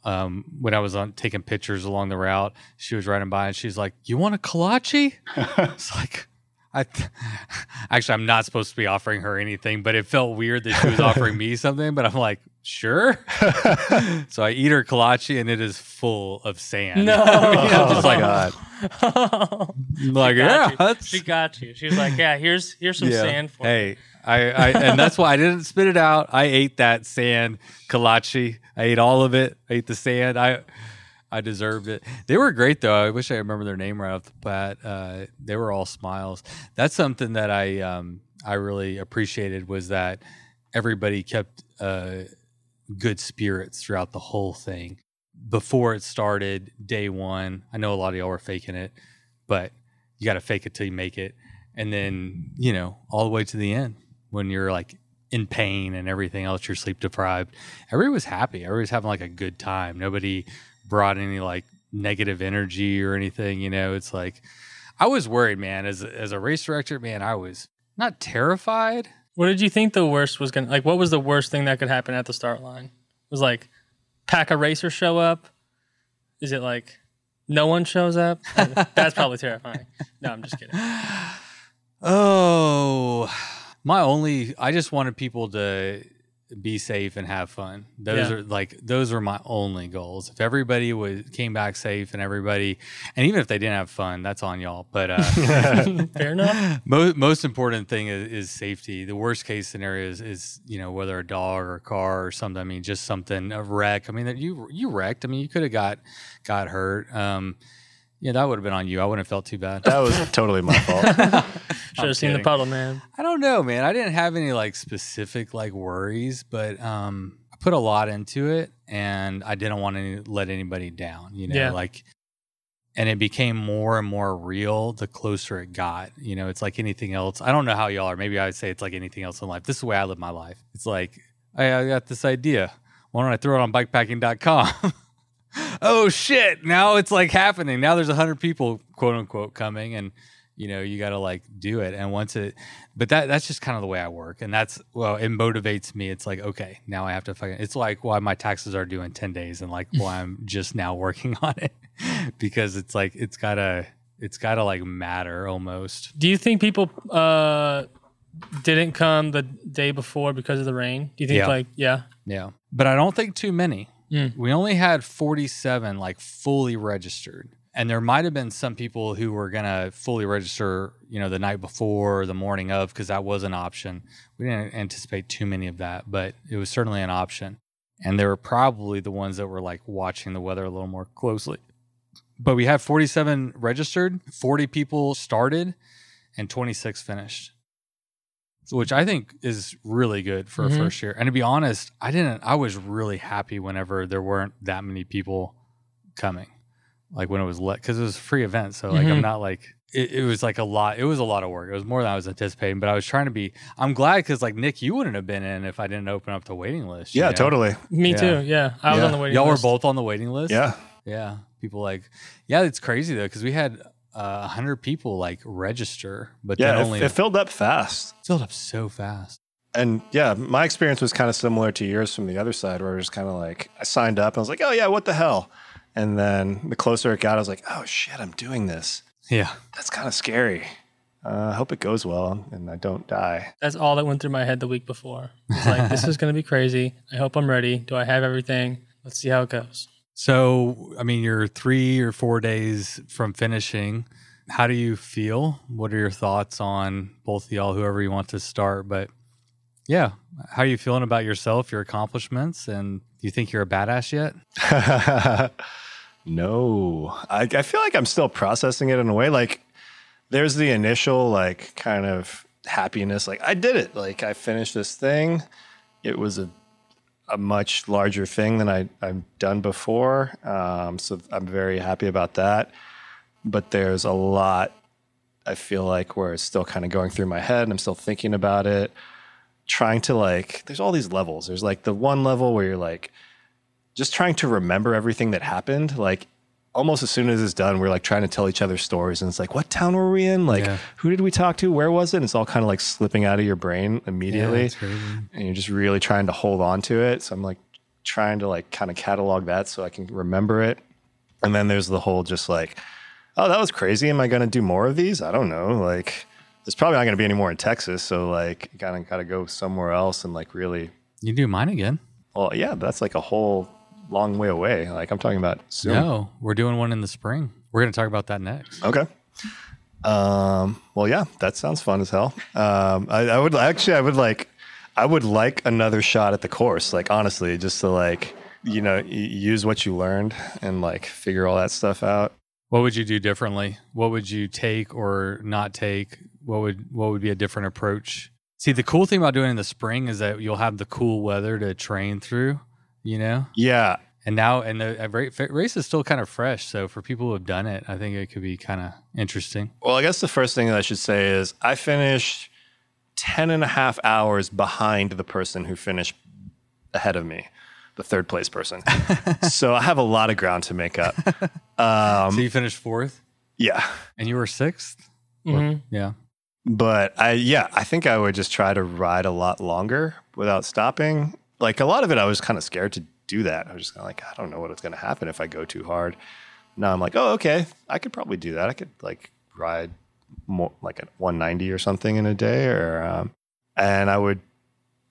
A: um, when I was on taking pictures along the route, she was riding by, and she's like, "You want a kolache?" it's like. I th- actually, I'm not supposed to be offering her anything, but it felt weird that she was offering me something. But I'm like, sure. so I eat her kolache, and it is full of sand.
D: No.
A: I'm just like,
E: oh.
A: God. Like,
D: Got
A: yeah,
D: you.
A: that's
D: she got you. She was like, "Yeah, here's here's some sand for you."
A: Hey, I, I and that's why I didn't spit it out. I ate that sand kolache. I ate all of it. I ate the sand. I I deserved it. They were great though. I wish I remember their name right off the bat. Uh, they were all smiles. That's something that I um I really appreciated was that everybody kept uh good spirits throughout the whole thing. Before it started, day one, I know a lot of y'all were faking it, but you got to fake it till you make it. And then, you know, all the way to the end when you're like in pain and everything else, you're sleep deprived. Everybody was happy. Everybody was having like a good time. Nobody brought any like negative energy or anything. You know, it's like I was worried, man. As as a race director, man, I was not terrified.
D: What did you think the worst was gonna like? What was the worst thing that could happen at the start line? was like pack a racer show up. Is it like no one shows up? That's probably terrifying. No, I'm just kidding.
A: Oh, my only. I just wanted people to be safe and have fun. Those
D: Yeah.
A: are like those are my only goals. If everybody was came back safe and everybody, and even if they didn't have fun, that's on y'all. But uh,
D: Fair enough.
A: most most important thing is, is safety. The worst case scenario is, is you know whether a dog or a car or something. I mean, just something a wreck. I mean, that you you wrecked. I mean, you could have got got hurt. Um, yeah, that would have been on you. I wouldn't have felt too bad.
E: That was totally my fault.
D: Should have seen the puddle, man.
A: I don't know, man. I didn't have any like specific like worries, but um, I put a lot into it, and I didn't want to let anybody down. You know,
D: Yeah.
A: like, and it became more and more real the closer it got. You know, it's like anything else. I don't know how y'all are. Maybe I would say it's like anything else in life. This is the way I live my life. It's like I, I got this idea. Why don't I throw it on bikepacking.com? oh shit! Now it's like happening. Now there's a hundred people, quote unquote, coming, and you know you got to like do it. And once it, but that that's just kind of the way I work, and that's well, it motivates me. It's like okay, now I have to fucking. It's like why my taxes are due in ten days, and like why I'm just now working on it because it's like it's gotta it's gotta like matter almost.
D: Do you think people uh, didn't come the day before because of the rain? Do you think
A: Yeah.
D: like yeah?
A: Yeah, but I don't think too many.
D: Mm.
A: We only had 47 like fully registered. And there might have been some people who were going to fully register, you know, the night before or the morning of, because that was an option. We didn't anticipate too many of that, but it was certainly an option. And they were probably the ones that were like watching the weather a little more closely. But we had 47 registered, 40 people started, and 26 finished which I think is really good for
D: Mhm.
A: a first year. And to be honest, I didn't. I was really happy whenever there weren't that many people coming, like when it was let because it was a free event. So like I'm
D: Mhm.
A: not like it, it was like a lot. It was a lot of work. It was more than I was anticipating. But I was trying to be. I'm glad because like Nick, you wouldn't have been in if I didn't open up the waiting list.
E: yeah,
A: know?
E: totally.
D: Me
A: Yeah.
D: too. Yeah, I was on the waiting
A: Y'all
D: list.
A: were both on the waiting list.
E: Yeah.
A: yeah. People like, yeah, it's crazy though because we had uh, hundred people like register, but
E: Yeah.
A: then
E: It,
A: only
E: it filled up fast.
A: filled up so fast.
E: And yeah, my experience was kind of similar to yours from the other side, where it was kind of like I signed up and I was like, oh, yeah, what the hell? And then the closer it got, I was like, oh, shit, I'm doing this.
A: Yeah.
E: That's kind of scary. Uh, I hope it goes well and I don't die.
D: That's all that went through my head the week before. It's like this is going to be crazy. I hope I'm ready. Do I have everything? Let's see how it goes.
A: So, I mean, you're three or four days from finishing. How do you feel? What are your thoughts on both y'all, whoever you want to start? But yeah, how are you feeling about yourself, your accomplishments, and do you think you're a badass yet?
E: no, I, I feel like I'm still processing it in a way. Like, there's the initial, like, kind of happiness. Like, I did it. Like, I finished this thing. It was a a much larger thing than I, I've done before. Um, so I'm very happy about that. But there's a lot I feel like where it's still kind of going through my head and I'm still thinking about it, trying to like, there's all these levels. There's like the one level where you're like, just trying to remember everything that happened. Like almost as soon as it's done, we're like trying to tell each other stories. And it's like, what town were we in? Like,
A: Yeah.
E: who did we talk to? Where was it? And it's all kind of like slipping out of your brain immediately.
A: crazy.
E: and you're just really trying to hold on to it. So I'm like trying to like kind of catalog that so I can remember it. And then there's the whole just like, oh, that was crazy. Am I going to do more of these? I don't know. Like, there's probably not going to be any more in Texas. So like, kind of got to go somewhere else and like really,
A: You do mine again.
E: well, yeah, that's like a whole long way away. Like I'm talking about soon.
A: No, we're doing one in the spring. We're going to talk about that next.
E: Okay. Um, well, yeah, that sounds fun as hell. Um, I, I would actually, I would like, I would like another shot at the course. Like, honestly, just to like, you know, use what you learned and like figure all that stuff out.
A: What would you do differently? What would you take or not take? What would what would be a different approach? See, the cool thing about doing it in the spring is that you'll have the cool weather to train through, you know?
E: Yeah.
A: And now, and the uh, ra- fa- race is still kind of fresh. So for people who have done it, I think it could be kind of interesting.
E: Well, I guess the first thing that I should say is I finished 10 and a half hours behind the person who finished ahead of me, the third place person. so I have a lot of ground to make up. Um,
A: so you finished fourth
E: yeah.
A: and you were 6th
D: Mhm.
A: Yeah.
E: But I, yeah, I think I would just try to ride a lot longer without stopping. Like a lot of it, I was kind of scared to do that. I was just kind of like, I don't know what's going to happen if I go too hard. Now I'm like, oh, okay, I could probably do that. I could like ride more like a 190 or something in a day, or um, and I would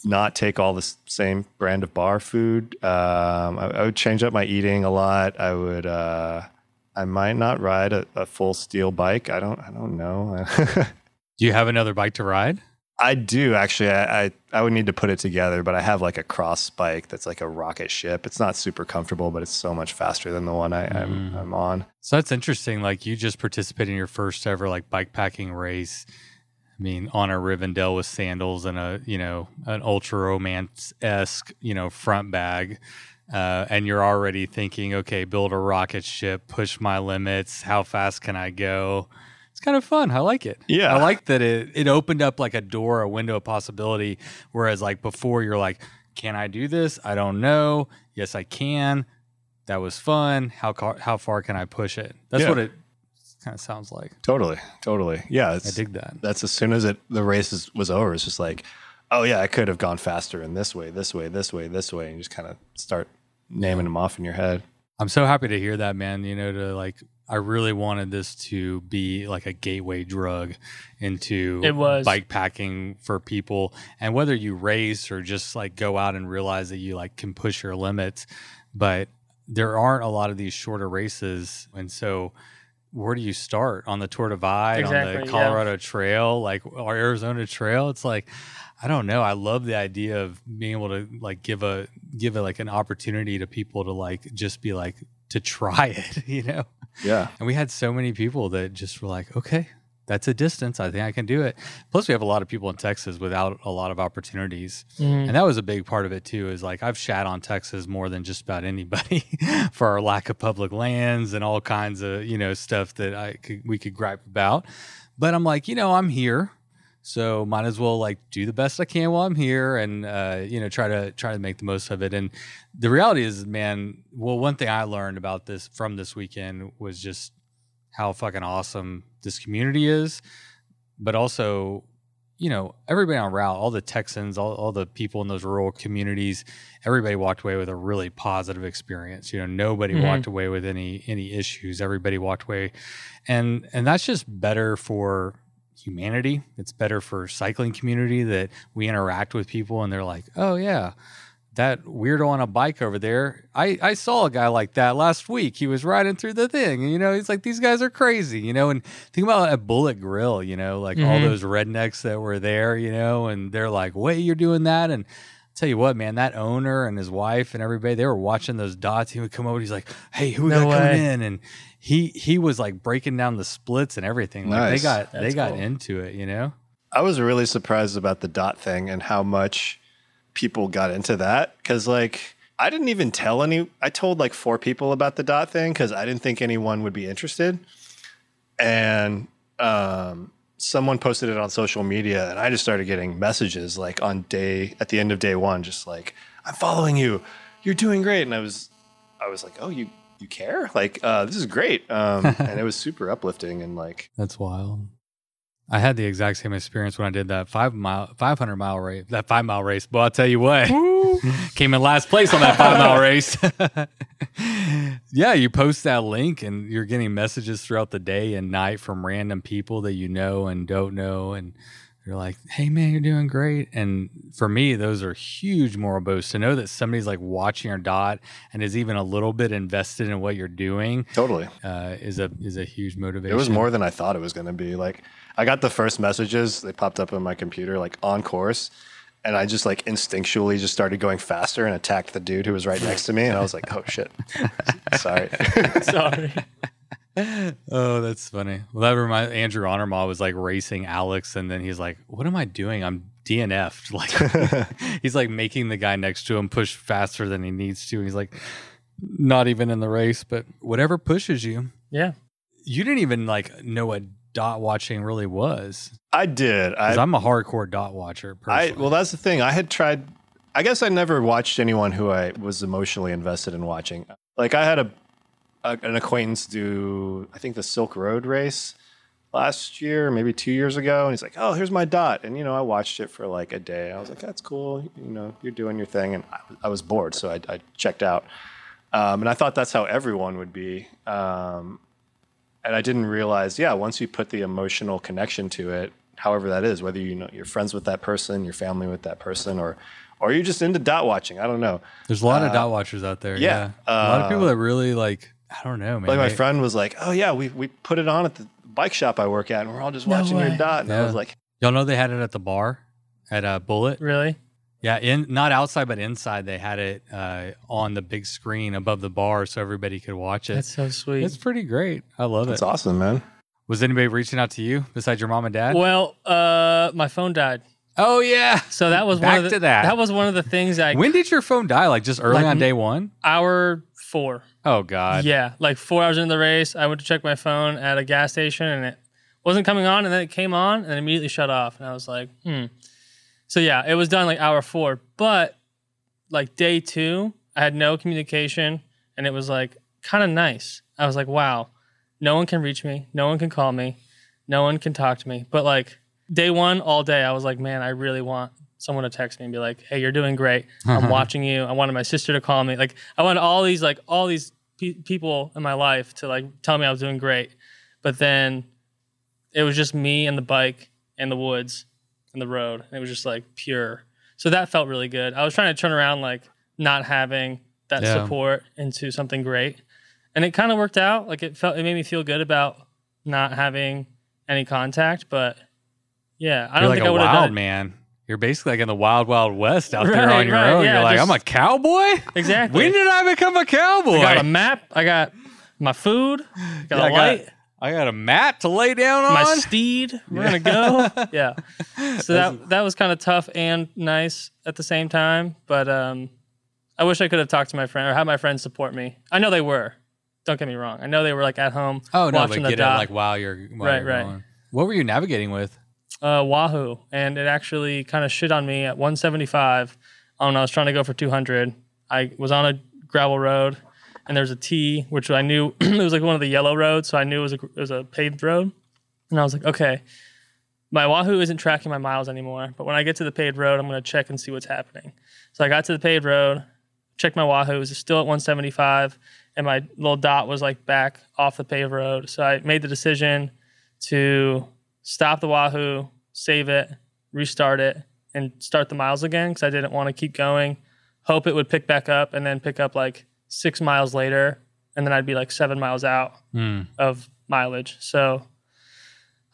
E: not take all the same brand of bar food. Um, I, I would change up my eating a lot. I would. Uh, I might not ride a, a full steel bike. I don't. I don't know.
A: Do you have another bike to ride?
E: I do actually. I, I I would need to put it together, but I have like a cross bike that's like a rocket ship. It's not super comfortable, but it's so much faster than the one I, I'm
A: Mm.
E: I'm on.
A: So that's interesting. Like you just participated in your first ever like bike packing race. I mean, on a Rivendell with sandals and a you know an ultra romance esque you know front bag, uh, and you're already thinking, okay, build a rocket ship, push my limits. How fast can I go? Kind of fun. I like it.
E: Yeah.
A: I like that it it opened up like a door, a window of possibility. Whereas like before, you're like, can I do this? I don't know. Yes, I can. That was fun. How car, how far can I push it? That's
E: Yeah.
A: what it kind of sounds like.
E: Totally, totally. Yeah,
A: I dig that.
E: that's as soon as it the race is, was over. It's just like, oh yeah, I could have gone faster in this way, this way, this way, this way, and you just kind of start naming them off in your head.
A: I'm so happy to hear that, man. You know, to like, I really wanted this to be like a gateway drug into
D: It was.
A: bike packing for people. And whether you race or just like go out and realize that you like can push your limits, but there aren't a lot of these shorter races. And so, where do you start on the Tour Divide, on
D: Exactly,
A: the
D: yeah.
A: Colorado Trail, like or Arizona Trail? It's like, I don't know. I love the idea of being able to like give a give it like an opportunity to people to like just be like to try it, you know.
E: Yeah,
A: And we had so many people that just were like, okay, that's a distance. I think I can do it. Plus, we have a lot of people in Texas without a lot of opportunities.
D: Mhm.
A: And that was a big part of it too. Is like I've shat on Texas more than just about anybody for our lack of public lands and all kinds of you know stuff that I could we could gripe about. But I'm like, you know, I'm here, so might as well like do the best I can while I'm here, and uh, you know, try to try to make the most of it. And the reality is, man, well, one thing I learned about this from this weekend was just how fucking awesome this community is, but also you know, everybody on route, all the Texans, all, all the people in those rural communities, everybody walked away with a really positive experience. You know, nobody
D: Mhm.
A: walked away with any any issues. Everybody walked away, and and that's just better for humanity. It's better for cycling community that we interact with people and they're like, oh yeah, that weirdo on a bike over there. I, I saw a guy like that last week. He was riding through the thing. And, you know, he's like, these guys are crazy, you know. And think about a Bullet Grill, you know, like all
D: Mhm.
A: those rednecks that were there, you know, and they're like, wait, you're doing that? And tell you what, man, that owner and his wife and everybody, they were watching those dots. He would come over, he's like, hey, who we
D: No
A: got coming in? And he he was like breaking down the splits and everything. Like
E: Nice.
A: they got they got
D: cool.
A: into it, you know?
E: I was really surprised about the dot thing and how much people got into that because like I didn't even tell any. I told like four people about the dot thing because I didn't think anyone would be interested, and um, someone posted it on social media, and I just started getting messages like on day at the end of day one, just like I'm following you, you're doing great, and I was I was like, oh you you care like uh, this is great, um, and it was super uplifting and like
A: That's wild. I had the exact same experience when I did that five mile, five hundred mile race, that five mile race. But I'll tell you what, came in last place on that five mile race. yeah, you post that link and you're getting messages throughout the day and night from random people that you know and don't know, and they're like, "Hey, man, you're doing great." And for me, those are huge moral boosts to know that somebody's like watching your dot and is even a little bit invested in what you're doing.
E: totally.
A: Uh, is a is a huge motivation.
E: It was more than I thought it was going to be. Like, I got the first messages, they popped up on my computer, like on course. And I just like instinctually just started going faster and attacked the dude who was right next to me. And I was like, oh shit. Sorry.
D: Sorry.
A: Oh, that's funny. Well, that reminds Andrew Honorma was like racing Alex, and then he's like, "What am I doing? I'm DNF'd." Like he's like making the guy next to him push faster than he needs to. He's like, not even in the race, but whatever pushes you.
D: Yeah.
A: You didn't even like know what dot watching really was.
E: I did. I,
A: I'm a hardcore dot watcher.
E: I, well, that's the thing. I had tried, I guess I never watched anyone who I was emotionally invested in watching. Like, I had a, a an acquaintance do, I think, the Silk Road race last year, maybe two years ago. And he's like, oh, here's my dot. And, you know, I watched it for like a day. I was like, that's cool. You know, you're doing your thing. And I, I was bored. So I, I checked out. Um, and I thought that's how everyone would be. Um, and I didn't realize, yeah, once you put the emotional connection to it, however that is, whether you know you're friends with that person, your family with that person, or or you're just into dot watching. I don't know.
A: There's a lot of
E: uh,
A: dot watchers out there. Yeah,
E: yeah,
A: a lot of
E: uh,
A: people that really like. I don't know, man.
E: Like my
A: They-
E: friend was like, "Oh yeah, we we put it on at the bike shop I work at, and we're all just
D: No
E: watching your dot." And I was like,
A: Y'all know they had it at the bar at uh, Bullet.
D: Really?
A: Yeah, in not outside but inside, they had it uh, on the big screen above the bar, so everybody could watch it.
D: That's so sweet.
A: it's pretty great. I love it.
E: "That's
A: it.
E: awesome, man."
A: Was anybody reaching out to you besides your mom and dad?
D: well, uh, my phone died.
A: Oh yeah.
D: So that was
A: Back
D: one of the,
A: to that.
D: That was one of the things I
A: When did your phone die? Like just early
D: Like,
A: on day one?
D: hour four.
A: Oh god.
D: Yeah, like four hours into the race, I went to check my phone at a gas station and it wasn't coming on, and then it came on and immediately shut off, and I was like, hmm. So yeah, it was done like hour four, but like day two, I had no communication, and it was like kind of nice. I was like, wow, no one can reach me, no one can call me, no one can talk to me. But like day one, all day, I was like, man, I really want someone to text me and be like, hey, you're doing great. I'm uh-huh. watching you. I wanted my sister to call me. Like I wanted all these like all these pe- people in my life to like tell me I was doing great. But then it was just me and the bike and the woods and the road. And it was just like pure. So that felt really good. I was trying to turn around like not having that
A: Yeah.
D: support into something great. And it kind of worked out. Like it felt it made me feel good about not having any contact, but yeah, I
A: You're
D: don't
A: like
D: think I would have done it.
A: man. You're basically like in the wild, wild west out there
D: Right,
A: on your
D: right,
A: own.
D: yeah,
A: You're like,
D: just-
A: I'm a cowboy.
D: Exactly.
A: When did I become a cowboy?
D: I got a map. I got my food. Got
A: Yeah, I
D: a
A: got-
D: light.
A: I got a mat to lay down on.
D: my steed. We're gonna go. yeah. So that that was kind of tough and nice at the same time. But um, I wish I could have talked to my friend or had my friends support me. I know they were. Don't get me wrong. I know they were like at home.
A: oh no,
D: watching
A: but
D: the
A: get it
D: doc.
A: like while you're while
D: Right,
A: you're
D: right.
A: going. What were you navigating with?
D: Uh, Wahoo, and it actually kind of shit on me at 175. Um, I was trying to go for 200. I was on a gravel road, and there's a T, which I knew it was like one of the yellow roads, so I knew it was a, it was a paved road. And I was like, okay, my Wahoo isn't tracking my miles anymore, but when I get to the paved road, I'm going to check and see what's happening. So I got to the paved road, checked my Wahoo, it was still at 175, and my little dot was like back off the paved road. So I made the decision to stop the Wahoo, save it, restart it, and start the miles again because I didn't want to keep going. Hope it would pick back up and then pick up like six miles later, and then I'd be like seven miles out
A: Hmm.
D: of mileage. So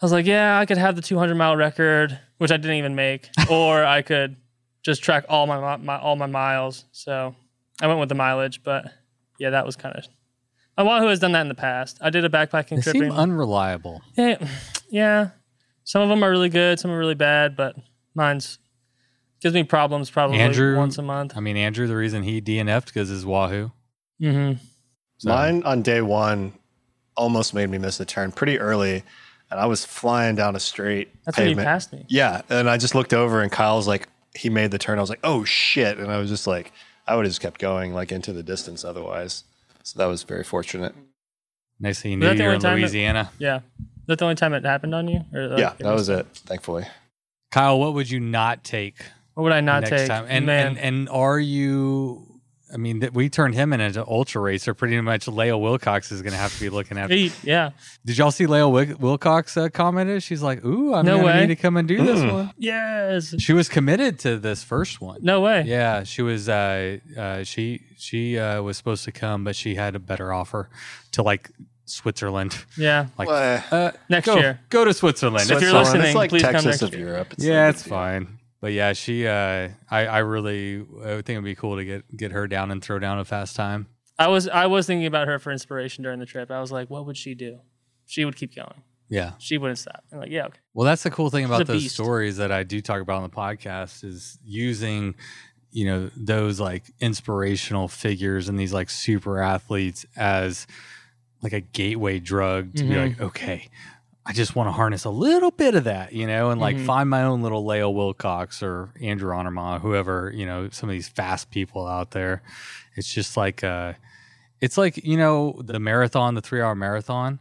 D: I was like, yeah, I could have the 200 mile record, which I didn't even make, or I could just track all my, my all my miles. So I went with the mileage, but yeah, that was kind of. My Wahoo has done that in the past. I did a backpacking
A: They
D: trip.
A: seem unreliable.
D: yeah, yeah. Some of them are really good, some are really bad, but mine's gives me problems probably
A: Andrew-
D: once a month.
A: I mean, Andrew, the reason he DNF'd because his Wahoo.
D: Mm-hmm.
A: So-
E: Mine on day one almost made me miss a turn pretty early, and I was flying down a straight
D: That's when you passed me.
E: Yeah, and I just looked over, and Kyle's like, he made the turn. I was like, oh shit, and I was just like, I would have just kept going like into the distance otherwise. So that was very fortunate.
A: Nice thing you
D: Was
A: knew, you're in
D: time that-
A: Louisiana.
D: Yeah. Is that the only time it happened on you? Or, like,
E: yeah, that was it. Thankfully,
A: Kyle, what would you not take
D: What would I not
A: next
D: take?
A: time? And,
D: Man,
A: and and are you? I mean, th- we turned him into an ultra racer. Pretty much, Lael Wilcox is going to have to be looking at.
D: He- yeah.
A: Did y'all see Lael Wil- Wilcox uh, commented? She's like, "Ooh, I'm
D: No
A: going to
D: way.
A: need to come and do this
E: Mm-mm.
A: one."
D: Yes.
A: She was committed to this first one.
D: No way.
A: Yeah, she was. Uh, uh, she she uh, was supposed to come, but she had a better offer to like Switzerland.
D: Yeah.
A: Like
E: Well,
A: uh,
D: Next
A: go,
D: year.
A: go to Switzerland.
D: If you're listening,
E: it's like
D: please come
E: Texas
D: next
E: of
D: year.
E: Europe. It's
A: yeah,
E: big
A: it's
E: deal.
A: fine. But yeah, she. Uh, I I really I would think it'd be cool to get get her down and throw down a fast time.
D: I was I was thinking about her for inspiration during the trip. I was like, what would she do? She would keep going.
A: Yeah.
D: She wouldn't stop. I'm like, yeah, okay.
A: Well, that's the cool thing about
D: a
A: those
D: beast.
A: stories that I do talk about on the podcast is using, you know, those like inspirational figures and these like super athletes as like a gateway drug to be
D: Mhm.
A: like, okay, I just want to harness a little bit of that, you know, and like
D: Mhm.
A: find my own little Lael Wilcox or Andrew Onerma, whoever, you know, some of these fast people out there. It's just like, uh, it's like, you know, the marathon, the three hour marathon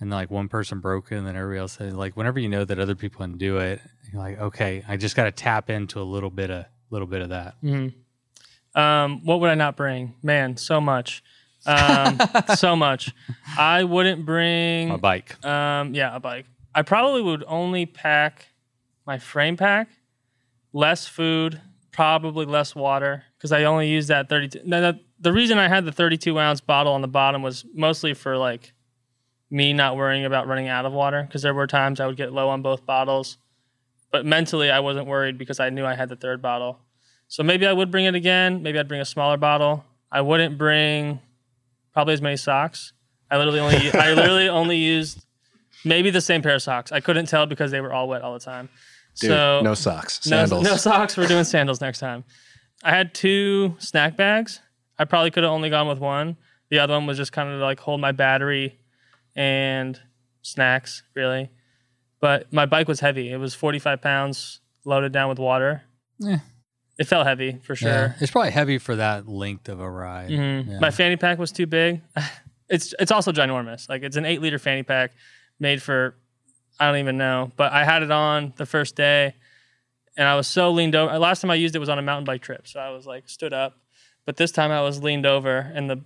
A: and like one person broke it and then everybody else said like whenever you know that other people can do it you're like okay i just got to tap into a little bit of little bit of that
D: Mm-hmm. Um, what would I not bring? Man, so much. Um, so much. I wouldn't bring
A: a bike
D: Um, yeah, a bike. I probably would only pack my frame pack, less food, probably less water, because I only use that 32. No, no, the reason I had the 32 ounce bottle on the bottom was mostly for like me not worrying about running out of water, because there were times I would get low on both bottles. But mentally, I wasn't worried because I knew I had the third bottle. So maybe I would bring it again. Maybe I'd bring a smaller bottle. I wouldn't bring probably as many socks. I literally only I literally only used maybe the same pair of socks. I couldn't tell because they were all wet all the time.
E: Dude,
D: so
E: no socks,
D: no,
E: sandals.
D: no socks. We're doing sandals next time. I had two snack bags. I probably could have only gone with one. The other one was just kind of like hold my battery and snacks, really. But my bike was heavy. It was 45 pounds loaded down with water.
A: Yeah.
D: It felt heavy for sure.
A: yeah it's probably heavy for that length of a ride
D: Mhm.
A: Yeah.
D: My fanny pack was too big. it's it's also ginormous. Like it's an eight liter fanny pack made for I don't even know. But I had it on the first day, and I was so leaned over. Last time I used it was on a mountain bike trip, so I was like stood up. But this time I was leaned over, and the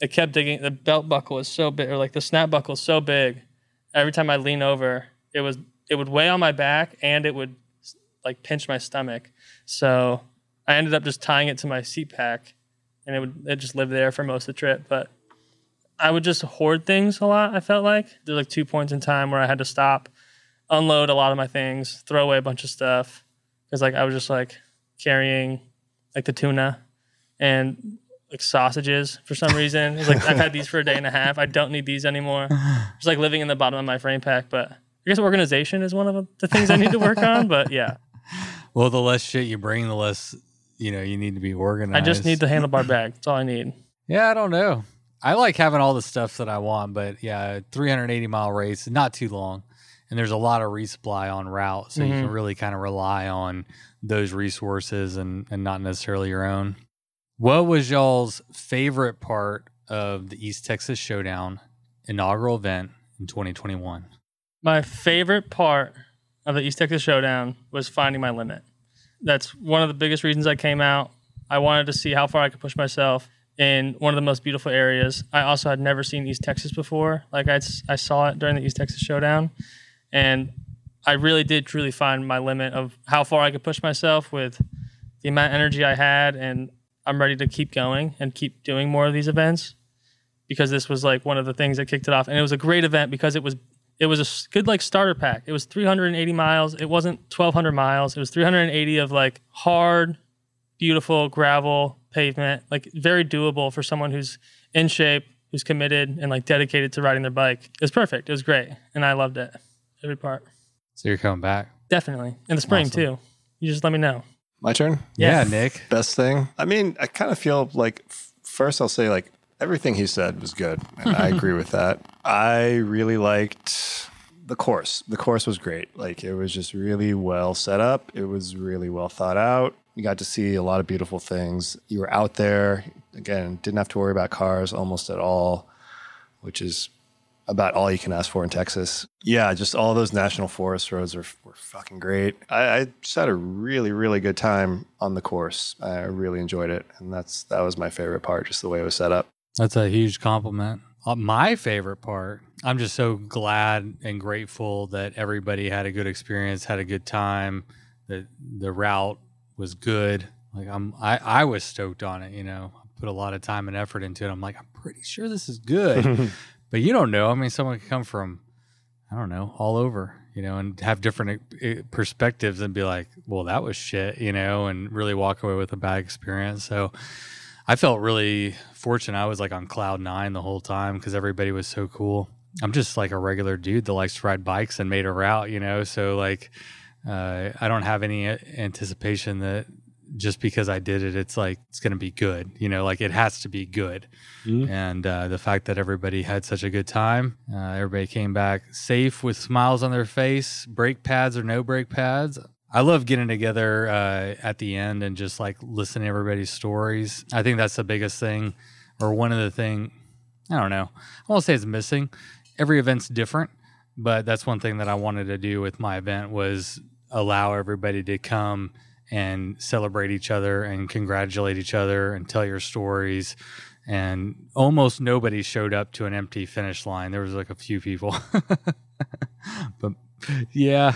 D: it kept digging. The belt buckle was so big, or like the snap buckle was so big. Every time I lean over, it was it would weigh on my back, and it would like pinch my stomach. So I ended up just tying it to my seat pack and it would it just lived there for most of the trip. But I would just hoard things a lot. I felt like there's like two points in time where I had to stop, unload a lot of my things, throw away a bunch of stuff because like I was just like carrying like the tuna and like sausages for some reason. It's like I've had these for a day and a half. I don't need these anymore. Just like living in the bottom of my frame pack, but. I guess organization is one of the things I need to work on, but yeah,
A: well the less shit you bring the less you know you need to be organized
D: I just need the handlebar bag. That's all I need.
A: yeah i don't know i like having all the stuff that i want but yeah 380 mile race not too long and there's a lot of resupply on route so you can
D: Mhm.
A: really kind of rely on those resources and and not necessarily your own what was y'all's favorite part of the east texas showdown inaugural event in 2021
D: My favorite part of the East Texas Showdown was finding my limit. That's one of the biggest reasons I came out. I wanted to see how far I could push myself in one of the most beautiful areas. I also had never seen East Texas before. Like I, I saw it during the East Texas Showdown, And I really did truly find my limit of how far I could push myself with the amount of energy I had. And I'm ready to keep going and keep doing more of these events because this was like one of the things that kicked it off. And it was a great event because it was it was a good like starter pack. It was 380 miles. It wasn't 1200 miles. It was 380 of like hard, beautiful gravel pavement, like very doable for someone who's in shape, who's committed and like dedicated to riding their bike. It was perfect. It was great, and I loved it. Every part,
A: So you're coming back.
D: definitely in the spring
A: Awesome.
D: too. You just let me know.
E: My turn.
A: Yeah, Nick.
E: Best thing. I mean, I kind of feel like f- first I'll say like everything he said was good, and I agree with that. I really liked the course. The course was great. Like it was just really well set up. It was really well thought out. You got to see a lot of beautiful things. You were out there again. Didn't have to worry about cars almost at all, which is about all you can ask for in Texas. Yeah, just all those national forest roads are were fucking great. I, I just had a really, really good time on the course. I really enjoyed it, and that's that was my favorite part, just the way it was set up.
A: That's a huge compliment. Uh, my favorite part, I'm just so glad and grateful that everybody had a good experience, had a good time, that the route was good. Like I'm I, I was stoked on it, you know. I put a lot of time and effort into it. I'm like, I'm pretty sure this is good. but you don't know. I mean, someone could come from I don't know, all over, you know, and have different uh, perspectives and be like, well, that was shit, you know, and really walk away with a bad experience. So I felt really fortunate. I was like on cloud nine the whole time because everybody was so cool. I'm just like a regular dude that likes to ride bikes and made a route, you know, so like uh, I don't have any uh, anticipation that just because I did it, it's like it's going to be good. You know, like it has to be good. And uh, the fact that everybody had such a good time, uh, everybody came back safe with smiles on their face, brake pads or no brake pads. I love getting together uh, at the end and just like listening to everybody's stories. I think that's the biggest thing, or one of the thing. I don't know. I won't say it's missing. Every event's different, but that's one thing that I wanted to do with my event was allow everybody to come and celebrate each other and congratulate each other and tell your stories. And almost nobody showed up to an empty finish line. There was like a few people, but yeah,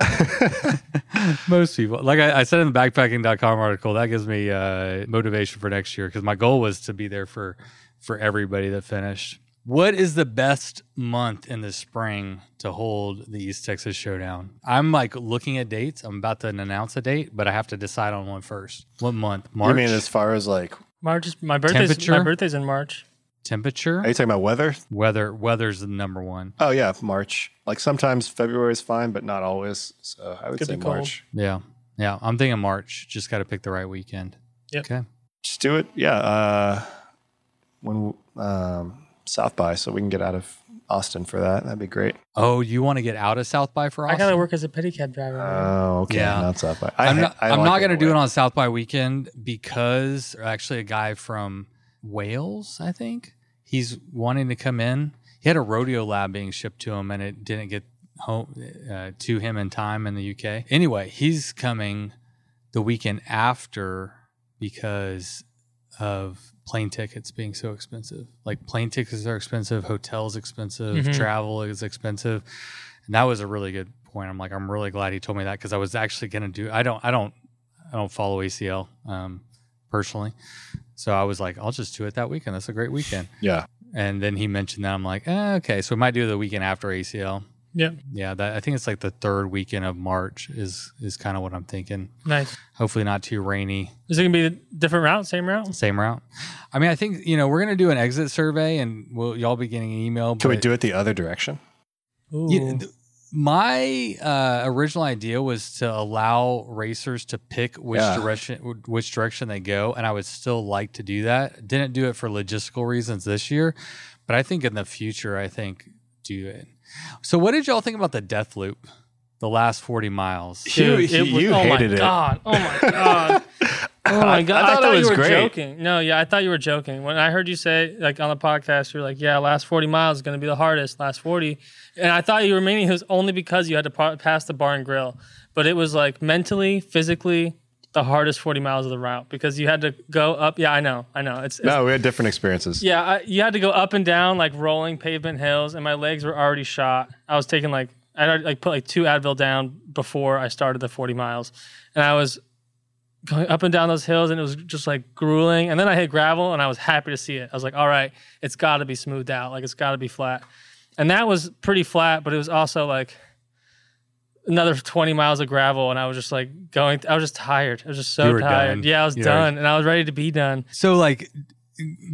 A: most people. Like I, I said in the bikepacking.com article, that gives me uh, motivation for next year because my goal was to be there for for everybody that finished. What is the best month in the spring to hold the East Texas Showdown? I'm like looking at dates. I'm about to announce a date, but I have to decide on one first. What month? March.
E: I mean, as far as like,
D: March is my birthday's my birthday's in March.
A: Temperature?
E: are you talking about weather?
A: Weather. Weather's the number one.
E: Oh yeah, March. Like sometimes February is fine, but not always. So I would
D: Could
E: say. March.
A: Yeah, yeah. I'm thinking March. Just got to pick the right weekend.
D: Yep.
A: Okay.
E: Just do it. Yeah. Uh, when um, South by, so we can get out of Austin for that. That'd be great.
A: Oh, you want to get out of South by for Austin?
D: I
A: Austin?
D: gotta work as a pedicab driver.
E: Oh, okay.
A: Yeah.
E: Not South by.
A: I'm not.
E: I
A: I'm
E: like
A: not going to do it on South by weekend because actually a guy from Wales, I think, he's wanting to come in. He had a rodeo lab being shipped to him, and it didn't get home uh, to him in time in the UK. Anyway, he's coming the weekend after because of plane tickets being so expensive. Like plane tickets are expensive, hotels expensive,
D: Mhm.
A: travel is expensive. And that was a really good point. I'm like, I'm really glad he told me that because I was actually going to do. I don't. I don't. I don't follow ACL um, personally, so I was like, I'll just do it that weekend. That's a great weekend.
E: Yeah.
A: And then he mentioned that I'm like, eh, okay, so we might do the weekend after ACL.
D: Yeah.
A: Yeah, that, I think it's like the third weekend of March is is kind of what I'm thinking.
D: Nice.
A: Hopefully not too rainy.
D: Is it gonna be a different route? Same route?
A: Same route. I mean, I think you know we're gonna do an exit survey, and we'll y'all be getting an email.
E: Can we do it the other direction?
A: Yeah, th- my uh, original idea was to allow racers to pick which
E: Yeah.
A: direction which direction they go, and I would still like to do that. Didn't do it for logistical reasons this year, but I think in the future, I think do it. So, what did y'all think about the death loop? The last forty miles.
E: You-
D: Dude, it was,
E: you
D: oh
E: hated
D: my
E: it.
D: god! Oh my god! Oh my god!
E: I thought it was
D: you were
E: great.
D: joking. No, yeah, I thought you were joking. When I heard you say like on the podcast, you're like, "Yeah, last 40 miles is going to be the hardest, last 40," and I thought you were meaning it was only because you had to pa- pass the bar and grill, but it was like mentally, physically, the hardest 40 miles of the route because you had to go up. Yeah, I know, I know. It's, it's
E: No, we had different experiences.
D: yeah, I, you had to go up and down like rolling pavement hills, and my legs were already shot. I was taking like I like put like two Advil down before I started the 40 miles, and I was going up and down those hills, and it was just like grueling. And then I hit gravel, and I was happy to see it. I was like, all right, it's got to be smoothed out, like it's got to be flat. And that was pretty flat, but it was also like another 20 miles of gravel, and I was just like going. I was just tired. I was just so tired.
A: done.
D: Yeah, I was
A: You were-
D: done, and I was ready to be done.
A: So like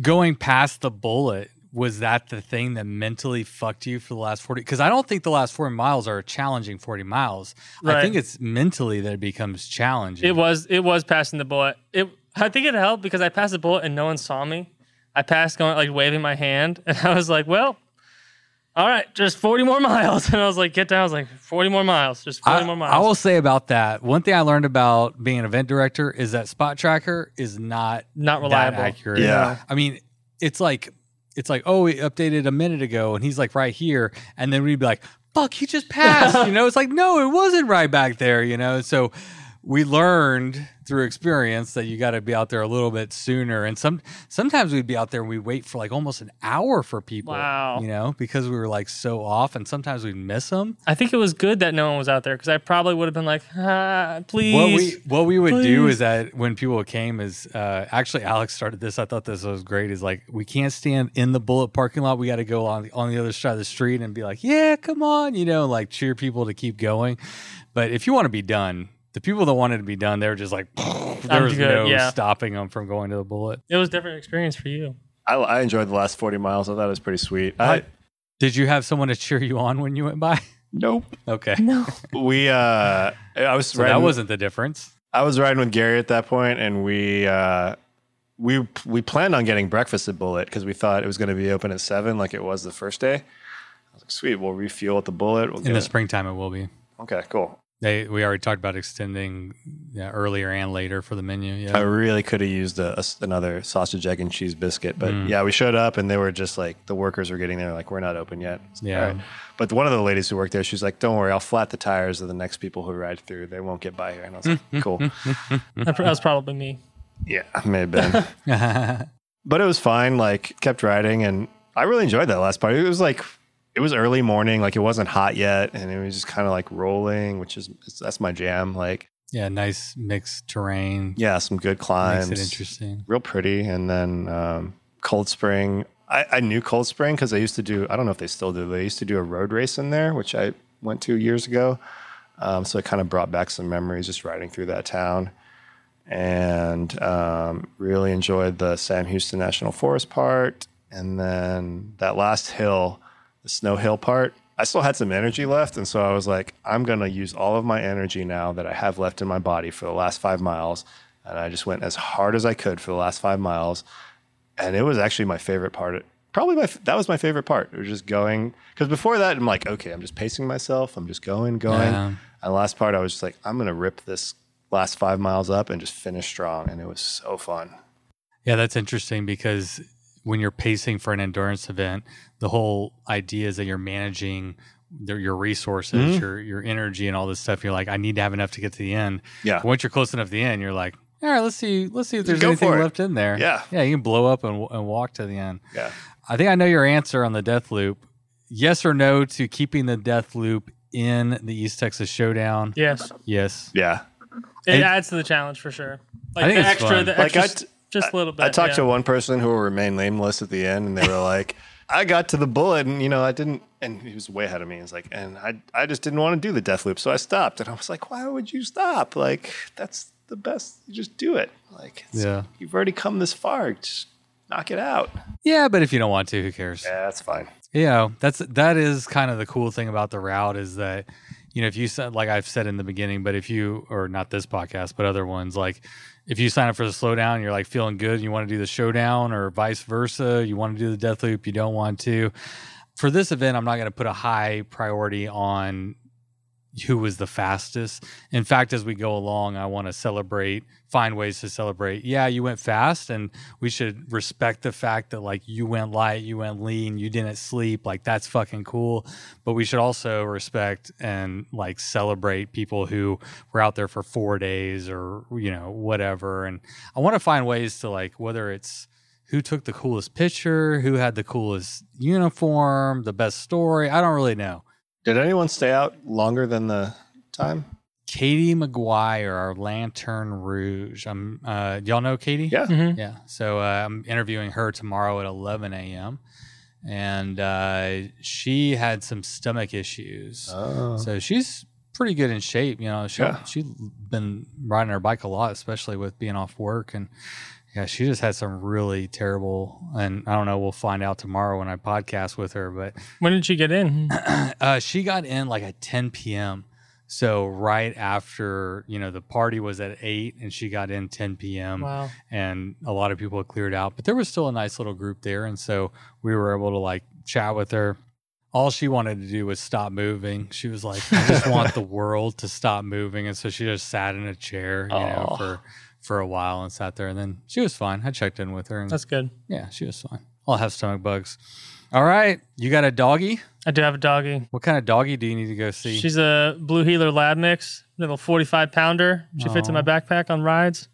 A: going past the bullet was that the thing that mentally fucked you for the last 40 because i don't think the last 40 miles are a challenging 40 miles i think it's mentally that it becomes challenging
D: It was it was passing the bullet. It I think it helped because I passed the bullet and no one saw me. I passed going like waving my hand and I was like, well, all right, just 40 more miles. And I was like, get down. I was like, 40 more miles, just 40
A: I,
D: more miles.
A: I will say about that one thing i learned about being an event director is that spot tracker is not
D: Not
A: that
D: reliable.
A: accurate
E: Yeah.
A: i mean it's like it's like oh we updated a minute ago and he's like right here and then we'd be like fuck he just passed you know? It's like no it wasn't right back there you know? So we learned through experience that you got to be out there a little bit sooner and some sometimes we'd be out there and we wait for like almost an hour for people
D: Wow.
A: you know because we were like so off and sometimes we'd miss them
D: I think it was good that no one was out there because I probably would have been like, ah, please.
A: what we what we would do is that when people came is uh, actually Alex started this. I thought this was great. Is like we can't stand in the bullet parking lot. We got to go on the, on the other side of the street and be like, yeah, come on, you know, like cheer people to keep going. But if you want to be done, the people that wanted to be done, they were just like, there was
D: good,
A: no
D: yeah.
A: stopping them from going to the bullet.
D: it was a different experience for you.
E: I, I enjoyed the last 40 miles. I thought it was pretty sweet. I,
A: Did you have someone to cheer you on when you went by?
E: nope.
A: Okay,
D: No.
E: We, uh, I was
A: so
E: riding,
A: that wasn't the difference.
E: I was riding with Gary at that point, and we, uh, we, we planned on getting breakfast at Bullet because we thought it was going to be open at seven, like it was the first day. I was like, sweet, we'll refuel at the Bullet. We'll
A: In
E: get
A: the
E: it."
A: springtime, it will be.
E: Okay, cool.
A: They we already talked about extending yeah, earlier and later for the menu. Yeah, I
E: really could have used a, a s- another sausage, egg, and cheese biscuit, but
A: Mm.
E: yeah, we showed up and they were just like the workers were getting there, like we're not open yet. It's like,
A: Yeah.
E: "All right." But one of the ladies who worked there, she's like, "Don't worry, I'll flat the tires of the next people who ride through. They won't get by here." And I was like, "Cool,
D: that was probably me.
E: yeah, may have been." but it was fine. Like kept riding, and I really enjoyed that last part. It was like it was early morning, like it wasn't hot yet, and it was just kind of like rolling, which is that's my jam. Like
A: yeah, nice mixed terrain.
E: yeah, some good
A: makes
E: climbs,
A: it interesting.
E: real pretty. And then um, Coldspring. I, I knew Coldspring because I used to do. I don't know if they still do. They used to do a road race in there, which I went to years ago. Um, so it kind of brought back some memories just riding through that town, and um, really enjoyed the Sam Houston National Forest part. And then that last hill, the Snow Hill part. I still had some energy left, and so I was like, I'm gonna use all of my energy now that I have left in my body for the last five miles, and I just went as hard as I could for the last five miles and it was actually my favorite part. Probably my that was my favorite part. It was just going because before that I'm like, okay, I'm just pacing myself. I'm just going, going.
A: Yeah.
E: And the last part, I was just like, I'm gonna rip this last five miles up and just finish strong, and it was so fun.
A: Yeah, that's interesting because when you're pacing for an endurance event, the whole idea is that you're managing their, your resources,
E: Mhm.
A: your your energy, and all this stuff. You're like, I need to have enough to get to the end.
E: Yeah,
A: Once you're close enough to the end, you're like, all right, let's see, let's see if there's
E: Go
A: anything left in there.
E: Yeah.
A: yeah, you can blow up and, and walk to the end.
E: yeah.
A: I think I know your answer on the death loop. Yes or no to keeping the death loop in the East Texas Showdown?
D: Yes.
A: Yes.
E: Yeah.
D: It
A: And-
D: adds to the challenge for sure. Like
A: I think
D: the
A: it's
D: extra,
A: fun.
D: the
E: Like,
D: extra,
E: I t-
D: just a little bit.
E: I talked
D: yeah.
E: to one person who will remain nameless at the end, and they were like, "I got to the bullet, and you know, I didn't." And he was way ahead of me. He's like, "And I, I just didn't want to do the death loop, so I stopped." And I was like, "Why would you stop? Like, that's the best. You just do it. Like, it's,
A: Yeah.
E: you've already come this far. Just knock it out."
A: Yeah, but if you don't want to, who cares?
E: Yeah, that's fine.
A: you know that's that is kind of the cool thing about the route is that you know if you said like i've said in the beginning but if you or not this podcast but other ones like if you sign up for the slowdown you're like feeling good and you want to do the showdown or vice versa you want to do the death loop you don't want to for this event i'm not going to put a high priority on who was the fastest. In fact as we go along i want to celebrate find ways to celebrate. Yeah you went fast and we should respect the fact that like you went light you went lean you didn't sleep like that's fucking cool. But we should also respect and like celebrate people who were out there for four days or you know whatever. And i want to find ways to like whether it's who took the coolest picture who had the coolest uniform the best story i don't really know
E: Did anyone stay out longer than the time?
A: Katie McGuire, our Lantern Rouge. I'm, uh, y'all know Katie?
E: Yeah.
D: Mhm.
A: Yeah. So uh, I'm interviewing her tomorrow at 11 a.m. And uh, she had some stomach issues.
E: Oh.
A: So she's pretty good in shape. You know, she,
E: Yeah.
A: she's been riding her bike a lot, especially with being off work. And yeah, she just had some really terrible, and I don't know, we'll find out tomorrow when I podcast with her, but
D: When did she get in?
A: uh, she got in like at 10 p.m. So right after, you know, the party was at 8 and she got in 10 p.m.
D: Wow.
A: and a lot of people had cleared out, but there was still a nice little group there and so we were able to like chat with her. All she wanted to do was stop moving. She was like, I just want the world to stop moving and so she just sat in a chair, you know, for for a while and sat there and then she was fine. I checked in with her and
D: That's good.
A: yeah, she was fine. I'll have stomach bugs. All right, you got a doggy?
D: I do have a doggy.
A: What kind of doggy do you need to go see?
D: She's a blue heeler lab mix, little 45 pounder. She fits in my backpack on rides.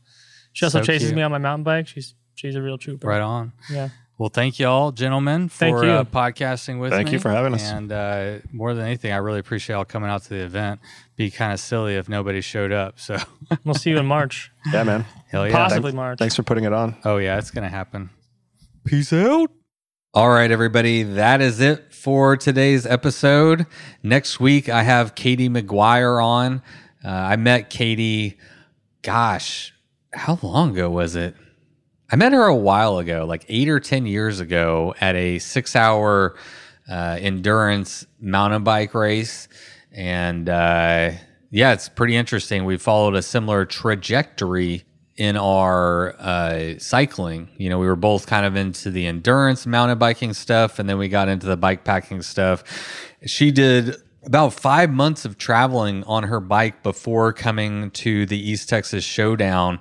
D: She also
A: So
D: chases
A: cute.
D: me on my mountain bike. She's she's a real trooper.
A: right on.
D: Yeah.
A: Well, thank you all, gentlemen, for
D: Thank you.
A: Uh, podcasting with
E: Thank
A: me.
E: you for having us.
A: And uh, more than anything, I really appreciate y'all coming out to the event. Be kind of silly if nobody showed up. So,
D: We'll see you in March.
E: Yeah, man.
A: hell yeah.
D: Possibly
E: Thanks-
D: March.
E: Thanks for putting it on.
A: Oh, yeah, it's going to happen. Peace out. All right, everybody. That is it for today's episode. Next week, I have Katie McGuire on. Uh, I met Katie, gosh, how long ago was it? I met her a while ago, like eight or 10 years ago, at a six hour uh, endurance mountain bike race. And uh, yeah, it's pretty interesting. We followed a similar trajectory in our uh, cycling. You know, we were both kind of into the endurance mountain biking stuff, and then we got into the bike packing stuff. She did about five months of traveling on her bike before coming to the East Texas Showdown.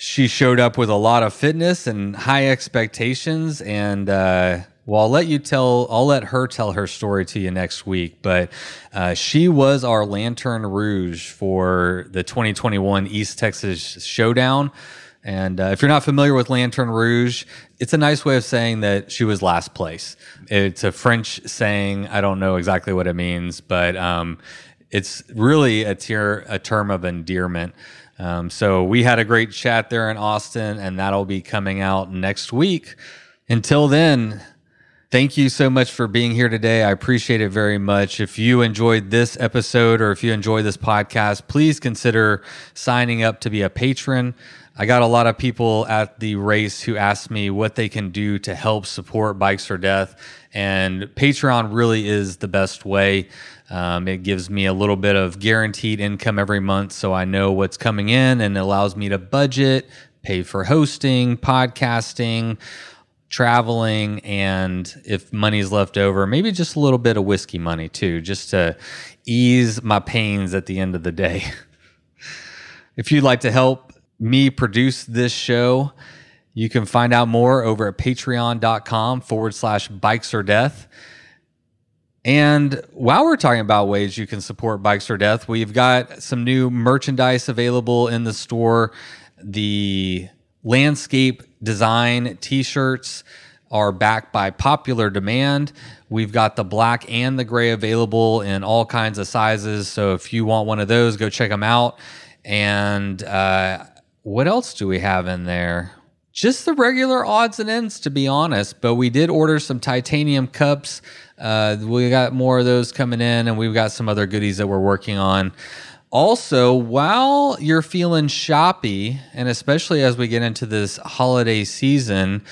A: She showed up with a lot of fitness and high expectations, and uh, well, I'll let you tell. I'll let her tell her story to you next week. But uh, she was our Lantern Rouge for the 2021 East Texas Showdown. And uh, if you're not familiar with Lantern Rouge, it's a nice way of saying that she was last place. It's a French saying. I don't know exactly what it means, but um, it's really a, tier, a term of endearment. Um, so we had a great chat there in Austin, and that'll be coming out next week. Until then, Thank you so much for being here today. I appreciate it very much. If you enjoyed this episode or if you enjoy this podcast, please consider signing up to be a patron. I got a lot of people at the race who asked me what they can do to help support Bikes or Death, and Patreon really is the best way. Um, it gives me a little bit of guaranteed income every month, so I know what's coming in and allows me to budget, pay for hosting, podcasting traveling and if money's left over maybe just a little bit of whiskey money too just to ease my pains at the end of the day. If you'd like to help me produce this show you can find out more over at patreon.com forward slash bikes or death and while we're talking about ways you can support Bikes or Death, we've got some new merchandise available in the store. The landscape design t shirts are backed by popular demand. We've got the black and the gray available in all kinds of sizes. So if you want one of those, go check them out. And uh, what else do we have in there? Just the regular odds and ends, to be honest. But we did order some titanium cups. Uh, we got more of those coming in, and we've got some other goodies that we're working on. Also, while you're feeling shoppy, and especially as we get into this holiday season,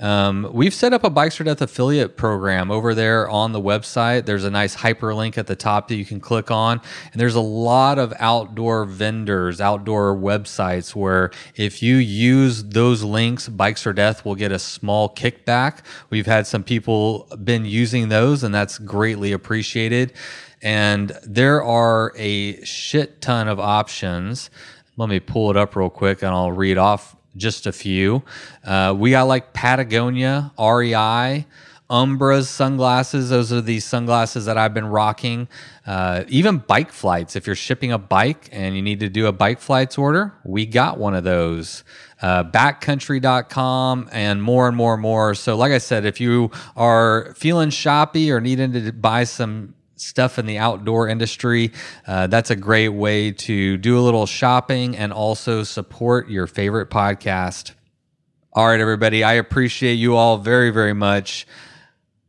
A: um, we've set up a Bikes or Death affiliate program over there on the website. There's a nice hyperlink at the top that you can click on. And there's a lot of outdoor vendors, outdoor websites where if you use those links, Bikes or Death will get a small kickback. We've had some people been using those, and that's greatly appreciated. And there are a shit ton of options. Let me pull it up real quick and I'll read off just a few. Uh, we got like Patagonia, REI, Ombraz sunglasses. Those are these sunglasses that I've been rocking. Uh, even bike flights. If you're shipping a bike and you need to do a bike flights order, we got one of those. Uh, backcountry.com and more and more and more. So, like I said, if you are feeling shoppy or needing to buy some stuff in the outdoor industry, uh, that's a great way to do a little shopping and also support your favorite podcast. All right, everybody, I appreciate you all very, very much.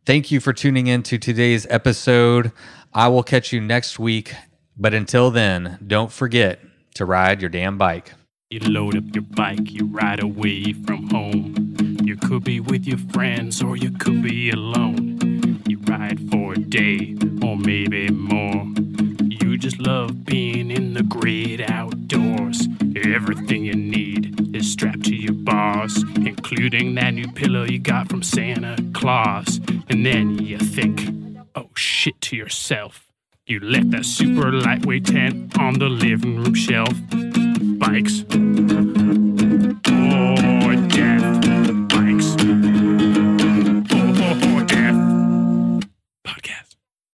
A: Thank you for tuning in to today's episode. I will catch you next week. But until then, don't forget to ride your damn bike.
C: You load up your bike, you ride away from home. You could be with your friends or you could be alone. You ride for day or maybe more. You just love being in the great outdoors. Everything you need is strapped to your bars, including that new pillow you got from Santa Claus. And then you think, oh shit, to yourself. You left that super lightweight tent on the living room shelf. Bikes.